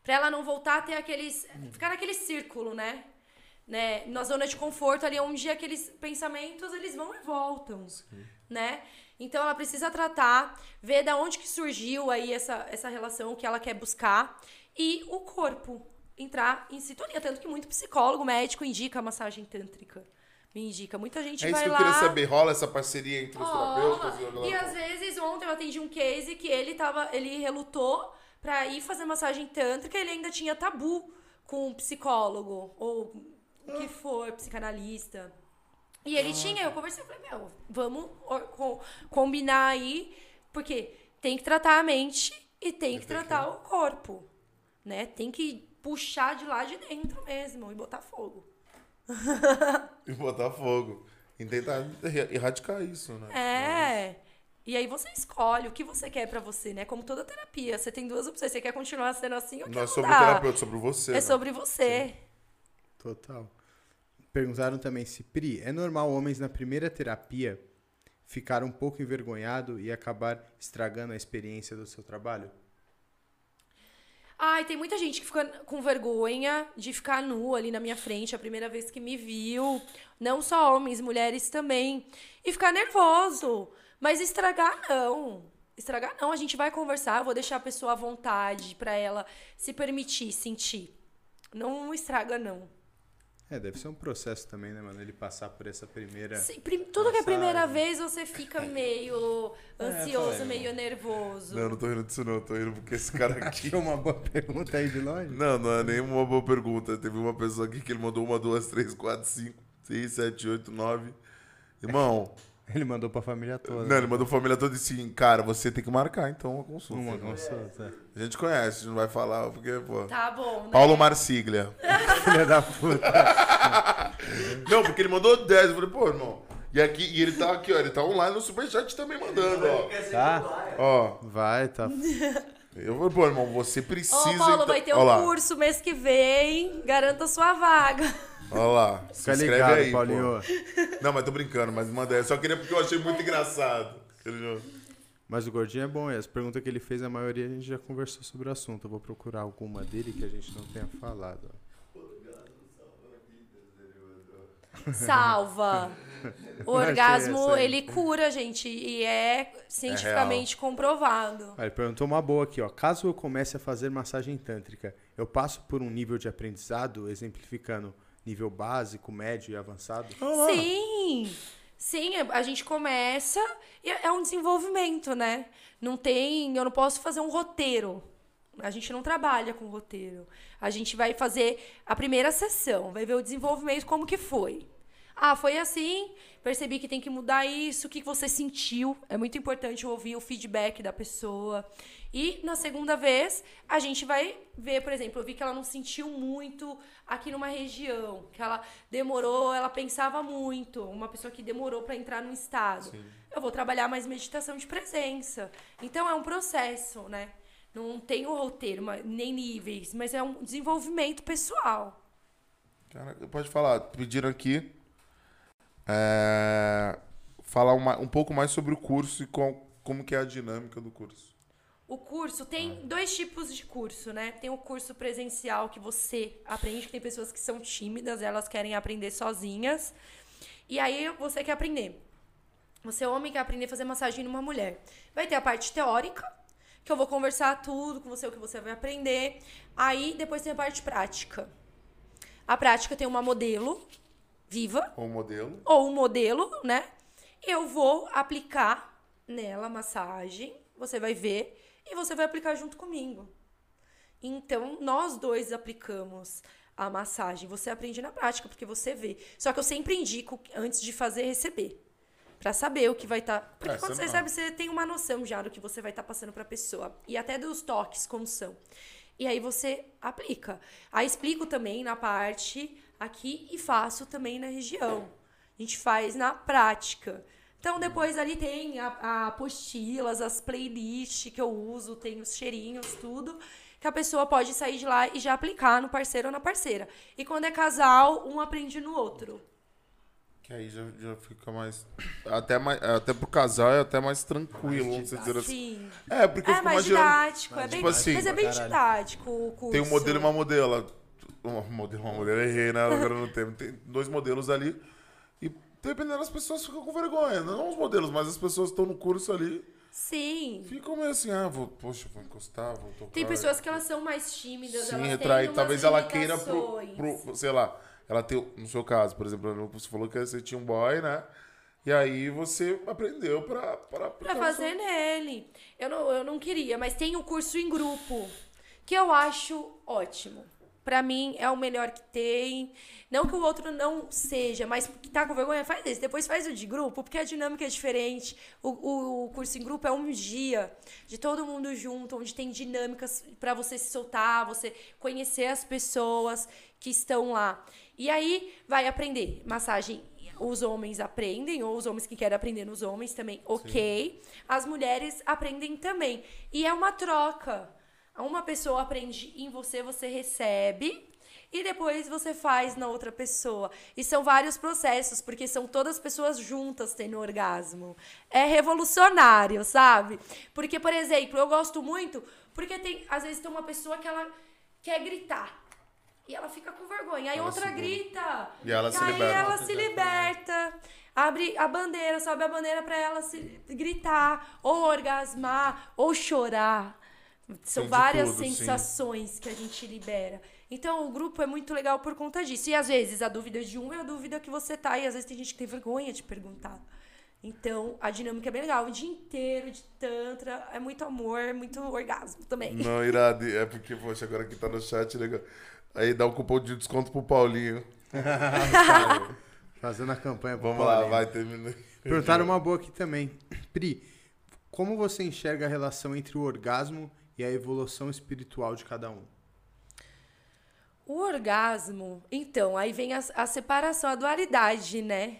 Pra ela não voltar a ter aqueles. ficar naquele círculo, né? né? Na zona de conforto ali, onde aqueles pensamentos eles vão e voltam. Né? Então ela precisa tratar, ver da onde que surgiu aí essa, essa relação que ela quer buscar e o corpo entrar em sintonia. Tanto que muito psicólogo, médico indica a massagem tântrica. Me indica. Muita gente É isso vai que eu lá. queria saber. Rola essa parceria entre os terapeutas? E galera- às vezes, ontem eu atendi um case que ele tava, ele relutou pra ir fazer massagem tântrica, ele ainda tinha tabu com um psicólogo ou o que for, psicanalista. E ele tinha, eu conversei, eu falei, meu, vamos co- combinar aí, porque tem que tratar a mente e tem que tratar o corpo, né? Tem que puxar de lá de dentro mesmo e botar fogo. *laughs* E botar fogo. E tentar erra- erradicar isso, né? É. E aí você escolhe o que você quer pra você, né? Como toda terapia. Você tem duas opções. Você quer continuar sendo assim ou quer Nós somos mudar. terapeuta, sobre você. É né? sobre você. Total. Perguntaram também se, Pri, é normal homens na primeira terapia ficar um pouco envergonhado e acabar estragando a experiência do seu trabalho? Ai, tem muita gente que fica com vergonha de ficar nu ali na minha frente a primeira vez que me viu. Não só homens, mulheres também. E ficar nervoso. Mas estragar, não. Estragar, não. A gente vai conversar, eu vou deixar a pessoa à vontade pra ela se permitir sentir. Não estraga, não. É, deve ser um processo também, né, mano? Ele passar por essa primeira. Sim, prim- tudo que é a primeira vez você fica meio *laughs* ansioso, falei. meio nervoso. Não, eu não tô rindo disso não. Eu tô rindo porque esse cara *laughs* aqui... Achou uma boa pergunta aí de longe? Não, não é nenhuma boa pergunta. Teve uma pessoa aqui que ele mandou uma, duas, três, quatro, cinco, seis, sete, oito, nove. Irmão, *laughs* Ele mandou pra família toda. Não, ele mandou a família toda assim, cara, você tem que marcar então uma consulta. Uma consulta. A gente conhece, a gente não vai falar, porque, pô. Tá bom, né? Paulo Marsiglia. *laughs* Filha da puta. *laughs* Não, porque ele mandou 10. Eu falei, pô, irmão. E, aqui, e ele tá aqui, ó. Ele tá online no Superchat também mandando, ó. Tá? Ó. Vai, tá. Eu falei, pô, irmão, você precisa. Ô, Paulo, então- vai ter um lá, curso mês que vem. Garanta sua vaga. Ó lá. Se Fica inscreve ligado, aí, Paulinho. pô. Não, mas tô brincando, mas manda aí. Só queria porque eu achei muito engraçado. Mas o gordinho é bom, e as perguntas que ele fez, a maioria a gente já conversou sobre o assunto. Eu vou procurar alguma dele que a gente não tenha falado. Salva. *laughs* O orgasmo, aí. ele cura, gente. E é cientificamente comprovado. Ah, ele perguntou uma boa aqui, ó. Caso eu comece a fazer massagem tântrica, eu passo por um nível de aprendizado, exemplificando nível básico, médio e avançado? Sim, sim, a gente começa e é um desenvolvimento, né? Não tem, eu não posso fazer um roteiro. A gente não trabalha com roteiro. A gente vai fazer a primeira sessão, vai ver o desenvolvimento como que foi. Ah, foi assim, percebi que tem que mudar isso, o que você sentiu. É muito importante ouvir o feedback da pessoa. E na segunda vez, a gente vai ver, por exemplo, eu vi que ela não sentiu muito aqui numa região, que ela demorou, ela pensava muito, uma pessoa que demorou para entrar no estado. Eu vou trabalhar mais meditação de presença. Então é um processo, né? Não tem um roteiro, nem níveis, mas é um desenvolvimento pessoal. Cara, pode falar. Pediram aqui. É, falar uma- um pouco mais sobre o curso e com- como que é a dinâmica do curso. O curso tem dois tipos de curso, né? Tem o curso presencial que você aprende, que tem pessoas que são tímidas, elas querem aprender sozinhas. E aí você quer aprender. Você, homem, quer aprender a fazer massagem numa mulher. Vai ter a parte teórica, que eu vou conversar tudo com você, o que você vai aprender. Aí depois tem a parte prática. A prática tem uma modelo viva, O modelo. ou um modelo, né? Eu vou aplicar nela a massagem, você vai ver e você vai aplicar junto comigo. Então, nós dois aplicamos a massagem. Você aprende na prática, porque você vê. Só que eu sempre indico antes de fazer receber. Pra saber o que vai estar. porque É, quando você recebe, você tem uma noção já do que você vai estar passando pra pessoa. E até dos toques, como são. E aí você aplica. Aí explico também na parte aqui e faço também na região. A gente faz na prática. Então depois ali tem a, a apostilas, as playlists que eu uso, tem os cheirinhos, tudo. Que a pessoa pode sair de lá e já aplicar no parceiro ou na parceira. E quando é casal, um aprende no outro. Que aí já, já fica mais. Até, mais. Até pro casal é até mais tranquilo, vamos dizer assim. Sim. É, porque eu É fico mais imaginando. didático, é bem, Tipo assim, mas é bem didático o curso. Tem um modelo e uma modelo. Uma modelo, uma modelo, errei, né? Agora não tem. Tem dois modelos ali. E dependendo, as pessoas ficam com vergonha. Não os modelos, mas as pessoas estão no curso ali. Sim. Ficam meio assim, ah, vou, poxa, vou encostar, vou tocar. Tem pessoas que elas são mais tímidas, Sim, umas Talvez ela queira pro, pro- Sei lá. Ela tem. No seu caso, por exemplo, você falou que você tinha um boy, né? E aí você aprendeu pra. Pra, Pra fazer nele. Eu não, eu não queria, mas tem o curso em grupo, que eu acho ótimo. Pra mim é o melhor que tem. Não que o outro não seja, mas que tá com vergonha, faz esse. Depois faz o de grupo, porque a dinâmica é diferente. O, o, o curso em grupo é um dia de todo mundo junto, onde tem dinâmicas pra você se soltar, você conhecer as pessoas que estão lá. E aí vai aprender massagem os homens aprendem, ou os homens que querem aprender nos homens também, ok. As mulheres aprendem também. E é uma troca. Uma pessoa aprende em você, você recebe. E depois você faz na outra pessoa. E são vários processos, porque são todas pessoas juntas tendo orgasmo. É revolucionário, sabe? Porque, por exemplo, eu gosto muito, porque tem, às vezes tem uma pessoa que ela quer gritar. E ela fica com vergonha. Aí Ela outra grita. E ela se aí liberta. ela se liberta. Abre a bandeira, sobe a bandeira pra ela se gritar, ou orgasmar, ou chorar. São Tem várias tudo, sim. sensações que a gente libera. Então o grupo é muito legal por conta disso. E às vezes a dúvida de um é a dúvida que você tá, e às vezes tem gente que tem vergonha de perguntar. Então a dinâmica é bem legal. O dia inteiro de Tantra é muito amor, muito orgasmo também. Não, irado. É porque, poxa, agora que tá no chat, legal. Aí dá um cupom de desconto pro Paulinho. *laughs* Fazendo a campanha pro Vamos lá, Paulinho. vai, termina. Perguntaram uma boa aqui também. Pri, como você enxerga a relação entre o orgasmo e a evolução espiritual de cada um? O orgasmo, então, aí vem a, a separação, a dualidade, né?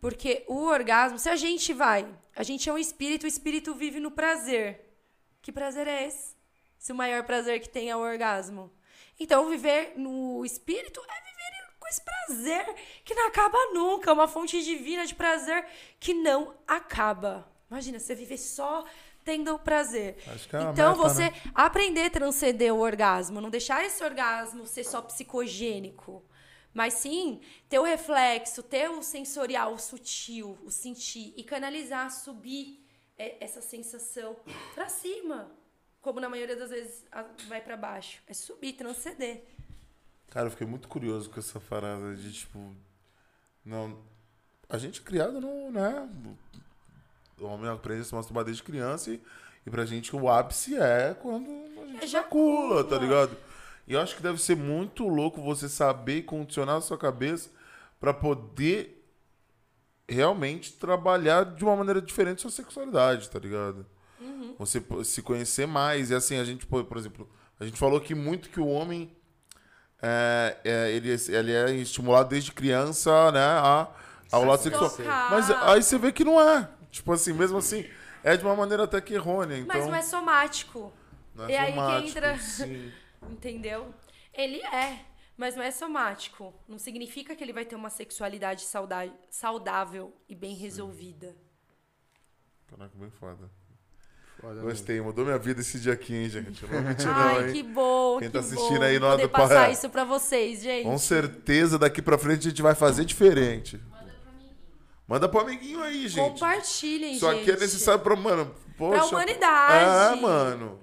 Porque o orgasmo, se a gente vai, a gente é um espírito, o espírito vive no prazer. Que prazer é esse? Se o maior prazer que tem é o orgasmo. Então, viver no espírito é viver com esse prazer que não acaba nunca, uma fonte divina de prazer que não acaba. Imagina, você viver só tendo prazer. É então, meta, você né? aprender a transcender o orgasmo, não deixar esse orgasmo ser só psicogênico. Mas sim ter o reflexo, ter o sensorial, o sutil, o sentir e canalizar, subir é, essa sensação pra cima. Como na maioria das vezes vai pra baixo. É subir, transcender. Cara, eu fiquei muito curioso com essa parada de, tipo. Não. A gente é criado no. né? O homem aprende a se masturbar desde criança e, e pra gente o ápice é quando a gente ejacula, tá ligado? E eu acho que deve ser muito louco você saber condicionar a sua cabeça pra poder realmente trabalhar de uma maneira diferente sua sexualidade, tá ligado? Você pô- se conhecer mais. E assim, a gente, por exemplo, a gente falou aqui muito que o homem é, é, ele, ele é estimulado desde criança, né, a, ao lado sexual. Mas aí você vê que não é. Tipo assim, mesmo assim, é de uma maneira até que errônea. Então, Mas não é somático. não é e aí que somático, entra- sim. *laughs* Entendeu? Ele é, mas não é somático. Não significa que ele vai ter uma sexualidade sauda- saudável e bem resolvida. Caraca, bem foda. Foda Gostei, mudou minha vida esse dia aqui, hein, gente? Eu não vou mentir, não, Ai, hein? que bom, Quem que tá assistindo bom aí poder do passar pa- isso pra vocês, gente. Com certeza daqui pra frente a gente vai fazer diferente. Manda pro amiguinho aí, gente. Compartilhem, Isso gente. aqui é necessário pra, mano, poxa. humanidade. É, mano.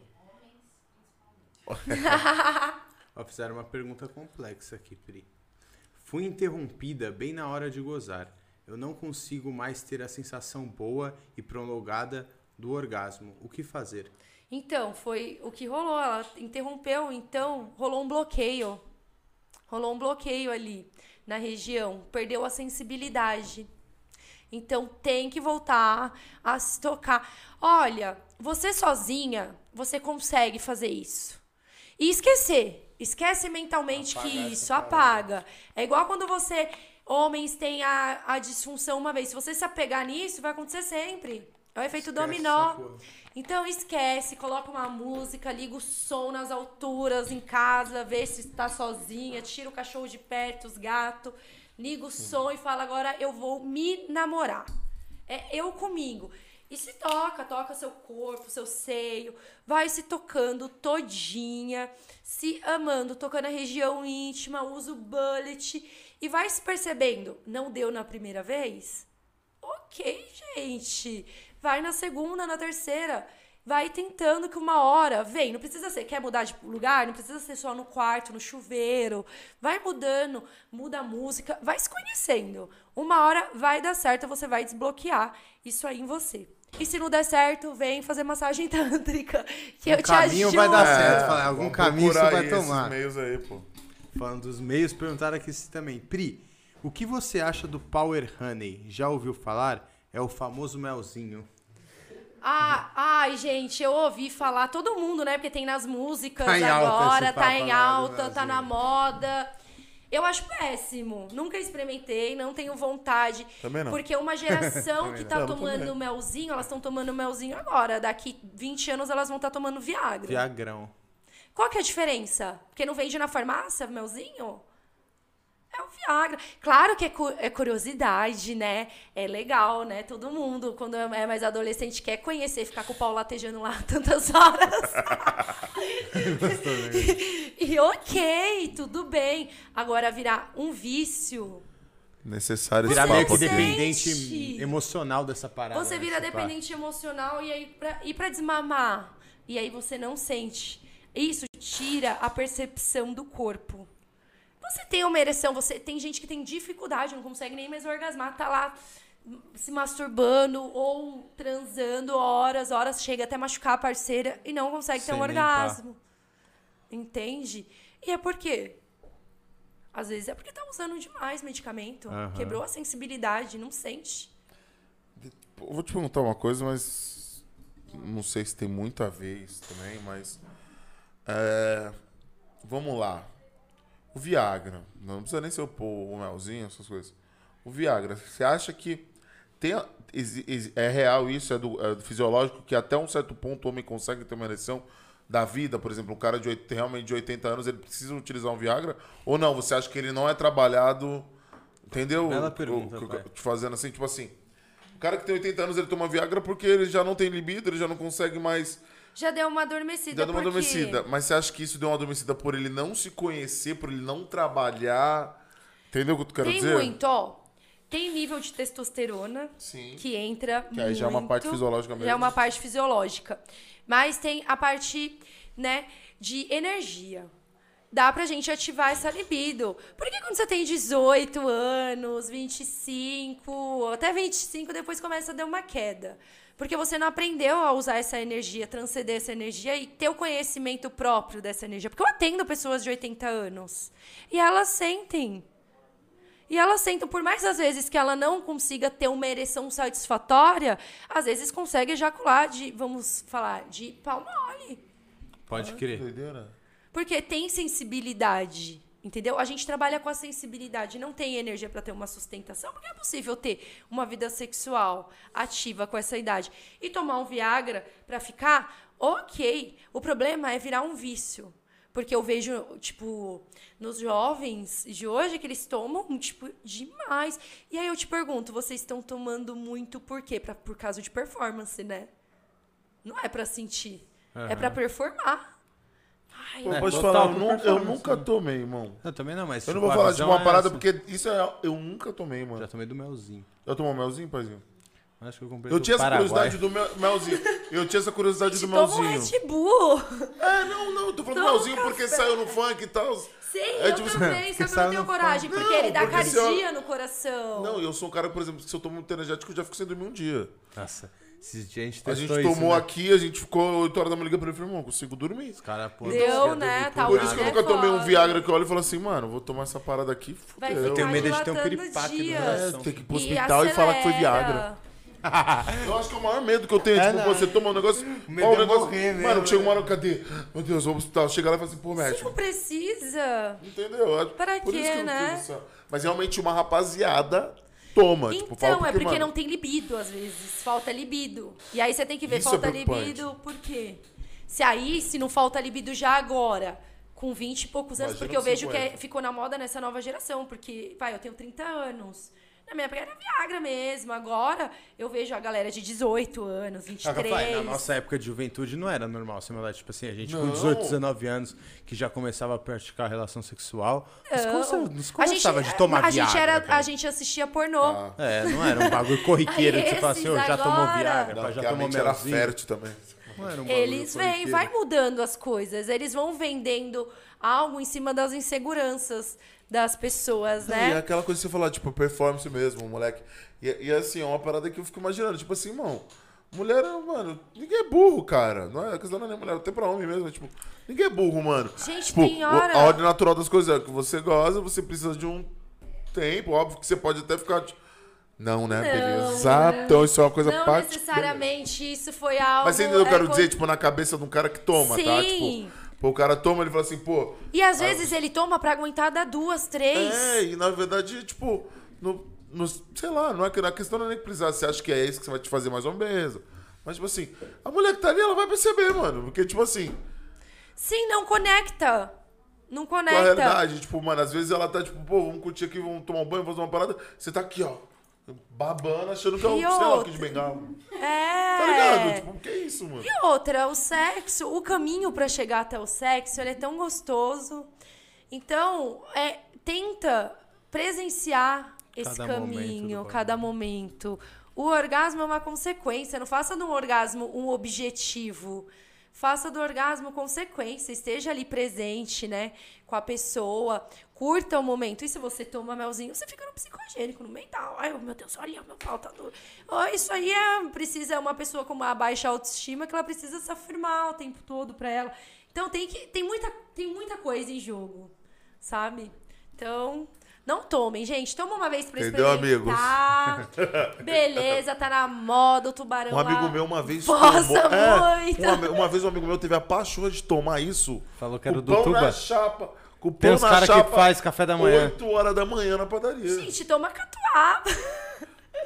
*laughs* Ó, fizeram uma pergunta complexa aqui, Pri. Fui interrompida bem na hora de gozar. Eu não consigo mais ter a sensação boa e prolongada do orgasmo. O que fazer? Então, foi o que rolou. Ela interrompeu, então rolou um bloqueio. Rolou um bloqueio ali na região. Perdeu a sensibilidade. Então tem que voltar a se tocar. Olha, você sozinha, você consegue fazer isso. E esquecer. Esquece mentalmente que isso apaga. É igual quando você. Homens têm a, a disfunção uma vez. Se você se apegar nisso, vai acontecer sempre. É o efeito Esquece dominó. Então esquece, coloca uma música, liga o som nas alturas em casa, vê se está sozinha, tira o cachorro de perto, os gatos, liga o som e fala agora eu vou me namorar. É eu comigo. E se toca, toca seu corpo, seu seio, vai se tocando todinha, se amando, tocando a região íntima, usa o bullet e vai se percebendo. Não deu na primeira vez? Ok, gente. Vai na segunda, na terceira. Vai tentando que uma hora vem. Não precisa ser. Quer mudar de lugar? Não precisa ser só no quarto, no chuveiro. Vai mudando, muda a música, vai se conhecendo. Uma hora vai dar certo, você vai desbloquear isso aí em você. E se não der certo, vem fazer massagem *laughs* tântrica. Que eu Um te caminho ajudo. vai dar É, certo. Falar, algum caminho você vai tomar. meios aí, pô. Falando dos meios, perguntaram aqui também. Pri, o que você acha do Power Honey? Já ouviu falar? É o famoso melzinho. Ah, ai, gente, eu ouvi falar, todo mundo, né? Porque tem nas músicas Tá agora, tá em alta, tá na moda. Eu acho péssimo. Nunca experimentei, não tenho vontade. Também não. Porque uma *laughs* geração que tá não. Também tomando não. melzinho, elas estão tomando melzinho agora. Daqui 20 anos elas vão estar tomando Viagra. Viagrão. Qual que é a diferença? Porque não vende na farmácia melzinho? É o Viagra. Claro que é, cu- é curiosidade, né? É legal, né? Todo mundo, quando é mais adolescente, quer conhecer, ficar com o pau latejando lá *laughs* tantas horas. *laughs* e ok, tudo bem. Agora, virar um vício. Necessário Virar meio papo que dependente emocional dessa parada. Você né, vira esse pá. dependente emocional e aí pra, e pra desmamar. E aí você não sente. Isso tira a percepção do corpo. Você tem uma ereção, você tem gente que tem dificuldade, não consegue nem mais orgasmar, tá lá se masturbando ou transando horas, horas, chega até machucar a parceira e não consegue ter Sem um nem pá. orgasmo. Entende? E é por quê? Às vezes é porque tá usando demais medicamento, Aham. quebrou a sensibilidade, não sente. eu vou te perguntar uma coisa, mas não sei se tem muito a ver isso também, mas é, vamos lá. O Viagra, não precisa nem ser o, o melzinho, essas coisas. O Viagra, você acha que tem, é real isso, é do, é do fisiológico, que até um certo ponto o homem consegue ter uma ereção da vida, por exemplo, um cara de realmente de 80 anos, ele precisa utilizar um Viagra? Ou não? Você acha que ele não é trabalhado, entendeu? Bela pergunta, o- te fazendo assim, tipo assim, o cara que tem 80 anos, ele toma Viagra porque ele já não tem libido, ele já não consegue mais Já deu uma adormecida. já deu uma porque adormecida. Mas você acha que isso deu uma adormecida por ele não se conhecer, por ele não trabalhar? Entendeu o que eu quero Tem dizer? muito, ó. Tem nível de testosterona Sim. que entra Que aí já é uma muito, parte fisiológica Já é mesmo. uma parte fisiológica. Mas tem a parte, né, de energia. Dá pra gente ativar essa libido. Porque quando você tem 18 anos, 25, até 25, depois começa a dar uma queda. Porque você não aprendeu a usar essa energia, transcender essa energia e ter o conhecimento próprio dessa energia. Porque eu atendo pessoas de 80 anos. E elas sentem. E elas sentam, por mais às vezes que ela não consiga ter uma ereção satisfatória, às vezes consegue ejacular de, vamos falar, de pau mole. Pode crer. Doideira. Porque tem sensibilidade, entendeu? A gente trabalha com a sensibilidade, não tem energia para ter uma sustentação, porque é possível ter uma vida sexual ativa com essa idade. E tomar um Viagra para ficar ok. O problema é virar um vício. Porque eu vejo, tipo, nos jovens de hoje que eles tomam, tipo, demais. E aí eu te pergunto, vocês estão tomando muito por quê? Pra, por causa de performance, né? Não é pra sentir. É pra performar. Ai, Pô, É, pode falar, eu, por nu- eu nunca tomei, irmão. Eu também não, mas. Eu não tipo, vou falar de visão uma é parada, essa. porque isso é. Eu nunca tomei, mano. Já tomei do melzinho. Já tomou melzinho, paizinho? Acho que eu comprei Eu do tinha essa curiosidade do mel- melzinho. Eu tinha essa curiosidade *laughs* do Toma um melzinho. Red Bull. É, não, não, eu tô falando do Toma melzinho um porque café. saiu no funk e tal. Sim, É, eu tipo, também, que só que eu não tenho coragem, funk. porque ele dá Não, porque se eu- cardia no coração. Não, eu sou um cara, por exemplo, que se eu tomo muito energético, eu já fico sem dormir um dia. Nossa, esses dias a gente A testou gente isso, tomou né? aqui, a gente ficou 8 horas da manhã ligando pra ele e falei, irmão, consigo dormir. Os caras, pô, Deu, né? Tá Por isso que eu É nunca tomei um. Viagra que eu olho e falo assim, mano, vou tomar essa parada aqui, Vai fudeu. ficar tenho medo de ter um dilatando piripaque no dias. coração. É, tem que ir pro hospital e, falar que foi. Viagra. *laughs* Eu acho que é o maior medo que eu tenho, É, tipo, não. você toma um negócio, medo ó, um é negócio, morrer mesmo, mano, chega né? uma hora, cadê? Meu Deus, vou pro hospital, chega lá e fala assim, pô, Você médico, não precisa. entendeu? Pra Por quê, isso que eu não né? fiz isso. Mas realmente uma rapaziada toma, tipo, Então, é porque mano, não tem libido, às vezes. Falta libido. E aí você tem que ver, Isso é falta preocupante. libido, por quê? Se aí, se não falta libido já agora, com 20 e poucos anos, Imagina porque eu vejo que 50. é- ficou na moda nessa nova geração, porque, vai, eu tenho 30 anos. Na minha época era Viagra mesmo. Agora eu vejo a galera de 18 anos, Ah, 23. rapaz, na nossa época de juventude não era normal, você verdade. Tipo assim, a gente com Não. 18, 19 anos, que já começava a praticar relação sexual, não se Não. conversa- não se A gente, conversava de tomar a gente Viagra. era, velho. a gente assistia pornô. Ah, É, não era um bagulho corriqueiro que você fala assim, ô, já tomou Viagra, não, já tomou mente era melzinho. fértil também. Era um Eles vêm, vai mudando as coisas. Eles vão vendendo algo em cima das inseguranças das pessoas, Não, E é né? aquela coisa que você falar, tipo, performance mesmo, moleque. E, e assim, é uma parada que eu fico imaginando, tipo assim, irmão, mulher, mano, ninguém é burro, cara. Não é, a questão não é nem mulher, até pra homem mesmo, é, tipo, ninguém é burro, mano. Gente, Tipo, tem hora- a ordem natural das coisas é que você gosta, você precisa de um tempo, óbvio que você pode até ficar. tipo, Não, né? Beleza. Então isso é uma coisa Não parte- necessariamente isso foi algo. Mas você entendeu o que eu é, quero co- dizer, tipo, na cabeça de um cara que toma, tá? Sim. Tipo, pô, o cara toma, ele fala assim, pô. E às vezes ele toma pra aguentar dar duas, três. É, e na verdade, tipo, no, no- sei lá, não é que a questão não é nem precisar, você acha que é isso que você vai te fazer mais ou menos. Mas, tipo assim, a mulher que tá ali, ela vai perceber, mano. Porque, tipo assim, Sim, não conecta. Não com a conecta. realidade, tipo, mano, às vezes ela tá, tipo, pô, vamos curtir aqui, vamos tomar um banho, vamos fazer uma parada. Você tá aqui, ó, babando, achando que é um, sei lá, Kid Bengala. É. Tá ligado? Tipo, que isso, mano? E outra, o sexo, o caminho pra chegar até o sexo, ele é tão gostoso. Então, é, tenta presenciar esse Cada momento caminho, bagulho. cada momento. O orgasmo é uma consequência, não faça do orgasmo um objetivo. Faça do orgasmo consequência, esteja ali presente, né, com a pessoa, curta o momento. E se você toma melzinho, você fica no psicogênico, no mental. Ai, meu Deus, olha, meu pau tá duro. Oh, isso aí é, precisa, uma pessoa com uma baixa autoestima que ela precisa se afirmar o tempo todo pra ela. Então tem, que, tem, muita, tem muita coisa em jogo, sabe? Então, Não tomem, gente. Toma uma vez pra Entendeu, experimentar. *laughs* *laughs* Beleza, tá na moda o tubarão Um lá. amigo meu uma vez Nossa, tomou. É, muito. uma, uma vez um amigo meu teve a pachorra de tomar isso. Falou que era com do pão Tuba. na chapa. Com Tem pão uns na cara que faz café da manhã. 8 horas da manhã na padaria. Gente, toma catuaba.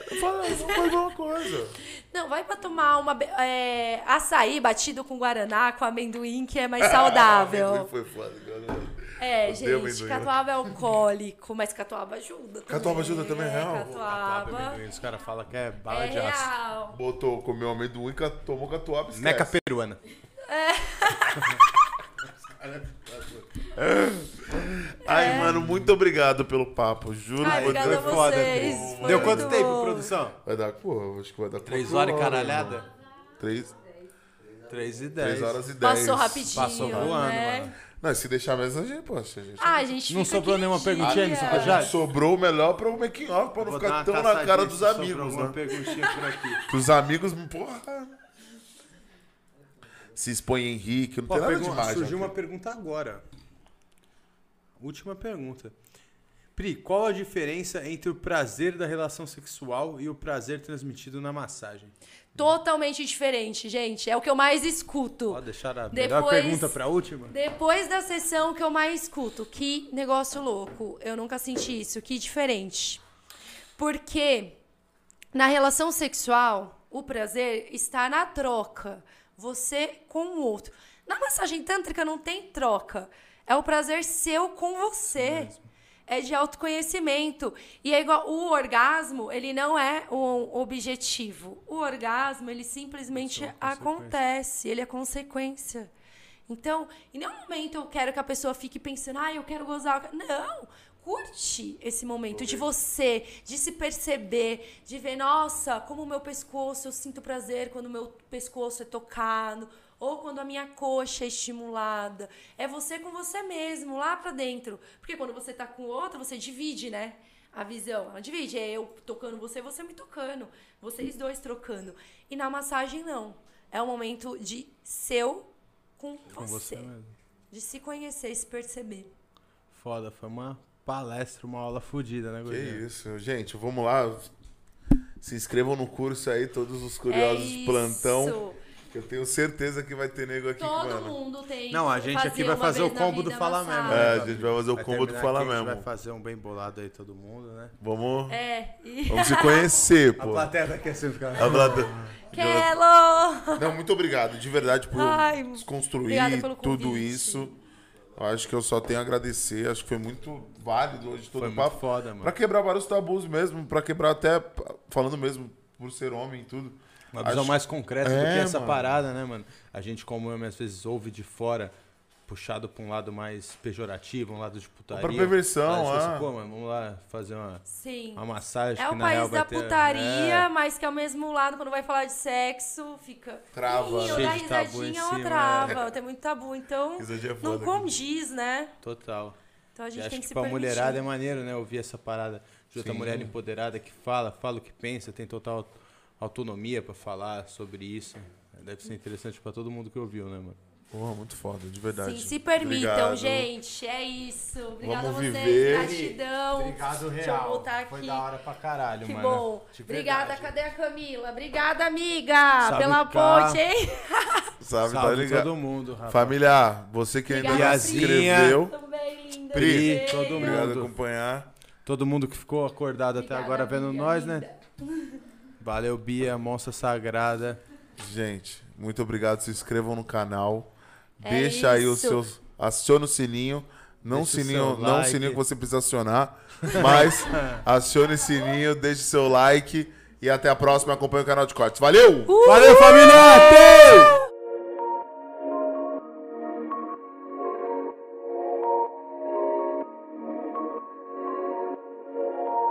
Eu falei, não faz uma coisa. Não, vai pra tomar uma é, açaí batido com guaraná, com amendoim, que é mais saudável. Foi foda. É, Odeio gente, amendoim. catuaba é alcoólico, mas catuaba ajuda também. Catuaba ajuda também, é real? Catuaba Os caras falam que é bala é de aço. real. Botou, comeu amendoim, tomou catuaba e Meca esquece. peruana. *laughs* *laughs* Ai, mano, muito obrigado pelo papo, juro. Ai, vou obrigada a dizer- foda, vocês. Foi Deu muito quanto tempo, bom. produção? Vai dar, pô, acho que vai dar Três quatro horas e caralhada? Três, Três e dez. três horas e dez. Passou rapidinho, Passou voando, né? mano. Não, se deixar mesmo, a gente, poxa, a gente... Ah, a gente Não fica sobrou aquele nenhuma dia. perguntinha, não sobrou A já? gente sobrou o melhor para o making off, pra não Vou dar ficar uma tão na caçadinha cara se dos sobrou amigos, alguma né? perguntinha por aqui. *laughs* Os amigos, porra... Se expõe Henrique, não Pô, tem nada pergun- demais. surgiu né? uma pergunta agora. Última pergunta. Pri, qual a diferença entre o prazer da relação sexual e o prazer transmitido na massagem? Totalmente diferente, gente. É o que eu mais escuto. Pode deixar a melhor Depois- pergunta pra última? Depois da sessão que eu mais escuto, que negócio louco. Eu nunca senti isso, que diferente. Porque na relação sexual, o prazer está na troca. Você com o outro. Na massagem tântrica não tem troca. É o prazer seu com você. É de autoconhecimento. E é igual o orgasmo, ele não é um objetivo. O orgasmo, ele simplesmente É acontece, ele é consequência. Então, em nenhum momento eu quero que a pessoa fique pensando, ah, eu quero gozar. Não! Curte esse momento de você, de se perceber, de ver, nossa, como o meu pescoço, eu sinto prazer quando o meu pescoço é tocado, ou quando a minha coxa é estimulada. É você com você mesmo, lá pra dentro. Porque quando você tá com o outro, você divide, né? A visão, ela divide. É eu tocando você, você me tocando. Vocês dois trocando. E na massagem, não. É um momento de seu com, Com você. você mesmo. De se conhecer e se perceber. Foda, foi uma palestra, uma aula fodida, né, Que Gordinho? isso, gente, vamos lá. Se inscrevam no curso aí, todos os curiosos é de isso. plantão. Que eu tenho certeza que vai ter nego aqui, Todo mano. mundo tem. Não, a gente aqui vai fazer o combo do Fala. Mesmo, É, né? a gente vai fazer o Vai combo do Fala aqui, a gente Mesmo. vai fazer um bem bolado aí, todo mundo, né? Vamos, É. E... *laughs* vamos se conhecer, A pô. plateia daqui assim ficar. A plata- Kelo! Não, muito obrigado, de verdade, por Ai, desconstruir tudo convite. isso. Eu acho que eu só tenho a agradecer. Acho que foi muito válido hoje todo Foi o muito papo. foda, mano. Pra quebrar vários tabus mesmo, pra quebrar até, falando mesmo por ser homem e tudo. Uma visão Acho- mais concreta do É, que essa mano. parada, né, mano? A gente, como homem, às vezes ouve de fora, puxado pra um lado mais pejorativo, um lado de putaria. Pra perversão, ah. assim, Pô, mano, vamos lá fazer uma, Sim. uma massagem É que o país da ter... putaria, É, mas que ao mesmo lado, quando vai falar de sexo, fica. Trava. Ih, ou Cheio dá de tabu em risadinha ou cima, trava. Tem muito tabu. Então, é não foda, condiz, né? total. Então a gente acho tem que, que se pra permitir. mulherada é maneiro, né? Ouvir essa parada de outra Sim. mulher empoderada que fala, fala o que pensa, tem total autonomia pra falar sobre isso. Deve ser interessante pra todo mundo que ouviu, né, mano? Porra, muito foda, de verdade. Sim, se permitam, Obrigado. gente. É isso. Obrigada Vamos a vocês. viver. Gratidão. Deixa eu voltar aqui. Foi da hora pra caralho, Que mano. bom. De Obrigada, verdade. cadê a Camila? Obrigada, amiga, Salve, pela Cá. ponte, hein? Sabe, tá Salve ligado? todo mundo, rapaz. Família, você que ainda Obrigada, não se inscreveu, Também linda. Pri, beijo. todo mundo. obrigado por acompanhar. Todo mundo que ficou acordado até Obrigada, agora vendo nós, né? Valeu, Bia, monstra sagrada. Gente, muito obrigado. Se inscrevam no canal. É Deixa aí os isso. seus. Aciona o sininho. Não o Deixa sininho, não o like. sininho que você precisa acionar. Mas *laughs* acione o sininho, deixe seu like. E até a próxima. Acompanhe o canal de cortes. Valeu! Valeu, família! Até!